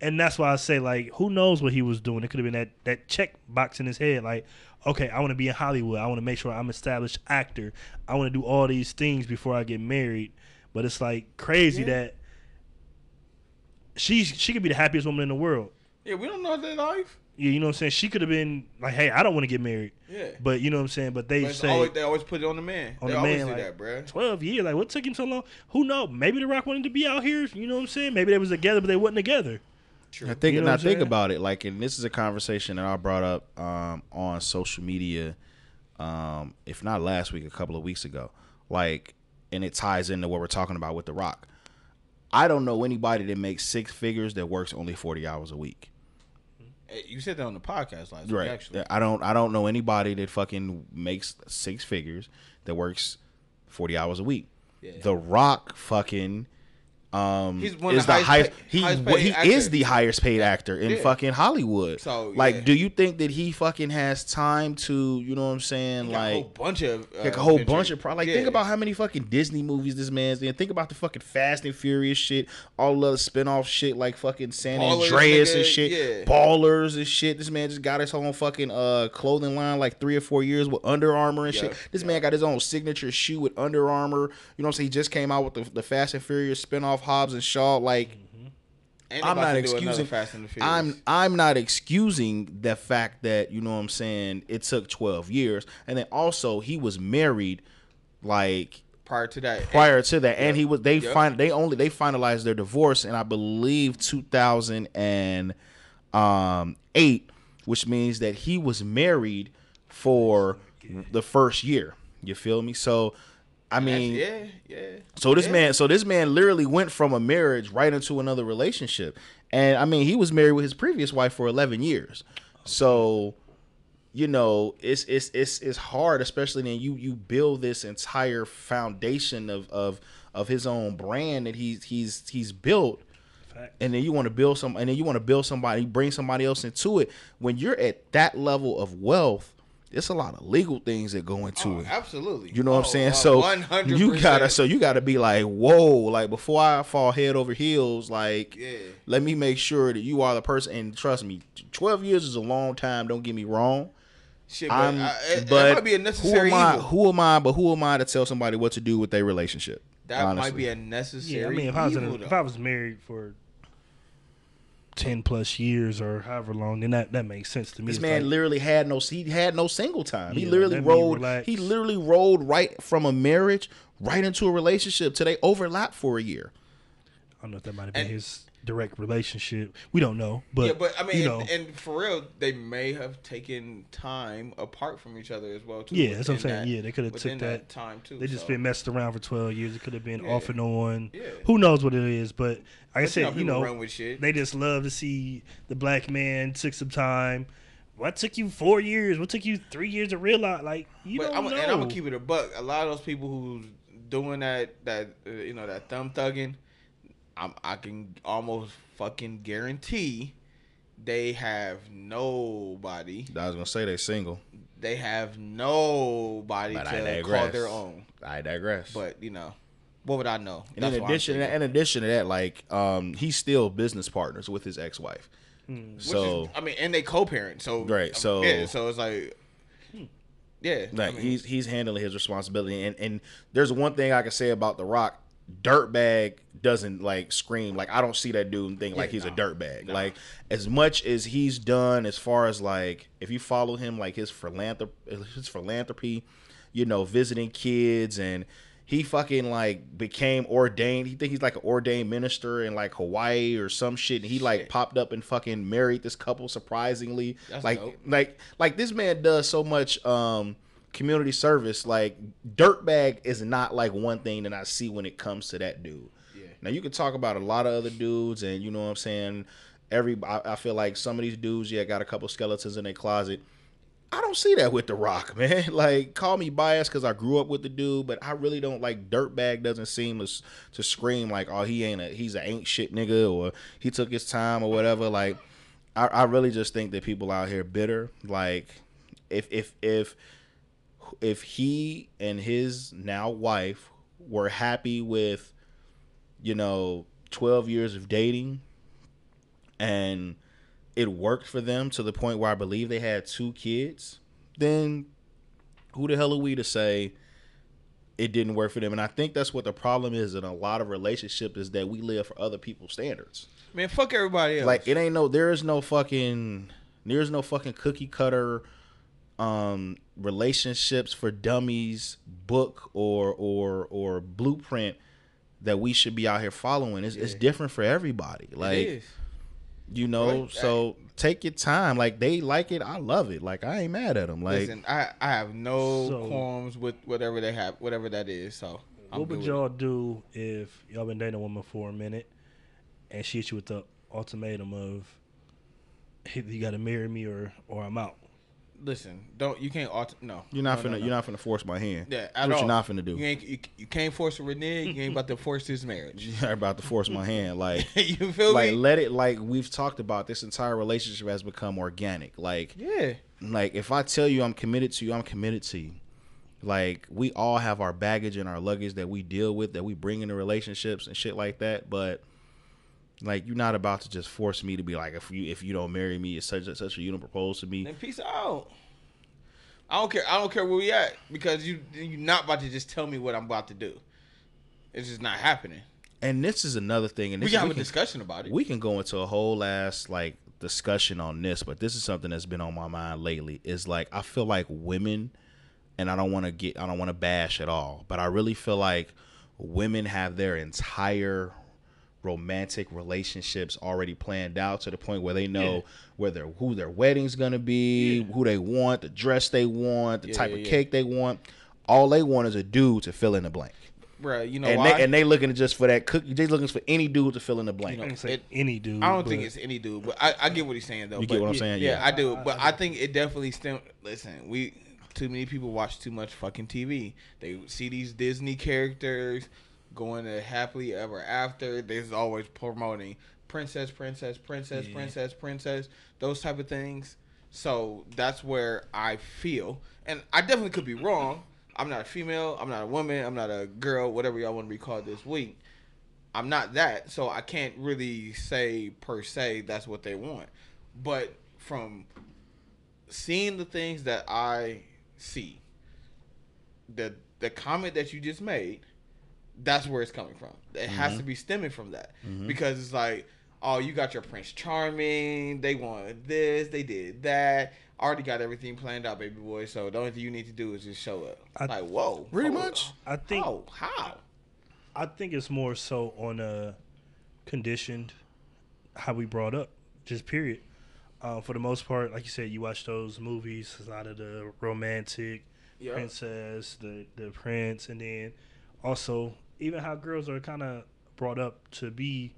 [SPEAKER 3] And that's why I say, like, who knows what he was doing? It could have been that, that check box in his head. Like, okay, I want to be in Hollywood. I want to make sure I'm an established actor. I want to do all these things before I get married. But it's like crazy that she she could be the happiest woman in the world.
[SPEAKER 4] Yeah, we don't know their life.
[SPEAKER 3] Yeah, you know what I'm saying? She could have been like, hey, I don't want to get married.
[SPEAKER 4] Yeah.
[SPEAKER 3] But you know what I'm saying? But they
[SPEAKER 4] But
[SPEAKER 3] say
[SPEAKER 4] always, they always put it on the man.
[SPEAKER 3] on
[SPEAKER 4] they
[SPEAKER 3] the
[SPEAKER 4] always
[SPEAKER 3] man
[SPEAKER 4] do
[SPEAKER 3] like
[SPEAKER 4] that, bruh.
[SPEAKER 3] 12 years. Like, what took him so long? Who knows? Maybe The Rock wanted to be out here. You know what I'm saying? Maybe they was together, but they wasn't together.
[SPEAKER 4] True.
[SPEAKER 2] I think
[SPEAKER 3] You know
[SPEAKER 2] and I
[SPEAKER 3] I'm
[SPEAKER 2] think about it like, and this is a conversation that I brought up um, on social media, um, if not last week, a couple of weeks ago. Like, and it ties into what we're talking about with The Rock. I don't know anybody that makes six figures that works only forty hours a week.
[SPEAKER 4] Hey, You said that on the podcast last week,
[SPEAKER 2] Right.
[SPEAKER 4] actually.
[SPEAKER 2] I don't. I don't know anybody that fucking makes six figures that works forty hours a week. The Rock fucking um
[SPEAKER 4] He's one
[SPEAKER 2] is
[SPEAKER 4] the
[SPEAKER 2] the highest.
[SPEAKER 4] highest
[SPEAKER 2] he
[SPEAKER 4] highest
[SPEAKER 2] he
[SPEAKER 4] actor.
[SPEAKER 2] is the highest paid actor in
[SPEAKER 4] Yeah.
[SPEAKER 2] fucking Hollywood.
[SPEAKER 4] So,
[SPEAKER 2] like,
[SPEAKER 4] yeah.
[SPEAKER 2] do you think that he fucking has time to? You know what I'm saying?
[SPEAKER 4] Like a whole bunch of uh,
[SPEAKER 2] Like a whole
[SPEAKER 4] adventure.
[SPEAKER 2] bunch of pro- like think about how many fucking Disney movies this man's in. Think about the fucking Fast and Furious shit, all the other spin-off shit like fucking San
[SPEAKER 4] Ballers,
[SPEAKER 2] Andreas and shit,
[SPEAKER 4] yeah.
[SPEAKER 2] Ballers and shit. This man just got his own fucking uh clothing line like three or four years with Under Armour and
[SPEAKER 4] Yeah,
[SPEAKER 2] shit. This man got his own signature shoe with Under Armour. You know what I'm saying? He just came out with the, the Fast and Furious spin-off Hobbs and Shaw. Like
[SPEAKER 4] And
[SPEAKER 2] I'm not
[SPEAKER 4] to do another
[SPEAKER 2] excusing.
[SPEAKER 4] Fast and the Furious.
[SPEAKER 2] I'm I'm not excusing the fact that you know what I'm saying. It took 12 years, and then also he was married, like
[SPEAKER 4] prior to that.
[SPEAKER 2] prior to that, and he was they
[SPEAKER 4] Yep.
[SPEAKER 2] find they only they finalized their divorce, and I believe 2008, um, which means that he was married for the first year. You feel me? So. I
[SPEAKER 4] That's-
[SPEAKER 2] mean,
[SPEAKER 4] yeah, yeah.
[SPEAKER 2] so this
[SPEAKER 4] Yeah.
[SPEAKER 2] man, so this man literally went from a marriage right into another relationship, and I mean, he was married with his previous wife for eleven years. So, you know, it's it's it's it's hard, especially when you you build this entire foundation of of of his own brand that he's he's he's built,
[SPEAKER 3] Facts.
[SPEAKER 2] and then you want to build some, and then you want to build somebody, bring somebody else into it. When you're at that level of wealth, it's a lot of legal things that go into
[SPEAKER 4] Oh,
[SPEAKER 2] it.
[SPEAKER 4] absolutely.
[SPEAKER 2] You know what I'm
[SPEAKER 4] Oh,
[SPEAKER 2] saying?
[SPEAKER 4] uh,
[SPEAKER 2] So
[SPEAKER 4] 100%.
[SPEAKER 2] you gotta, so you gotta be like, whoa, like before I fall head over heels, like,
[SPEAKER 4] Yeah.
[SPEAKER 2] let me make sure that you are the person. And trust me, 12 years is a long time. Don't get me wrong.
[SPEAKER 4] Shit, but,
[SPEAKER 2] I'm,
[SPEAKER 4] uh, it,
[SPEAKER 2] but
[SPEAKER 4] it might be a necessary
[SPEAKER 2] who am I?
[SPEAKER 4] evil.
[SPEAKER 2] Who am I? But who am I to tell somebody what to do with their relationship?
[SPEAKER 4] that
[SPEAKER 2] honestly.
[SPEAKER 4] might be a necessary
[SPEAKER 3] Yeah, I mean, if I was in a, if I was married for ten plus years or however long, then that, that makes sense to me.
[SPEAKER 2] This
[SPEAKER 3] It's
[SPEAKER 2] man
[SPEAKER 3] like-
[SPEAKER 2] literally had no he had no single time. he
[SPEAKER 3] Yeah,
[SPEAKER 2] literally
[SPEAKER 3] let
[SPEAKER 2] rolled he literally rolled right from a marriage right into a relationship till they overlapped for a year.
[SPEAKER 3] I don't know if that might have been
[SPEAKER 4] And-
[SPEAKER 3] his direct relationship. We don't know, but
[SPEAKER 4] yeah, but I mean,
[SPEAKER 3] you
[SPEAKER 4] and,
[SPEAKER 3] know,
[SPEAKER 4] and for real, they may have taken time apart from each other as well too.
[SPEAKER 3] yeah, that's what I'm saying.
[SPEAKER 4] that-
[SPEAKER 3] yeah, they could have took that.
[SPEAKER 4] time too.
[SPEAKER 3] They just
[SPEAKER 4] so.
[SPEAKER 3] been messed around for 12 years. It could have been
[SPEAKER 4] Yeah.
[SPEAKER 3] off and on.
[SPEAKER 4] Yeah.
[SPEAKER 3] Who knows what it is? But like I said, you know,
[SPEAKER 4] run with shit.
[SPEAKER 3] they just love to see the black man took some time. What took you four years? What took you three years to realize? Like you
[SPEAKER 4] but
[SPEAKER 3] don't
[SPEAKER 4] I'm,
[SPEAKER 3] know.
[SPEAKER 4] and I'm gonna keep it a buck. A lot of those people who's doing that, that uh, you know, that thumb thugging, I'm, I can almost fucking guarantee they have nobody.
[SPEAKER 2] I was gonna say they're single,
[SPEAKER 4] They have nobody
[SPEAKER 2] but I
[SPEAKER 4] to call
[SPEAKER 2] digress.
[SPEAKER 4] their own.
[SPEAKER 2] I digress.
[SPEAKER 4] But you know, what would I know?
[SPEAKER 2] And in addition, in addition to that, like um, he's still business partners with his ex-wife.
[SPEAKER 3] Hmm.
[SPEAKER 4] Which
[SPEAKER 2] So
[SPEAKER 4] is, I mean, and they co-parent, so
[SPEAKER 2] Right, so-
[SPEAKER 4] yeah, so it's like, yeah, I
[SPEAKER 2] like
[SPEAKER 4] mean,
[SPEAKER 2] he's he's handling his responsibility. And and there's one thing I can say about The Rock. Dirtbag doesn't like scream like I don't see that dude and think like he's a dirtbag. Like as much as he's done as far as like if you follow him like his philanthrop his philanthropy, you know, visiting kids and he fucking like became ordained. He think he's like an ordained minister in like Hawaii or some shit. And he like
[SPEAKER 4] Shit.
[SPEAKER 2] popped up and fucking married this couple surprisingly.
[SPEAKER 4] That's
[SPEAKER 2] like
[SPEAKER 4] dope.
[SPEAKER 2] like like this man does so much um community service like dirtbag is not like one thing that i see when it comes to that dude
[SPEAKER 4] Yeah.
[SPEAKER 2] now you could talk about a lot of other dudes and you know what i'm saying every i, I feel like some of these dudes yeah got a couple skeletons in their closet I don't see that with The Rock, man. Like, call me biased because I grew up with the dude, but I really don't like Dirtbag. Doesn't seem to, to scream like, oh, he ain't a he's a ain't shit nigga or he took his time or whatever. Like, I, I really just think that people out here bitter. Like, if if if if he and his now wife were happy with, you know, twelve years of dating, and it worked for them to the point where I believe they had two kids, then who the hell are we to say it didn't work for them? And I think that's what the problem is in a lot of relationships is that we live for other people's standards.
[SPEAKER 4] man, fuck everybody else.
[SPEAKER 2] Like it ain't no there is no fucking there's no fucking cookie cutter um relationships for dummies book or or or blueprint that we should be out here following. It's, it's different for everybody. Like
[SPEAKER 4] it is.
[SPEAKER 2] you know
[SPEAKER 4] Right.
[SPEAKER 2] so take your time like they like it i love it like i ain't mad at them like
[SPEAKER 4] Listen, I I have no
[SPEAKER 3] So-
[SPEAKER 4] qualms with whatever they have, whatever that is. So I'm
[SPEAKER 3] what would y'all do if y'all been dating a woman for a minute and she hit you with the ultimatum of "Hey, you got to marry me or or I'm out?
[SPEAKER 4] Listen, don't you can't alter, no.
[SPEAKER 2] you're not
[SPEAKER 4] no,
[SPEAKER 2] finna
[SPEAKER 4] no, no.
[SPEAKER 2] you're not finna force my hand
[SPEAKER 4] Yeah,
[SPEAKER 2] That's
[SPEAKER 4] at
[SPEAKER 2] what
[SPEAKER 4] all.
[SPEAKER 2] you're not finna do
[SPEAKER 4] You ain't you, you can't force a renege. You ain't about to force this marriage.
[SPEAKER 2] you're about to force my hand like
[SPEAKER 4] you feel
[SPEAKER 2] like
[SPEAKER 4] me?
[SPEAKER 2] let it like we've talked about this entire relationship has become organic like
[SPEAKER 4] yeah.
[SPEAKER 2] like if i tell you i'm committed to you i'm committed to you like we all have our baggage and our luggage that we deal with that we bring into relationships and shit like that but like you're not about to just force me to be like if you if you don't marry me it's such such a you don't propose to me
[SPEAKER 4] Then peace out. I don't care. I don't care where we at because you you're not about to just tell me what I'm about to do. It's just not happening.
[SPEAKER 2] and this is another thing and
[SPEAKER 4] We can have
[SPEAKER 2] we
[SPEAKER 4] a discussion about it.
[SPEAKER 2] we can go into a whole ass like discussion on this, but this is something that's been on my mind lately. Is like I feel like women, and I don't want to get, I don't want to bash at all, but I really feel like women have their entire romantic relationships already planned out to the point where they know
[SPEAKER 3] Yeah.
[SPEAKER 2] where their who their wedding's gonna be, who they want, the dress they want, the
[SPEAKER 4] Yeah,
[SPEAKER 2] type
[SPEAKER 4] yeah,
[SPEAKER 2] of
[SPEAKER 4] yeah.
[SPEAKER 2] cake they want. All they want is a dude to fill in the blank,
[SPEAKER 4] Bruh, you know
[SPEAKER 2] and
[SPEAKER 4] why?
[SPEAKER 2] they and they looking just for that cookie. They looking for any dude to fill in the blank.
[SPEAKER 3] I
[SPEAKER 4] know, it-
[SPEAKER 3] any dude.
[SPEAKER 4] I don't think it's any dude, but I, I get what he's saying though.
[SPEAKER 2] You
[SPEAKER 4] but
[SPEAKER 2] get what I'm saying?
[SPEAKER 4] Yeah,
[SPEAKER 2] Yeah.
[SPEAKER 4] I do.
[SPEAKER 3] I-
[SPEAKER 4] But
[SPEAKER 3] I
[SPEAKER 4] I, think it definitely stem. Listen, we too many people watch too much fucking TV. They see these Disney characters going to happily ever after. There's always promoting princess, princess, princess,
[SPEAKER 3] Yeah.
[SPEAKER 4] princess, princess, those type of things. So that's where I feel, and I definitely could be wrong. I'm not a female. I'm not a woman. I'm not a girl. Whatever y'all want to be called this week. I'm not that, so I can't really say per se that's what they want. But from seeing the things that I see, the the comment that you just made, that's where it's coming from. It has to be stemming from that because it's like, oh, you got your Prince Charming. They wanted this. They did that. Already got everything planned out, baby boy. So the only thing you need to do is just show up.
[SPEAKER 3] I-
[SPEAKER 4] like, whoa,
[SPEAKER 2] Pretty much.
[SPEAKER 3] I think
[SPEAKER 4] How? How?
[SPEAKER 3] I think it's more so on a conditioned, how we brought up, just period. Uh, for the most part, like you said, you watch those movies, a lot of the romantic
[SPEAKER 4] Yeah.
[SPEAKER 3] princess, the the prince, and then also even how girls are kind of brought up to be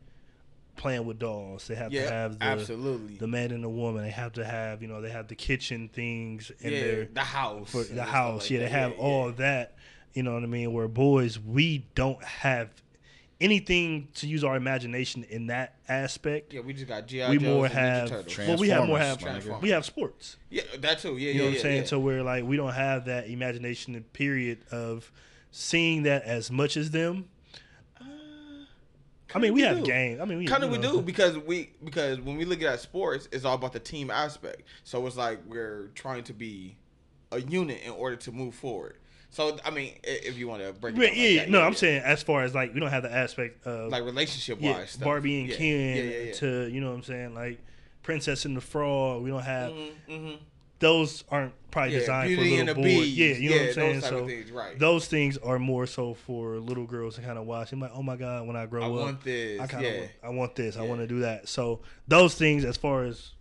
[SPEAKER 3] playing with dolls. They have
[SPEAKER 4] Yeah,
[SPEAKER 3] to have the,
[SPEAKER 4] absolutely.
[SPEAKER 3] the man and the woman. They have to have you know they have the kitchen things in
[SPEAKER 4] yeah,
[SPEAKER 3] their
[SPEAKER 4] the house.
[SPEAKER 3] for the house.
[SPEAKER 4] like
[SPEAKER 3] yeah, they have
[SPEAKER 4] Yeah,
[SPEAKER 3] all
[SPEAKER 4] yeah.
[SPEAKER 3] that. You know what I mean? Where boys, we don't have anything to use our imagination in that aspect.
[SPEAKER 4] Yeah, we just got GI
[SPEAKER 3] we
[SPEAKER 4] Joes
[SPEAKER 3] more
[SPEAKER 4] and Ninja
[SPEAKER 3] have well, we have more have
[SPEAKER 2] Transformers,
[SPEAKER 4] my nigga.
[SPEAKER 3] we have sports.
[SPEAKER 4] Yeah, that too. Yeah,
[SPEAKER 3] You know
[SPEAKER 4] yeah,
[SPEAKER 3] what I'm saying?
[SPEAKER 4] yeah.
[SPEAKER 3] So we're like we don't have that imagination period of seeing that as much as them. I mean, we
[SPEAKER 4] we
[SPEAKER 3] have
[SPEAKER 4] do.
[SPEAKER 3] games. I mean, we
[SPEAKER 4] kind of we
[SPEAKER 3] know,
[SPEAKER 4] do because we because when we look at sports, it's all about the team aspect. So it's like we're trying to be a unit in order to move forward. So I mean, if you want to break it
[SPEAKER 3] Yeah,
[SPEAKER 4] like
[SPEAKER 3] yeah.
[SPEAKER 4] that,
[SPEAKER 3] no,
[SPEAKER 4] yeah,
[SPEAKER 3] I'm
[SPEAKER 4] yeah.
[SPEAKER 3] saying as far as like we don't have the aspect of
[SPEAKER 4] like relationship wise,
[SPEAKER 3] Barbie and. Ken to you know what I'm saying like Princess and the Frog. We don't have
[SPEAKER 4] mm-hmm.
[SPEAKER 3] Those aren't probably
[SPEAKER 4] Yeah,
[SPEAKER 3] designed for little boys.
[SPEAKER 4] Beast.
[SPEAKER 3] Yeah, you know
[SPEAKER 4] Yeah,
[SPEAKER 3] what I'm saying.
[SPEAKER 4] those
[SPEAKER 3] so
[SPEAKER 4] things, right.
[SPEAKER 3] those things are more so for little girls to kind of watch. I'm like, oh my god, when I grow up
[SPEAKER 4] I
[SPEAKER 3] up,
[SPEAKER 4] want this,
[SPEAKER 3] I kind
[SPEAKER 4] yeah.
[SPEAKER 3] of want, I want this. I want to do that. So those things, as far as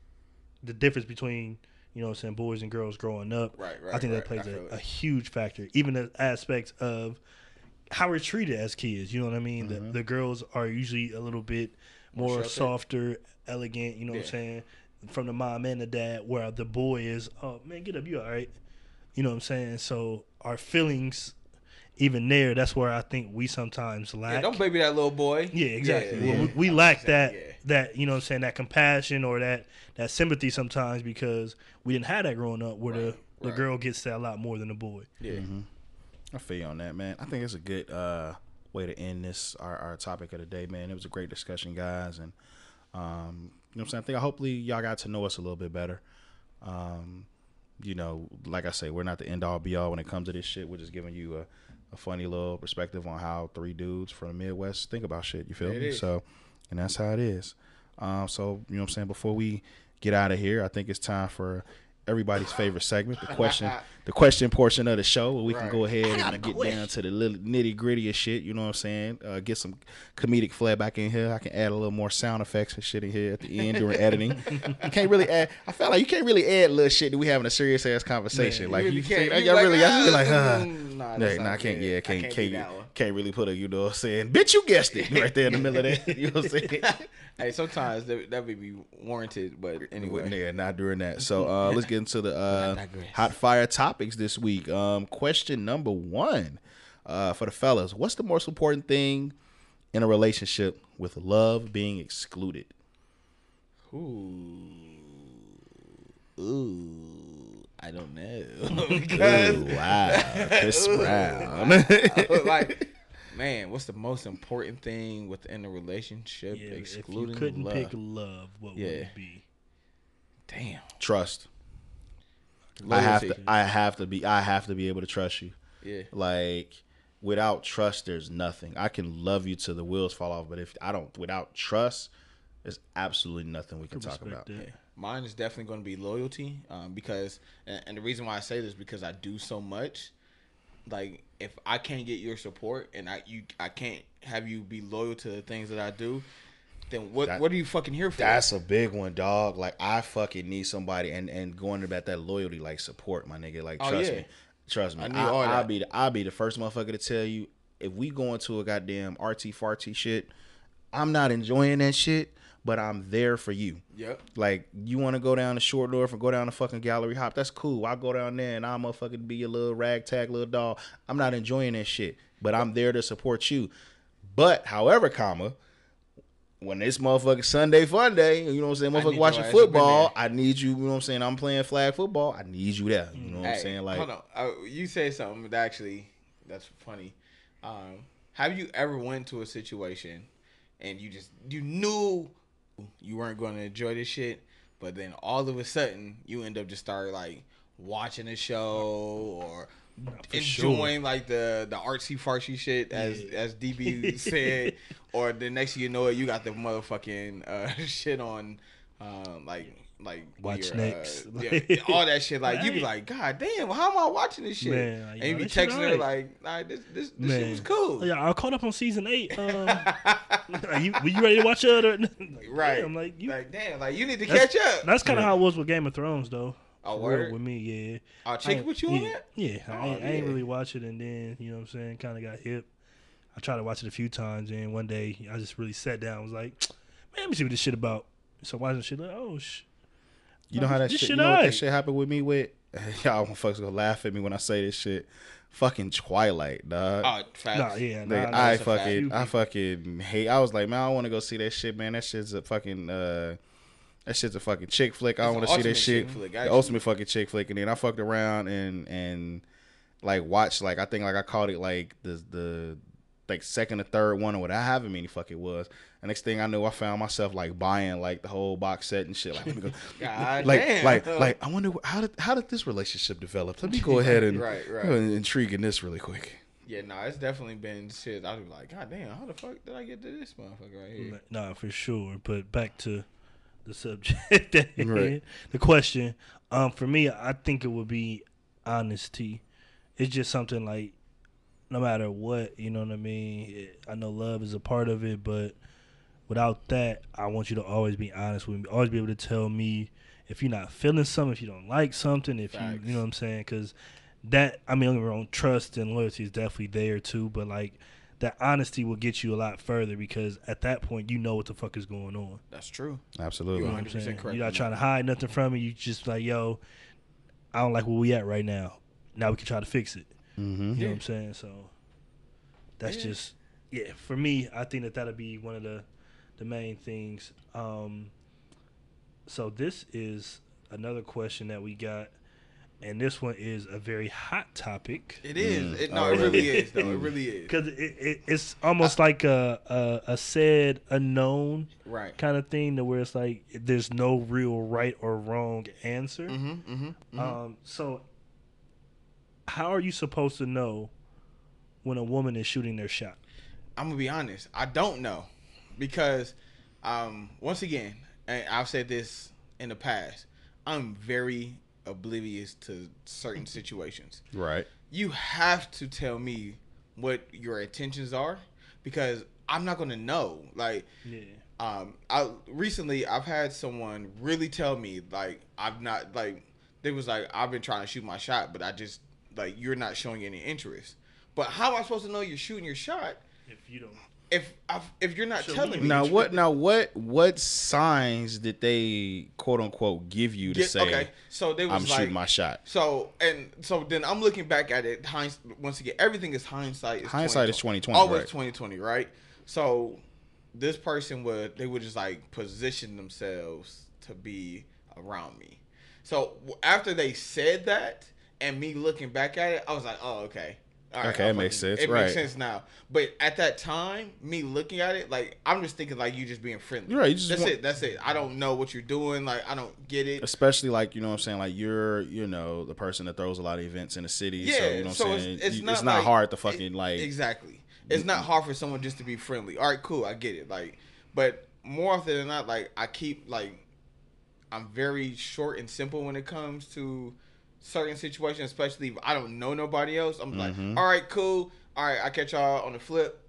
[SPEAKER 3] the difference between you know what I'm saying boys and girls growing up,
[SPEAKER 4] Right, right.
[SPEAKER 3] I
[SPEAKER 4] right,
[SPEAKER 3] think that plays
[SPEAKER 4] I
[SPEAKER 3] a,
[SPEAKER 4] feel it.
[SPEAKER 3] a huge factor. Even the aspects of how we're treated as kids. You know what I mean?
[SPEAKER 4] Mm-hmm.
[SPEAKER 3] The, the girls are usually a little bit more
[SPEAKER 4] sheltered.
[SPEAKER 3] softer, elegant. You know what I'm saying? From the mom and the dad, where the boy is, oh man, get up, you all right? You know what I'm saying? So our feelings, even there, that's where I think we sometimes lack.
[SPEAKER 4] Yeah, don't baby that little boy.
[SPEAKER 3] Yeah, exactly.
[SPEAKER 4] Yeah,
[SPEAKER 3] Well,
[SPEAKER 4] yeah.
[SPEAKER 3] we, we
[SPEAKER 4] I
[SPEAKER 3] lack that
[SPEAKER 4] yeah.
[SPEAKER 3] that you know what I'm saying that compassion or that that sympathy sometimes because we didn't have that growing up where the
[SPEAKER 4] Right,
[SPEAKER 3] the girl gets that a lot more than the boy.
[SPEAKER 4] Yeah.
[SPEAKER 2] I feel you on that, man. I think it's a good uh, way to end this our, our topic of the day, man. It was a great discussion, guys, and um, you know what I'm saying. I think hopefully y'all got to know us a little bit better. Um, you know, like I say, we're not the end all be all when it comes to this shit. We're just giving you a, a funny little perspective on how three dudes from the Midwest think about shit. You feel
[SPEAKER 4] It
[SPEAKER 2] me?
[SPEAKER 4] is.
[SPEAKER 2] So, and that's how it is. Um, so you know what I'm saying. Before we get out of here, I think it's time for everybody's favorite segment, the question, the question portion of the show, where we can go ahead and get down to the little nitty gritty of shit. You know what I'm saying? Uh, get some comedic flair back in here. I can add a little more sound effects and shit in here at the end during editing. You can't really add. I felt like you can't really add little shit that we having a serious ass conversation.
[SPEAKER 3] Man,
[SPEAKER 2] like
[SPEAKER 4] You really
[SPEAKER 2] can't.
[SPEAKER 4] can't.
[SPEAKER 2] I,
[SPEAKER 4] You
[SPEAKER 2] I
[SPEAKER 4] like,
[SPEAKER 2] really, I feel like, huh.
[SPEAKER 4] mm, nah,
[SPEAKER 2] Nah, nah, I can't.
[SPEAKER 4] good.
[SPEAKER 2] Yeah, can't,
[SPEAKER 4] can't
[SPEAKER 2] can't,
[SPEAKER 4] do that one.
[SPEAKER 2] can't really put a you know what I'm saying. Bitch, you guessed it right there in the middle of that. You know what I'm saying?
[SPEAKER 4] Hey, sometimes that, that would be warranted, but anyway.
[SPEAKER 2] Yeah, not during that. So uh, let's get into the uh, hot fire topics this week. Um, question number one uh, for the fellas: What's the most important thing in a relationship with love being excluded?
[SPEAKER 4] Ooh. Ooh. I don't know.
[SPEAKER 2] Ooh, wow, Chris Brown.
[SPEAKER 4] like man, what's the most important thing within a relationship
[SPEAKER 3] Yeah, if you couldn't
[SPEAKER 4] love?
[SPEAKER 3] pick love, what
[SPEAKER 4] Yeah.
[SPEAKER 3] would it be?
[SPEAKER 4] Damn.
[SPEAKER 2] Trust. I have to. I have to be. I have to be able to trust you.
[SPEAKER 4] Yeah.
[SPEAKER 2] Like without trust, there's nothing. I can love you till the wheels fall off, but if I don't, without trust, there's absolutely nothing we can talk about.
[SPEAKER 3] that.
[SPEAKER 4] Mine is definitely going to be loyalty, um, because and, and the reason why I say this because I do so much. Like if I can't get your support and I you I can't have you be loyal to the things that I do, then what
[SPEAKER 2] That-
[SPEAKER 4] what are you fucking here for?
[SPEAKER 2] That's a big one, dog. Like I fucking need somebody, and and going about that loyalty, like support, my nigga. Like
[SPEAKER 4] Oh,
[SPEAKER 2] trust
[SPEAKER 4] yeah.
[SPEAKER 2] me, trust me.
[SPEAKER 4] I
[SPEAKER 2] I will be the, I'll be the first motherfucker to tell you if we go into a goddamn RT farty shit, I'm not enjoying that shit, but I'm there for you.
[SPEAKER 4] Yep.
[SPEAKER 2] Like you want to go down the short north and go down the fucking gallery hop. That's cool. I'll go down there and I'll motherfucking be a little ragtag little dog. I'm not enjoying that shit, but I'm there to support you. But however, comma, when it's motherfucking Sunday fun day, you know what I'm saying? Motherfucker watching
[SPEAKER 4] your ass up in
[SPEAKER 2] football. I need you. You know what I'm saying? I'm playing flag football. I need you there. You know what I'm saying? Like,
[SPEAKER 4] hold on. Uh, you say something that actually that's funny. Um, have you ever went to a situation and you just you knew you weren't going to enjoy this shit, but then all of a sudden you end up just start like watching a show or enjoying like the the artsy fartsy shit as
[SPEAKER 3] Yeah.
[SPEAKER 4] as DB said, or the next thing you know it, you got the motherfucking uh, shit on um, like like
[SPEAKER 3] Watch
[SPEAKER 4] you're,
[SPEAKER 3] next.
[SPEAKER 4] uh, yeah, all that shit. Like you be like, God damn, how am I watching this shit?
[SPEAKER 3] Man, like,
[SPEAKER 4] and
[SPEAKER 3] yo,
[SPEAKER 4] you be texting her like, this this, this shit was cool.
[SPEAKER 3] Yeah, I caught up on season eight. Um, like, you, were you ready to watch it?
[SPEAKER 4] Right.
[SPEAKER 3] I'm like, you,
[SPEAKER 4] like damn, like you need to
[SPEAKER 3] that's,
[SPEAKER 4] catch up.
[SPEAKER 3] That's kind of how it was with Game of Thrones, though.
[SPEAKER 4] Oh,
[SPEAKER 3] For real,
[SPEAKER 4] word?
[SPEAKER 3] with me, yeah.
[SPEAKER 4] I'll
[SPEAKER 3] I
[SPEAKER 4] check with you
[SPEAKER 3] yeah,
[SPEAKER 4] on that.
[SPEAKER 3] Yeah, I,
[SPEAKER 4] Oh,
[SPEAKER 3] ain't, I ain't really watch it, and then you know what I'm saying, kind of got hip. I tried to watch it a few times, and one day I just really sat down, and was like, man, let me see what this shit about. So watching shit, like, oh, sh-
[SPEAKER 2] You know how that
[SPEAKER 3] This
[SPEAKER 2] shit,
[SPEAKER 3] shit
[SPEAKER 2] you know what that shit happened with me with? Y'all motherfuckers gonna laugh at me when I say this shit. Fucking Twilight, dog.
[SPEAKER 4] Oh, facts.
[SPEAKER 3] nah, yeah, nah,
[SPEAKER 2] Like,
[SPEAKER 3] nah,
[SPEAKER 2] I
[SPEAKER 4] that's a fact.
[SPEAKER 2] fucking, I fucking hate. I was like, man, I want to go see that shit, man. That shit's a fucking, uh, that shit's a fucking chick flick. I
[SPEAKER 4] It's
[SPEAKER 2] want to see that shit.
[SPEAKER 4] chick flick,
[SPEAKER 2] the ultimate fucking chick flick. And then I fucked around and and like watched like I think like I called it like the the like second or third one or whatever, I haven't many fuck it was. And next thing I knew, I found myself like buying like the whole box set and shit. Like, let me go.
[SPEAKER 4] God
[SPEAKER 2] like,
[SPEAKER 4] damn.
[SPEAKER 2] like, like, I wonder how did how did this relationship develop? Let me go ahead and
[SPEAKER 4] Right, right.
[SPEAKER 2] uh, intrigue in this really quick.
[SPEAKER 4] Yeah, no, it's definitely been shit. I was like, God damn, how the fuck did I get to this motherfucker right here?
[SPEAKER 3] Nah, for sure. But back to the subject,
[SPEAKER 2] Right.
[SPEAKER 3] the question. Um, for me, I think it would be honesty. It's just something like, no matter what, you know what I mean. It, I know love is a part of it, but without that, I want you to always be honest with me. Always be able to tell me if you're not feeling something, if you don't like something, if
[SPEAKER 4] Facts.
[SPEAKER 3] you, you know what I'm saying, because that I mean, don't get me wrong, trust and loyalty is definitely there too, but like that honesty will get you a lot further because at that point you know what the fuck is going on.
[SPEAKER 4] That's true.
[SPEAKER 2] Absolutely.
[SPEAKER 4] You
[SPEAKER 3] You know what I'm
[SPEAKER 4] 100%
[SPEAKER 3] saying?
[SPEAKER 4] correct
[SPEAKER 3] You're not trying to hide nothing from me. You just like, yo, I don't like where we at right now. Now we can try to fix it.
[SPEAKER 2] Mm-hmm.
[SPEAKER 3] You know what I'm saying? So that's
[SPEAKER 4] Yeah.
[SPEAKER 3] just yeah. For me, I think that that'll be one of the the main things. Um, so this is another question that we got, and this one is a very hot topic
[SPEAKER 4] It is.
[SPEAKER 2] Mm.
[SPEAKER 4] It, no,
[SPEAKER 2] Oh,
[SPEAKER 4] it really
[SPEAKER 3] really?
[SPEAKER 4] is, though. It really is.
[SPEAKER 3] because it, it, it's almost like a, a a said unknown
[SPEAKER 4] Right.
[SPEAKER 3] kind of thing to where it's like there's no real right or wrong answer.
[SPEAKER 4] Mm-hmm, mm-hmm.
[SPEAKER 3] Um, so how are you supposed to know when a woman is shooting their shot?
[SPEAKER 4] I'm gonna be honest. I don't know because, um, once again, and I've said this in the past. I'm very oblivious to certain situations.
[SPEAKER 2] Right.
[SPEAKER 4] You have to tell me what your intentions are because I'm not gonna know. Like,
[SPEAKER 3] Yeah.
[SPEAKER 4] um I recently I've had someone really tell me like I've not like they was like I've been trying to shoot my shot but I just like you're not showing any interest. But how am I supposed to know you're shooting your shot
[SPEAKER 3] If you don't,
[SPEAKER 4] if if you're not
[SPEAKER 3] Show
[SPEAKER 4] telling
[SPEAKER 3] me.
[SPEAKER 2] Now what? Now what? What signs did they quote unquote give you to
[SPEAKER 4] Yeah,
[SPEAKER 2] say
[SPEAKER 4] okay, so they was
[SPEAKER 2] I'm
[SPEAKER 4] like,
[SPEAKER 2] shooting my shot?
[SPEAKER 4] So and so then I'm looking back at it. Hinds, once again, everything is hindsight. Is
[SPEAKER 2] Hindsight is 2020,
[SPEAKER 4] Always
[SPEAKER 2] right.
[SPEAKER 4] 2020, right? So this person would they would just like position themselves to be around me. So after they said that and me looking back at it, I was like, oh okay.
[SPEAKER 2] Okay, it makes
[SPEAKER 4] fucking-
[SPEAKER 2] sense,
[SPEAKER 4] It
[SPEAKER 2] right.
[SPEAKER 4] makes sense now. But at that time, me looking at it, like I'm just thinking like you just being friendly.
[SPEAKER 2] Right, you just
[SPEAKER 4] that's
[SPEAKER 2] want-
[SPEAKER 4] it. That's it. I don't know what you're doing. Like I don't get it.
[SPEAKER 2] Especially like you know what I'm saying. Like you're you know the person that throws a lot of events in the city. so you know what I'm saying.
[SPEAKER 4] It's,
[SPEAKER 2] You-
[SPEAKER 4] not,
[SPEAKER 2] it's not
[SPEAKER 4] like-
[SPEAKER 2] hard to
[SPEAKER 4] it-
[SPEAKER 2] fucking like.
[SPEAKER 4] exactly. It's not hard for someone just to be friendly. All right, cool, I get it. Like, but more often than not, like I keep like I'm very short and simple when it comes to certain situations, especially if I don't know nobody else. I'm like,
[SPEAKER 2] Mhm.
[SPEAKER 4] all right, cool. All right, I catch y'all on the flip.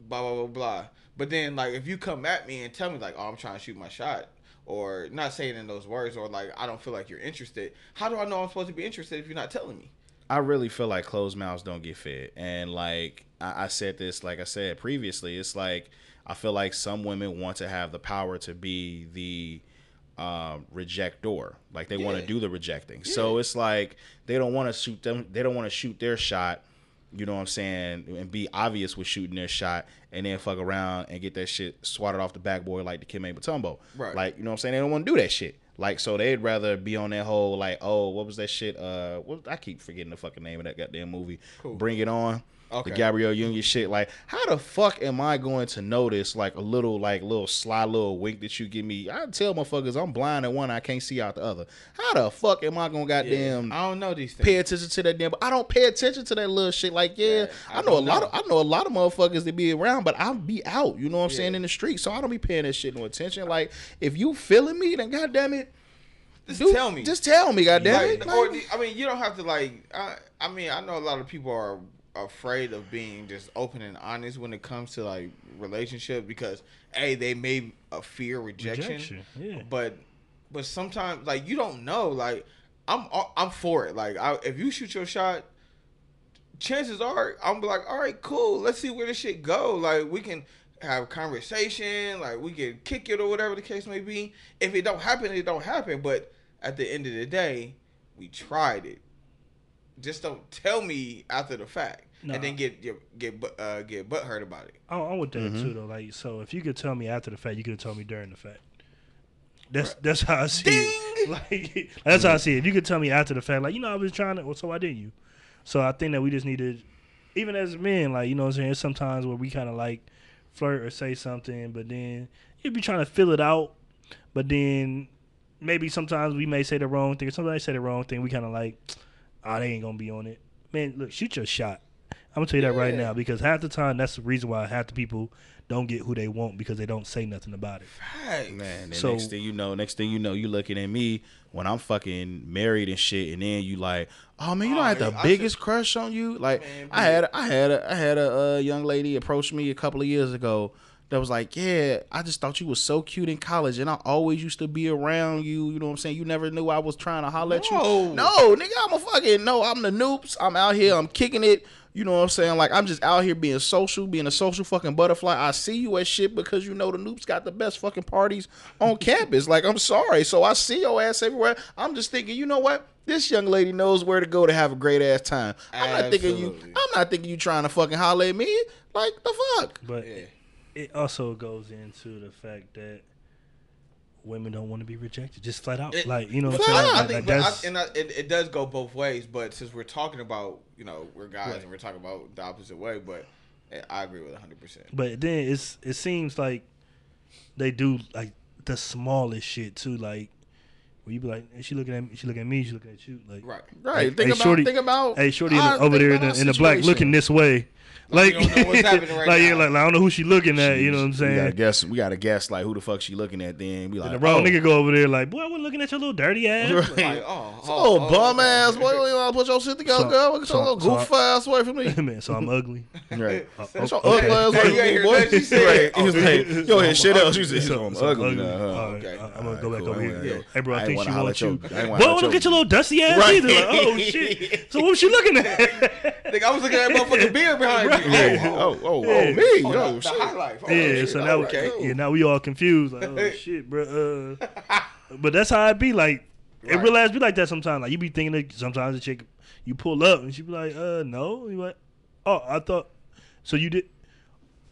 [SPEAKER 4] Blah blah blah blah. But then like if you come at me and tell me like, oh, I'm trying to shoot my shot. Or not saying in those words, or like I don't feel like you're interested. How do I know I'm supposed to be interested if you're not telling me?
[SPEAKER 2] I really feel like closed mouths don't get fed. And like I, I said this, like I said previously, it's like I feel like some women want to have the power to be the um, rejector. Like they want to do the rejecting. So it's like they don't want to shoot them. They don't want to shoot their shot. You know what I'm saying? And be obvious with shooting their shot, and then fuck around and get that shit swatted off the backboard like Dikembe Mutombo.
[SPEAKER 4] Right.
[SPEAKER 2] Like you know what I'm saying? They don't want to do that shit. Like so, they'd rather be on that whole like, oh, what was that shit? Uh, what I keep forgetting the fucking name of that goddamn movie.
[SPEAKER 4] Cool.
[SPEAKER 2] Bring it on.
[SPEAKER 4] Okay.
[SPEAKER 2] The Gabrielle Union shit. Like, how the fuck am I going to notice like a little like little sly little wink that you give me? I tell motherfuckers I'm blind in one, I can't see out the other. How the fuck am I gonna goddamn
[SPEAKER 4] I don't know these things.
[SPEAKER 2] pay attention to that damn. I don't pay attention to that little shit. Like, yeah,
[SPEAKER 4] Yeah, I
[SPEAKER 2] I, know a
[SPEAKER 4] don't
[SPEAKER 2] lot
[SPEAKER 4] know.
[SPEAKER 2] of I know a lot of motherfuckers that be around, but I'll be out. You know what I'm saying in the street, so I don't be paying that shit no attention. Like, if you feeling me, then goddamn it,
[SPEAKER 4] Just
[SPEAKER 2] Dude,
[SPEAKER 4] tell me.
[SPEAKER 2] Just tell me, goddamn
[SPEAKER 4] Like,
[SPEAKER 2] it.
[SPEAKER 4] or,
[SPEAKER 2] Like,
[SPEAKER 4] I mean, you don't have to like. I, I mean, I know a lot of people are afraid of being just open and honest when it comes to like relationship because a they may uh, fear rejection,
[SPEAKER 3] Rejection, yeah.
[SPEAKER 4] but but sometimes like you don't know. Like I'm I'm for it. Like I, if you shoot your shot, chances are I'm like, all right, cool. Let's see where this shit go. Like we can have conversation. Like we can kick it or whatever the case may be. If it don't happen, it don't happen. But at the end of the day, we tried it. Just don't tell me after the fact,
[SPEAKER 3] Nah.
[SPEAKER 4] and then get get get uh, get butt hurt about it.
[SPEAKER 3] I'm, I'm with that
[SPEAKER 2] Mm-hmm.
[SPEAKER 3] too, though. Like, so if you could tell me after the fact, you could have told me during the fact. That's that's how I see it. Like that's how I see it. If you could tell me after the fact, like you know, I was trying to, well, so why didn't you? So I think that we just need to, even as men, like you know, what I'm saying there's sometimes where we kind of like flirt or say something, but then you'd be trying to fill it out, but then maybe sometimes we may say the wrong thing. Sometimes say the wrong thing. We kind of like, oh, they ain't gonna be on it. Man, look, shoot your shot. I'm gonna tell you that right now because half the time that's the reason why half the people don't get who they want because they don't say nothing about it.
[SPEAKER 4] Hey,
[SPEAKER 2] Man, the
[SPEAKER 3] So-
[SPEAKER 2] next thing you know, next thing you know, you looking at me when I'm fucking married and shit, and then you like, oh man, you know, I had the
[SPEAKER 4] I
[SPEAKER 2] biggest crush on you. Like,
[SPEAKER 4] Man,
[SPEAKER 2] I had, I had, a, I had a uh, young lady approach me a couple of years ago that was like, yeah, I just thought you was so cute in college, and I always used to be around you. You know what I'm saying? You never knew I was trying to holler at you.
[SPEAKER 4] No.
[SPEAKER 2] No, nigga, I'm a fucking no. I'm the Nupes. I'm out here. I'm kicking it. You know what I'm saying? Like I'm just out here being social, being a social fucking butterfly. I see you as shit because you know the Nupes got the best fucking parties on campus. Like I'm sorry, so I see your ass everywhere. I'm just thinking, you know what? This young lady knows where to go to have a great ass time. I'm not thinking you. I'm not thinking you trying to fucking holler at me. Like the fuck.
[SPEAKER 3] But
[SPEAKER 4] Yeah.
[SPEAKER 3] it, it also goes into the fact that women don't want to be rejected, just flat out.
[SPEAKER 4] It-
[SPEAKER 3] like you know what I'm saying? Like,
[SPEAKER 4] think, I,
[SPEAKER 3] that's-
[SPEAKER 4] and I, it, it does go both ways. But since we're talking about, you know, we're guys
[SPEAKER 3] Right.
[SPEAKER 4] and we're talking about the opposite way, but eh, I agree with 100. percent
[SPEAKER 3] But then it's it seems like they do like the smallest shit too. Like where you be like, is she looking at me? She looking at me? She looking at you? Like
[SPEAKER 4] Right.
[SPEAKER 2] Right.
[SPEAKER 3] Hey,
[SPEAKER 2] think
[SPEAKER 3] hey,
[SPEAKER 2] about.
[SPEAKER 3] shorty-
[SPEAKER 2] think about.
[SPEAKER 3] Hey, shorty in the, over there in the, in the black looking this way.
[SPEAKER 4] Like,
[SPEAKER 3] Like,
[SPEAKER 4] don't know what's happening right
[SPEAKER 3] like, yeah,
[SPEAKER 4] now.
[SPEAKER 3] like, like, I don't know who she looking at. You know what I'm saying?
[SPEAKER 2] We gotta guess. We gotta guess like who the fuck she looking at. Then be like,
[SPEAKER 3] And the wrong
[SPEAKER 2] oh.
[SPEAKER 3] nigga go over there like, boy, I wasn't looking at your little dirty ass.
[SPEAKER 2] Right.
[SPEAKER 4] Like, oh,
[SPEAKER 2] Oh,
[SPEAKER 4] oh,
[SPEAKER 2] bum
[SPEAKER 4] okay.
[SPEAKER 2] ass boy, you want to put your shit together,
[SPEAKER 3] So-
[SPEAKER 2] girl? Get
[SPEAKER 3] so-
[SPEAKER 2] your little
[SPEAKER 3] so-
[SPEAKER 2] goof ass away from me.
[SPEAKER 3] Man, so I'm ugly.
[SPEAKER 2] right.
[SPEAKER 3] Uh,
[SPEAKER 2] Get your
[SPEAKER 3] okay.
[SPEAKER 2] ugly ass
[SPEAKER 4] Hey,
[SPEAKER 2] away from me,
[SPEAKER 4] hear
[SPEAKER 2] boy.
[SPEAKER 4] nothing she said?
[SPEAKER 2] Right. He was like,
[SPEAKER 3] so
[SPEAKER 2] yo,
[SPEAKER 3] I'm
[SPEAKER 2] shit else.
[SPEAKER 3] ugly.
[SPEAKER 2] She said,
[SPEAKER 3] So-
[SPEAKER 2] I'm ugly
[SPEAKER 3] ugly.
[SPEAKER 2] now. huh?
[SPEAKER 3] All right,
[SPEAKER 4] Okay.
[SPEAKER 3] I- I'm gonna go back over here.
[SPEAKER 2] ain't wanna-
[SPEAKER 3] Hey, bro, I,
[SPEAKER 2] I ain't
[SPEAKER 3] think
[SPEAKER 2] wanna
[SPEAKER 3] she
[SPEAKER 2] holler
[SPEAKER 3] wants you.
[SPEAKER 2] your- I ain't wanna
[SPEAKER 3] Boy,
[SPEAKER 2] holler
[SPEAKER 3] look
[SPEAKER 2] at
[SPEAKER 3] at your little dusty ass either. Oh shit. So what was she looking at?
[SPEAKER 4] Nigga, I was looking at that motherfucking beard behind
[SPEAKER 2] Yeah.
[SPEAKER 4] Oh,
[SPEAKER 2] Oh, oh,
[SPEAKER 3] Yeah.
[SPEAKER 2] oh, me.
[SPEAKER 4] oh,
[SPEAKER 2] Oh, shit.
[SPEAKER 4] highlight. Oh,
[SPEAKER 3] yeah,
[SPEAKER 4] shit.
[SPEAKER 3] so now,
[SPEAKER 4] okay.
[SPEAKER 3] yeah, now we all confused. Like, oh shit, bro. Uh, but that's how it be. Like, it
[SPEAKER 4] Right.
[SPEAKER 3] real ass be like that sometimes. Like, you be thinking that sometimes the chick, you pull up and she be like, uh, no. You like, oh, I thought, so you did.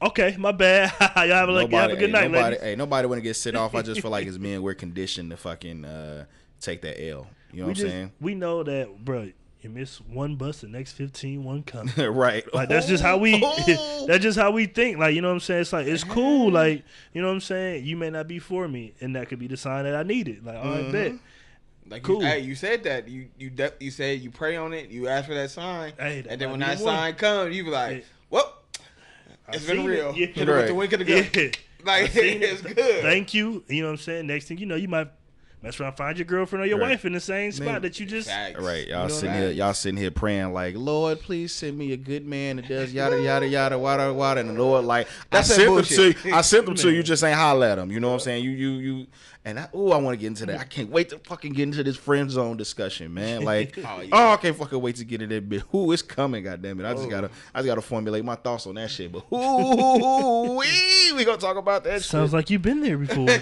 [SPEAKER 3] Okay, my bad. Y'all have a, like, have a good
[SPEAKER 2] hey,
[SPEAKER 3] night,
[SPEAKER 2] nobody,
[SPEAKER 3] ladies.
[SPEAKER 2] hey, nobody want to get sit off. I just feel like as men, we're conditioned to fucking uh, take that L. You know
[SPEAKER 3] we
[SPEAKER 2] what I'm saying?
[SPEAKER 3] we know that, bro. You miss one bus, the next fifteen, one coming.
[SPEAKER 2] right.
[SPEAKER 3] Like that's just how we.
[SPEAKER 2] Oh.
[SPEAKER 3] that's just how we think. Like you know what I'm saying. It's like it's cool. Like you know what I'm saying. You may not be for me, and that could be the sign that I need it. Like all right, bet. Mm-hmm.
[SPEAKER 4] Like
[SPEAKER 3] Cool.
[SPEAKER 4] you, hey, you said that. You you de- you said you pray on it. You ask for that sign,
[SPEAKER 3] Hey, that
[SPEAKER 4] and then when that
[SPEAKER 3] one.
[SPEAKER 4] sign comes, you be like,
[SPEAKER 3] Yeah.
[SPEAKER 4] "Well, it's been real.
[SPEAKER 3] it. Yeah.
[SPEAKER 4] With the
[SPEAKER 2] Right.
[SPEAKER 4] wink of the.
[SPEAKER 3] Yeah.
[SPEAKER 4] Like it's
[SPEAKER 3] it.
[SPEAKER 4] good.
[SPEAKER 3] Thank you. You know what I'm saying. Next thing you know, you might mess around, find your girlfriend or your
[SPEAKER 2] Right.
[SPEAKER 3] wife in the same spot
[SPEAKER 2] Man.
[SPEAKER 3] that you just.
[SPEAKER 4] Facts.
[SPEAKER 2] Right, y'all
[SPEAKER 3] know
[SPEAKER 2] sitting here, y'all sitting here praying like, Lord, please send me a good man that does yada yada yada wada wada, and the Lord like,
[SPEAKER 4] That's
[SPEAKER 2] I sent
[SPEAKER 4] bullshit.
[SPEAKER 2] them to, I sent them to you, just ain't holler at them. You know what I'm saying? You you you, and I, oh, I want to get into that. I can't wait to fucking get into this friend zone discussion, man. Like,
[SPEAKER 4] Oh,
[SPEAKER 2] oh. I can't fucking wait to get in that bit. Who is coming? God damn it! I just oh. gotta, I just gotta formulate my thoughts on that shit. But who we we gonna talk about that.
[SPEAKER 3] Sounds
[SPEAKER 2] shit.
[SPEAKER 3] like you've been there before.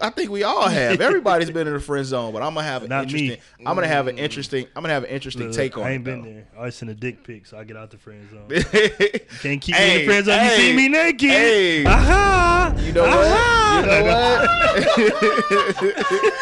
[SPEAKER 2] I think we all have. Everybody's been in the friend zone, but I'm gonna have an
[SPEAKER 3] Not me.
[SPEAKER 2] interesting. I'm gonna have an mm. interesting. I'm gonna have an interesting
[SPEAKER 3] Look,
[SPEAKER 2] take on
[SPEAKER 3] I
[SPEAKER 2] it.
[SPEAKER 3] ain't been
[SPEAKER 2] though.
[SPEAKER 3] there. I always send a dick pic, so I get out the friend zone.
[SPEAKER 2] Can't
[SPEAKER 3] Can't keep me in the friend zone. you see me naked.
[SPEAKER 2] Hey,
[SPEAKER 3] Aha!
[SPEAKER 2] you know
[SPEAKER 3] Aha!
[SPEAKER 2] what? You know what?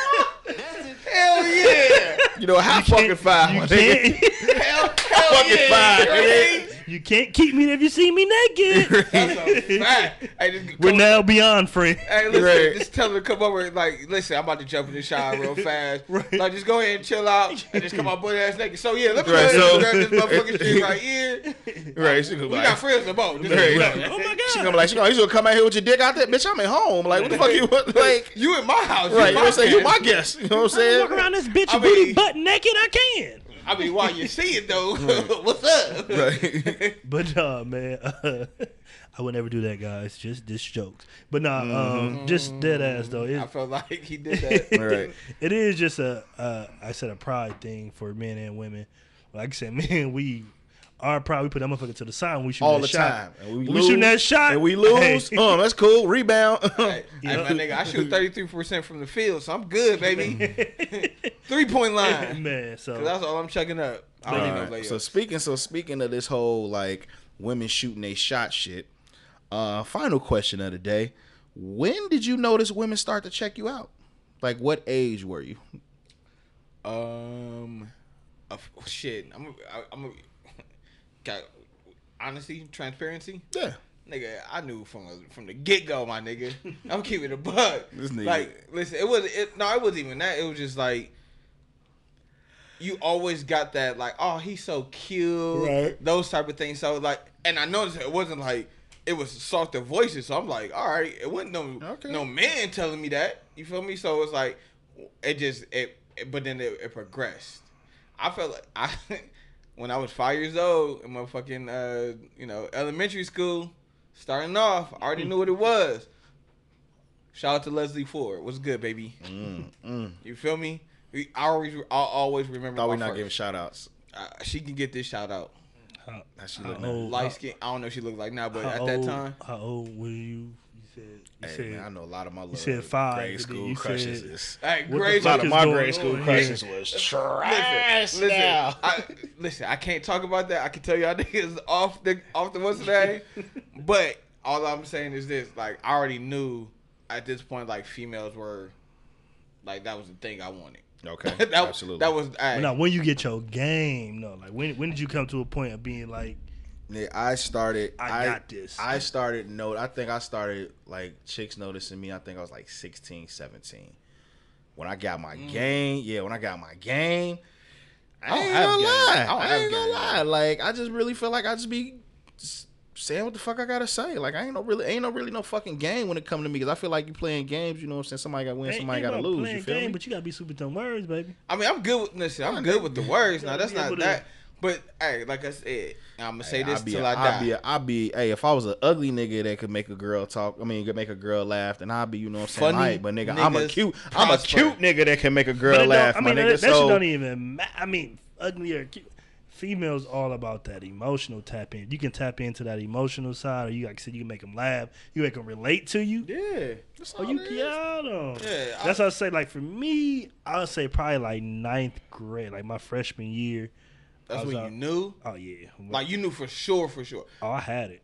[SPEAKER 4] Hell yeah.
[SPEAKER 2] you know how fucking fine.
[SPEAKER 3] You
[SPEAKER 2] my nigga.
[SPEAKER 3] can't.
[SPEAKER 4] hell, hell
[SPEAKER 2] Fucking
[SPEAKER 4] yeah.
[SPEAKER 2] fine.
[SPEAKER 4] You know what I mean?
[SPEAKER 3] You can't keep me if you see me naked.
[SPEAKER 4] That's a fact. Hey, just
[SPEAKER 3] We're
[SPEAKER 4] come-
[SPEAKER 3] now beyond free.
[SPEAKER 4] Hey, listen,
[SPEAKER 2] Right.
[SPEAKER 4] just tell them to come over. Like, listen, I'm about to jump in the shower real fast.
[SPEAKER 3] Right.
[SPEAKER 4] Like, just go ahead and chill out and just come out butt ass naked. So yeah, let me
[SPEAKER 2] Right,
[SPEAKER 4] go ahead
[SPEAKER 2] so-
[SPEAKER 4] and grab this motherfucking shit right here.
[SPEAKER 2] Right, she gonna
[SPEAKER 4] We
[SPEAKER 2] like,
[SPEAKER 4] got friends in both. Just
[SPEAKER 2] Right.
[SPEAKER 4] let me know.
[SPEAKER 3] Oh my
[SPEAKER 2] she
[SPEAKER 3] god.
[SPEAKER 2] gonna be like, she gonna, you gonna come out here with your dick out there, bitch. I'm at home. Like, what the fuck you want? Like,
[SPEAKER 4] You in my house.
[SPEAKER 2] right? You know what I'm saying? You
[SPEAKER 4] my
[SPEAKER 2] my guest. You know what I'm
[SPEAKER 3] I
[SPEAKER 2] saying?
[SPEAKER 3] walk around this bitch
[SPEAKER 4] I
[SPEAKER 3] booty butt naked. I can.
[SPEAKER 4] I mean, while you see it though, what's up?
[SPEAKER 2] Right.
[SPEAKER 3] But nah, man, uh, I would never do that, guys. Just this jokes. But nah, um, just dead ass though. It,
[SPEAKER 4] I felt like he did that.
[SPEAKER 2] Right.
[SPEAKER 3] it is just a, uh, I said a pride thing for men and women. Like I said, man, we are proud. We put that motherfucker to the side when we shoot
[SPEAKER 2] All
[SPEAKER 3] that
[SPEAKER 2] the
[SPEAKER 3] shot.
[SPEAKER 2] time. And we,
[SPEAKER 3] We
[SPEAKER 2] lose,
[SPEAKER 3] shooting that shot,
[SPEAKER 2] And we lose.
[SPEAKER 3] Hey.
[SPEAKER 2] Oh, that's cool. Rebound.
[SPEAKER 4] Hey, hey, my nigga, I shoot 33% from the field, so I'm good, baby. Three point line.
[SPEAKER 3] man. So
[SPEAKER 4] that's all I'm checking up. I don't need no
[SPEAKER 2] Alright,
[SPEAKER 4] layups.
[SPEAKER 2] so speaking so speaking of this whole like women shooting a shot shit, uh final question of the day. When did you notice women start to check you out? Like what age were you?
[SPEAKER 4] Um, uh, shit. I'm. I, I'm. A, got honesty, transparency.
[SPEAKER 2] Yeah.
[SPEAKER 4] Nigga, I knew from from the get go, my nigga. I'm keeping a buck.
[SPEAKER 2] This nigga-
[SPEAKER 4] Like, listen, it was it. No, it wasn't even that. It was just like you always got that, like, oh, he's so cute,
[SPEAKER 2] Right.
[SPEAKER 4] Those type of things. So like, and I noticed it wasn't like it was softer voices. So I'm like, all right, it wasn't no
[SPEAKER 2] Okay.
[SPEAKER 4] no man telling me that. You feel me? So it's like it just it, it- but then it, it progressed. I felt like I when I was five years old in my fucking uh you know elementary school, starting off, I already knew what it was. Shout out to Leslie Ford. What's good, baby? You feel me? We I always I always remember.
[SPEAKER 2] Thought we not
[SPEAKER 4] first.
[SPEAKER 2] giving shout outs.
[SPEAKER 4] Uh, she can get this shout out.
[SPEAKER 3] how,
[SPEAKER 2] How she look now?
[SPEAKER 3] old,
[SPEAKER 4] Light skin. I don't know if she looked like now, but
[SPEAKER 3] how
[SPEAKER 4] at that
[SPEAKER 3] old-
[SPEAKER 4] time,
[SPEAKER 3] how old were you? You said you
[SPEAKER 2] Hey,
[SPEAKER 3] said
[SPEAKER 2] man, I know a lot of my little
[SPEAKER 3] said five,
[SPEAKER 2] grade school
[SPEAKER 3] you
[SPEAKER 2] crushes
[SPEAKER 3] said-
[SPEAKER 2] is
[SPEAKER 4] hey, grade
[SPEAKER 2] a lot
[SPEAKER 3] fuck
[SPEAKER 2] of my grade school
[SPEAKER 3] on
[SPEAKER 2] crushes was trash
[SPEAKER 4] Listen, listen,
[SPEAKER 2] now.
[SPEAKER 4] I, listen, I can't talk about that. I can tell y'all niggas off the off the what's the name. but all I'm saying is this: like, I already knew at this point, like, females were like that was the thing I wanted.
[SPEAKER 2] Okay,
[SPEAKER 4] that,
[SPEAKER 2] absolutely.
[SPEAKER 4] That was
[SPEAKER 3] Well,
[SPEAKER 4] hey,
[SPEAKER 3] now, when you get your game, no, like when when did you come to a point of being like,
[SPEAKER 2] Yeah, I started.
[SPEAKER 3] I got this.
[SPEAKER 2] I started note. I think I started like chicks noticing me. I think I was like 16, 17. When I got
[SPEAKER 4] Mm.
[SPEAKER 2] my game, yeah. When I got my game, I,
[SPEAKER 4] don't
[SPEAKER 2] ain't gonna lie.
[SPEAKER 4] I
[SPEAKER 2] I, ain't gonna lie. Like I just really feel like I just be just saying what the fuck I gotta say. Like I ain't no really ain't no really no fucking game when it come to me because I feel like you playing games. You know what I'm saying? Somebody got to win, somebody got to lose. You feel
[SPEAKER 3] game,
[SPEAKER 2] me?
[SPEAKER 3] But you gotta be super dumb words, baby.
[SPEAKER 4] I mean, I'm good with listen. I'm good with the words. Now that's not that. But hey, like I said, I'm gonna say this
[SPEAKER 2] I'd be,
[SPEAKER 4] till
[SPEAKER 2] a,
[SPEAKER 4] I die.
[SPEAKER 2] I'd be, a, I'd be, hey, if I was an ugly nigga that could make a girl talk, I mean, could make a girl laugh, then I'd be, you know what I'm saying,
[SPEAKER 4] Funny
[SPEAKER 2] right? But nigga, I'm a
[SPEAKER 4] niggas
[SPEAKER 2] cute, I'm a cute nigga that can make a girl laugh,
[SPEAKER 3] I
[SPEAKER 2] my
[SPEAKER 3] mean,
[SPEAKER 2] nigga.
[SPEAKER 3] that, that shit
[SPEAKER 2] so
[SPEAKER 3] don't even. Ma- I mean, ugly or cute. Females all about that emotional tap in. You can tap into that emotional side, or you like I said, you can make them laugh. You make them relate to you.
[SPEAKER 4] yeah.
[SPEAKER 3] Oh, you got them.
[SPEAKER 4] Yeah, I-
[SPEAKER 3] That's what I say. Like for me, I would say probably like ninth grade, like my freshman year. I
[SPEAKER 4] That's
[SPEAKER 3] was
[SPEAKER 4] when
[SPEAKER 3] out-
[SPEAKER 4] you knew.
[SPEAKER 3] Oh yeah,
[SPEAKER 4] Like you knew for sure, for sure.
[SPEAKER 3] oh I had it.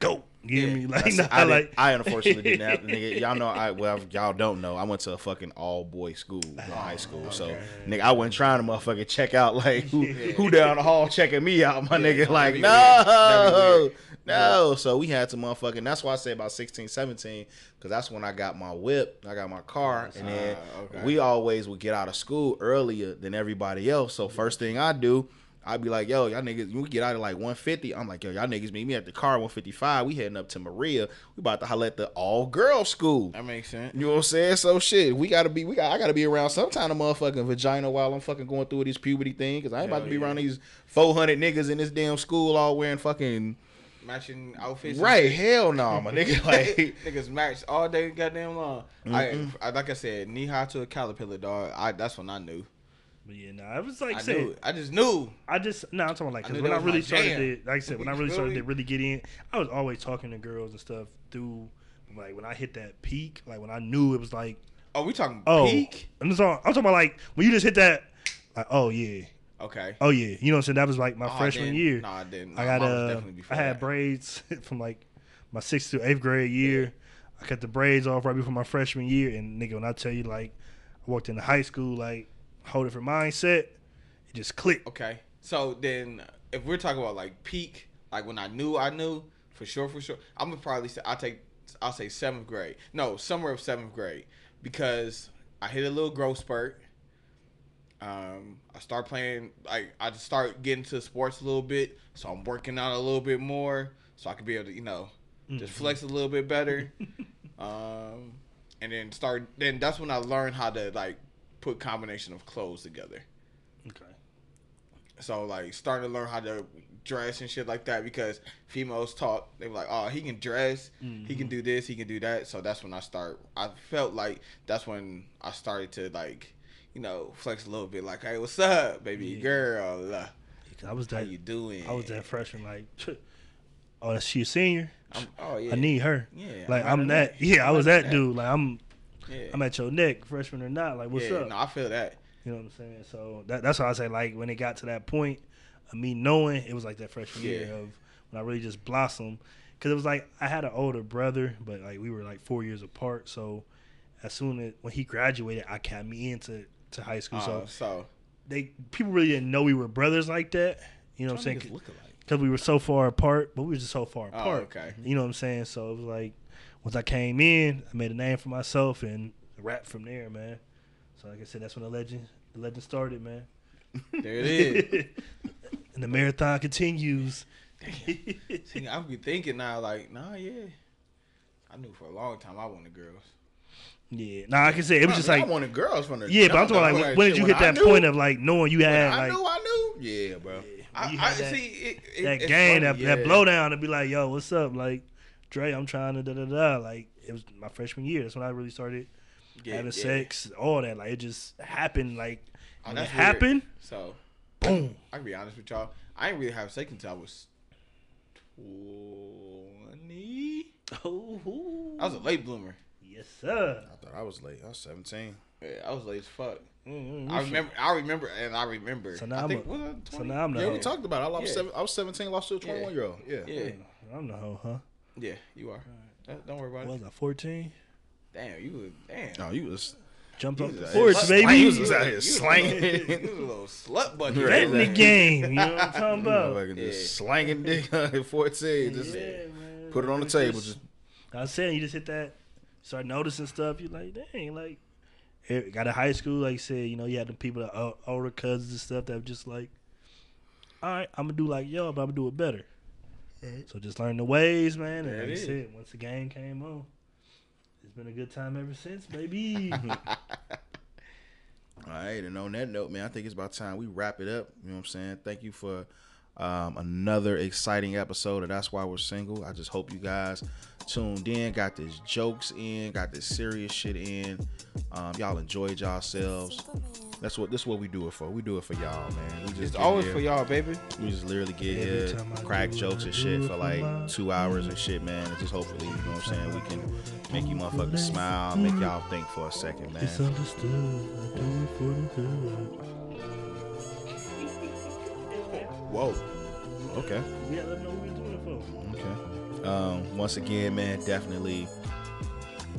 [SPEAKER 3] Go, you hear
[SPEAKER 4] Yeah.
[SPEAKER 3] me? Like, nah,
[SPEAKER 2] I,
[SPEAKER 3] like
[SPEAKER 2] I unfortunately didn't have nigga. Y'all know I well y'all don't know. I went to a fucking all boy school in oh, high school. So nigga, I wasn't trying to motherfucking check out like who who down the hall checking me out, my nigga. Like
[SPEAKER 4] that'd
[SPEAKER 2] no,
[SPEAKER 4] weird. That'd be
[SPEAKER 2] no. So we had to motherfucking. That's why I say about 16, 17, because that's when I got my whip, I got my car, and then
[SPEAKER 4] Ah, okay.
[SPEAKER 2] we always would get out of school earlier than everybody else. So first thing I do. I'd be like, yo, y'all niggas, we get out at like 150, I'm like, yo, y'all niggas meet me at the car 155. We heading up to Maria. We about to holler at the all girl school.
[SPEAKER 4] That makes sense.
[SPEAKER 2] You know what I'm saying? So shit, we gotta be, we got, I gotta be around some kind of motherfucking vagina while I'm fucking going through this puberty thing, cause I ain't about
[SPEAKER 4] Hell
[SPEAKER 2] to be
[SPEAKER 4] yeah.
[SPEAKER 2] around these 400 niggas in this damn school all wearing fucking
[SPEAKER 4] Matching outfits.
[SPEAKER 2] right. Hell no, my nigga. Like,
[SPEAKER 4] niggas match all day goddamn long. I, I like I said, knee high to a caterpillar, dog. I that's when I knew.
[SPEAKER 3] but yeah, nah, it was like
[SPEAKER 4] I
[SPEAKER 3] said,
[SPEAKER 4] knew. I just knew.
[SPEAKER 3] I just no, I'm talking like
[SPEAKER 4] I
[SPEAKER 3] 'cause
[SPEAKER 4] knew
[SPEAKER 3] when I really started to, like I said, when I really started
[SPEAKER 4] me?
[SPEAKER 3] to really get in, I was always talking to girls and stuff through. Like when I hit that peak, like when I knew it was like,
[SPEAKER 4] Oh, we talking
[SPEAKER 3] oh,
[SPEAKER 4] peak?
[SPEAKER 3] I'm, just talking, I'm talking about like when you just hit that, like oh yeah,
[SPEAKER 4] Okay.
[SPEAKER 3] oh yeah, you know what I'm saying? That was like my
[SPEAKER 4] Oh,
[SPEAKER 3] freshman year.
[SPEAKER 4] No, I didn't.
[SPEAKER 3] I got uh, I had
[SPEAKER 4] that.
[SPEAKER 3] braids from like my sixth to eighth grade year. I cut the braids off right before my freshman year, and nigga, when I tell you like, I walked into high school like whole different mindset, it just clicked.
[SPEAKER 4] Okay. So then if we're talking about like peak, like when I knew I knew for sure, for sure, I'm gonna probably say I take I'll say seventh grade. No, somewhere of seventh grade because I hit a little growth spurt. Um, I start playing like I just start getting to sports a little bit, so I'm working out a little bit more, so I can be able to you know just flex a little bit better. um, and then start. Then that's when I learned how to like put combination of clothes together.
[SPEAKER 3] Okay.
[SPEAKER 4] So like starting to learn how to dress and shit like that because females talk. They were like, oh, he can dress, he can do this, he can do that. So that's when I start. I felt like that's when I started to like, you know, flex a little bit. Like, hey, what's up, baby
[SPEAKER 3] Yeah.
[SPEAKER 4] girl? Uh,
[SPEAKER 3] I was
[SPEAKER 4] How
[SPEAKER 3] that.
[SPEAKER 4] you doing?
[SPEAKER 3] I was that freshman. Like, oh, she a senior.
[SPEAKER 4] I'm, oh yeah.
[SPEAKER 3] I need her.
[SPEAKER 4] Yeah,
[SPEAKER 3] Like
[SPEAKER 4] I'm
[SPEAKER 3] I'm, that. Yeah, I was that
[SPEAKER 4] that.
[SPEAKER 3] dude. Like I'm.
[SPEAKER 4] Yeah.
[SPEAKER 3] I'm at your neck, freshman or not. Like, what's
[SPEAKER 4] yeah,
[SPEAKER 3] up?
[SPEAKER 4] No, I feel that.
[SPEAKER 3] You know what I'm saying? So that, that's why I say like when it got to that point of me knowing it was like that freshman year of when I really just blossomed because it was like I had an older brother, but like we were like four years apart. So as soon as when he graduated, I got me into to high school.
[SPEAKER 4] Uh,
[SPEAKER 3] so
[SPEAKER 4] so
[SPEAKER 3] they people really didn't know we were brothers like that. You know what I'm saying?
[SPEAKER 4] niggas look alike.
[SPEAKER 3] Because we were so far apart, but we were just so far
[SPEAKER 4] Oh,
[SPEAKER 3] apart.
[SPEAKER 4] okay.
[SPEAKER 3] You know what I'm saying? So it was like once I came in, I made a name for myself and rap from there, man. So like I said, that's when the legend the legend started, man.
[SPEAKER 4] There it is.
[SPEAKER 3] and the marathon continues.
[SPEAKER 4] See, I be thinking now, like, nah, yeah. I knew for a long time I wanted girls.
[SPEAKER 3] Yeah. Nah, like I said, it was just like.
[SPEAKER 2] I wanted girls from the
[SPEAKER 3] yeah, but I'm talking like
[SPEAKER 2] Like,
[SPEAKER 3] when did you hit that
[SPEAKER 2] knew-
[SPEAKER 3] point of like knowing you had
[SPEAKER 2] I
[SPEAKER 3] like
[SPEAKER 2] knew, I knew. Yeah, bro.
[SPEAKER 4] I, I
[SPEAKER 3] that-
[SPEAKER 4] see it, it,
[SPEAKER 3] that game,
[SPEAKER 4] funny,
[SPEAKER 3] that,
[SPEAKER 4] yeah.
[SPEAKER 3] that blowdown to be like, yo, what's up? Like, Dre, I'm trying to da da da. Like, it was my freshman year. That's when I really started
[SPEAKER 4] Yeah,
[SPEAKER 3] having sex, all that. Like, it just happened. Like,
[SPEAKER 4] Oh,
[SPEAKER 3] when it
[SPEAKER 4] weird.
[SPEAKER 3] happened,
[SPEAKER 4] So
[SPEAKER 3] boom.
[SPEAKER 4] I can be honest with y'all. I didn't really have sex until I was twenty.
[SPEAKER 3] Oh,
[SPEAKER 4] I was a late bloomer.
[SPEAKER 3] Yes, sir.
[SPEAKER 2] I thought I was late. I was 17.
[SPEAKER 4] Yeah, I was late as fuck.
[SPEAKER 3] Mm-mm,
[SPEAKER 4] I remember. I remember, and I remember.
[SPEAKER 3] So now
[SPEAKER 4] I
[SPEAKER 3] I'm
[SPEAKER 4] think
[SPEAKER 3] a-
[SPEAKER 4] was
[SPEAKER 3] So now I'm the
[SPEAKER 2] Yeah,
[SPEAKER 3] hoe.
[SPEAKER 2] we talked about it. I was,
[SPEAKER 4] Yeah.
[SPEAKER 2] seven, I was 17, lost to a 21 year old. Yeah.
[SPEAKER 4] Yeah,
[SPEAKER 3] I'm the hoe, huh?
[SPEAKER 4] yeah, you are. Don't- Don't worry about
[SPEAKER 3] What
[SPEAKER 4] it.
[SPEAKER 3] was I, 14?
[SPEAKER 4] Damn, you was damn.
[SPEAKER 2] No, you was.
[SPEAKER 3] Jumped
[SPEAKER 4] You
[SPEAKER 3] off
[SPEAKER 4] was
[SPEAKER 3] the
[SPEAKER 4] a
[SPEAKER 3] porch, baby.
[SPEAKER 2] You was out here slanging.
[SPEAKER 4] little- you was a little slut bucket.
[SPEAKER 2] Right.
[SPEAKER 3] in the game. You know what I'm talking about?
[SPEAKER 2] Motherfucker
[SPEAKER 4] Yeah.
[SPEAKER 2] just slanging dick at 14. Just
[SPEAKER 3] Yeah, man.
[SPEAKER 2] put it on the table.
[SPEAKER 3] just-
[SPEAKER 2] Just
[SPEAKER 3] I was saying, you just hit that, start noticing stuff. You're like, dang, like, eh, got to high school, like you said, you know, you had the people, that o- older cousins and stuff that were just like, all right, I'm gonna do like yo, but I'm gonna do it better. So just learn the ways, man. And
[SPEAKER 4] There
[SPEAKER 3] like
[SPEAKER 4] it
[SPEAKER 3] you
[SPEAKER 4] is.
[SPEAKER 3] said, once the game came on, it's been a good time ever since, baby.
[SPEAKER 2] All right, and on that note, man, I think it's about time we wrap it up. You know what I'm saying? Thank you for um, another exciting episode of That's Why We're Single. I just hope you guys tuned in, got this jokes in, got this serious shit in. Um, y'all enjoyed yourselves. That's what this is what we do it for. We do it for y'all, man. We just
[SPEAKER 4] It's always
[SPEAKER 2] here.
[SPEAKER 4] for y'all, baby.
[SPEAKER 2] We just literally get
[SPEAKER 3] Every
[SPEAKER 2] here, crack
[SPEAKER 3] do
[SPEAKER 2] jokes and shit for
[SPEAKER 3] for
[SPEAKER 2] like
[SPEAKER 3] my-
[SPEAKER 2] two hours and shit, man. And just hopefully, you know what I'm saying, we can make you motherfuckers smile, make y'all think for a second,
[SPEAKER 3] it's
[SPEAKER 2] man. Whoa. Okay.
[SPEAKER 3] Yeah, let them know what we doing it for.
[SPEAKER 2] Okay. Um, once again, man, definitely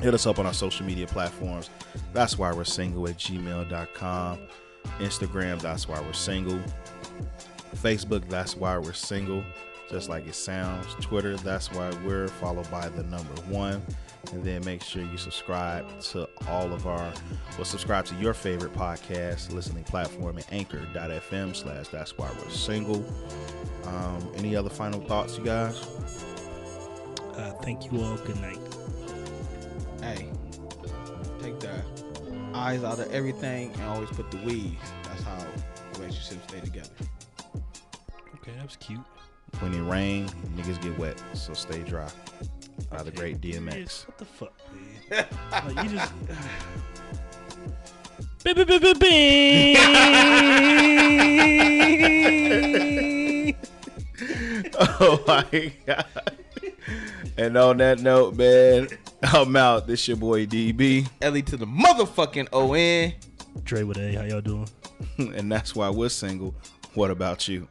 [SPEAKER 2] hit us up on our social media platforms. That's why we're single at gmail.com. Instagram, that's why we're single. Facebook, that's why we're single, just like it sounds. Twitter, that's why we're followed by the number one. And then make sure you subscribe to all of our, well, subscribe to your favorite podcast listening platform at anchor.fm slash that's why we're single. Um, any other final thoughts, you guys?
[SPEAKER 3] Uh, thank you all. Good night.
[SPEAKER 4] Hey, take the eyes out of everything and always put the weeds. That's how relationships stay together.
[SPEAKER 3] Okay, that was cute.
[SPEAKER 2] When it rain, niggas get wet, so stay dry. By the great
[SPEAKER 3] Yes,
[SPEAKER 2] DMX.
[SPEAKER 3] What the fuck, man? like, you just. Beep, beep, beep, beep, beep.
[SPEAKER 2] oh my god. And on that note, man, I'm out. This your boy DB,
[SPEAKER 4] Ellie to the motherfucking ON.
[SPEAKER 3] Dre with A, how y'all doing?
[SPEAKER 2] and that's why we're single. What about you?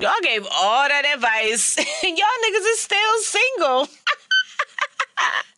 [SPEAKER 7] Y'all gave all that advice, y'all niggas is still single.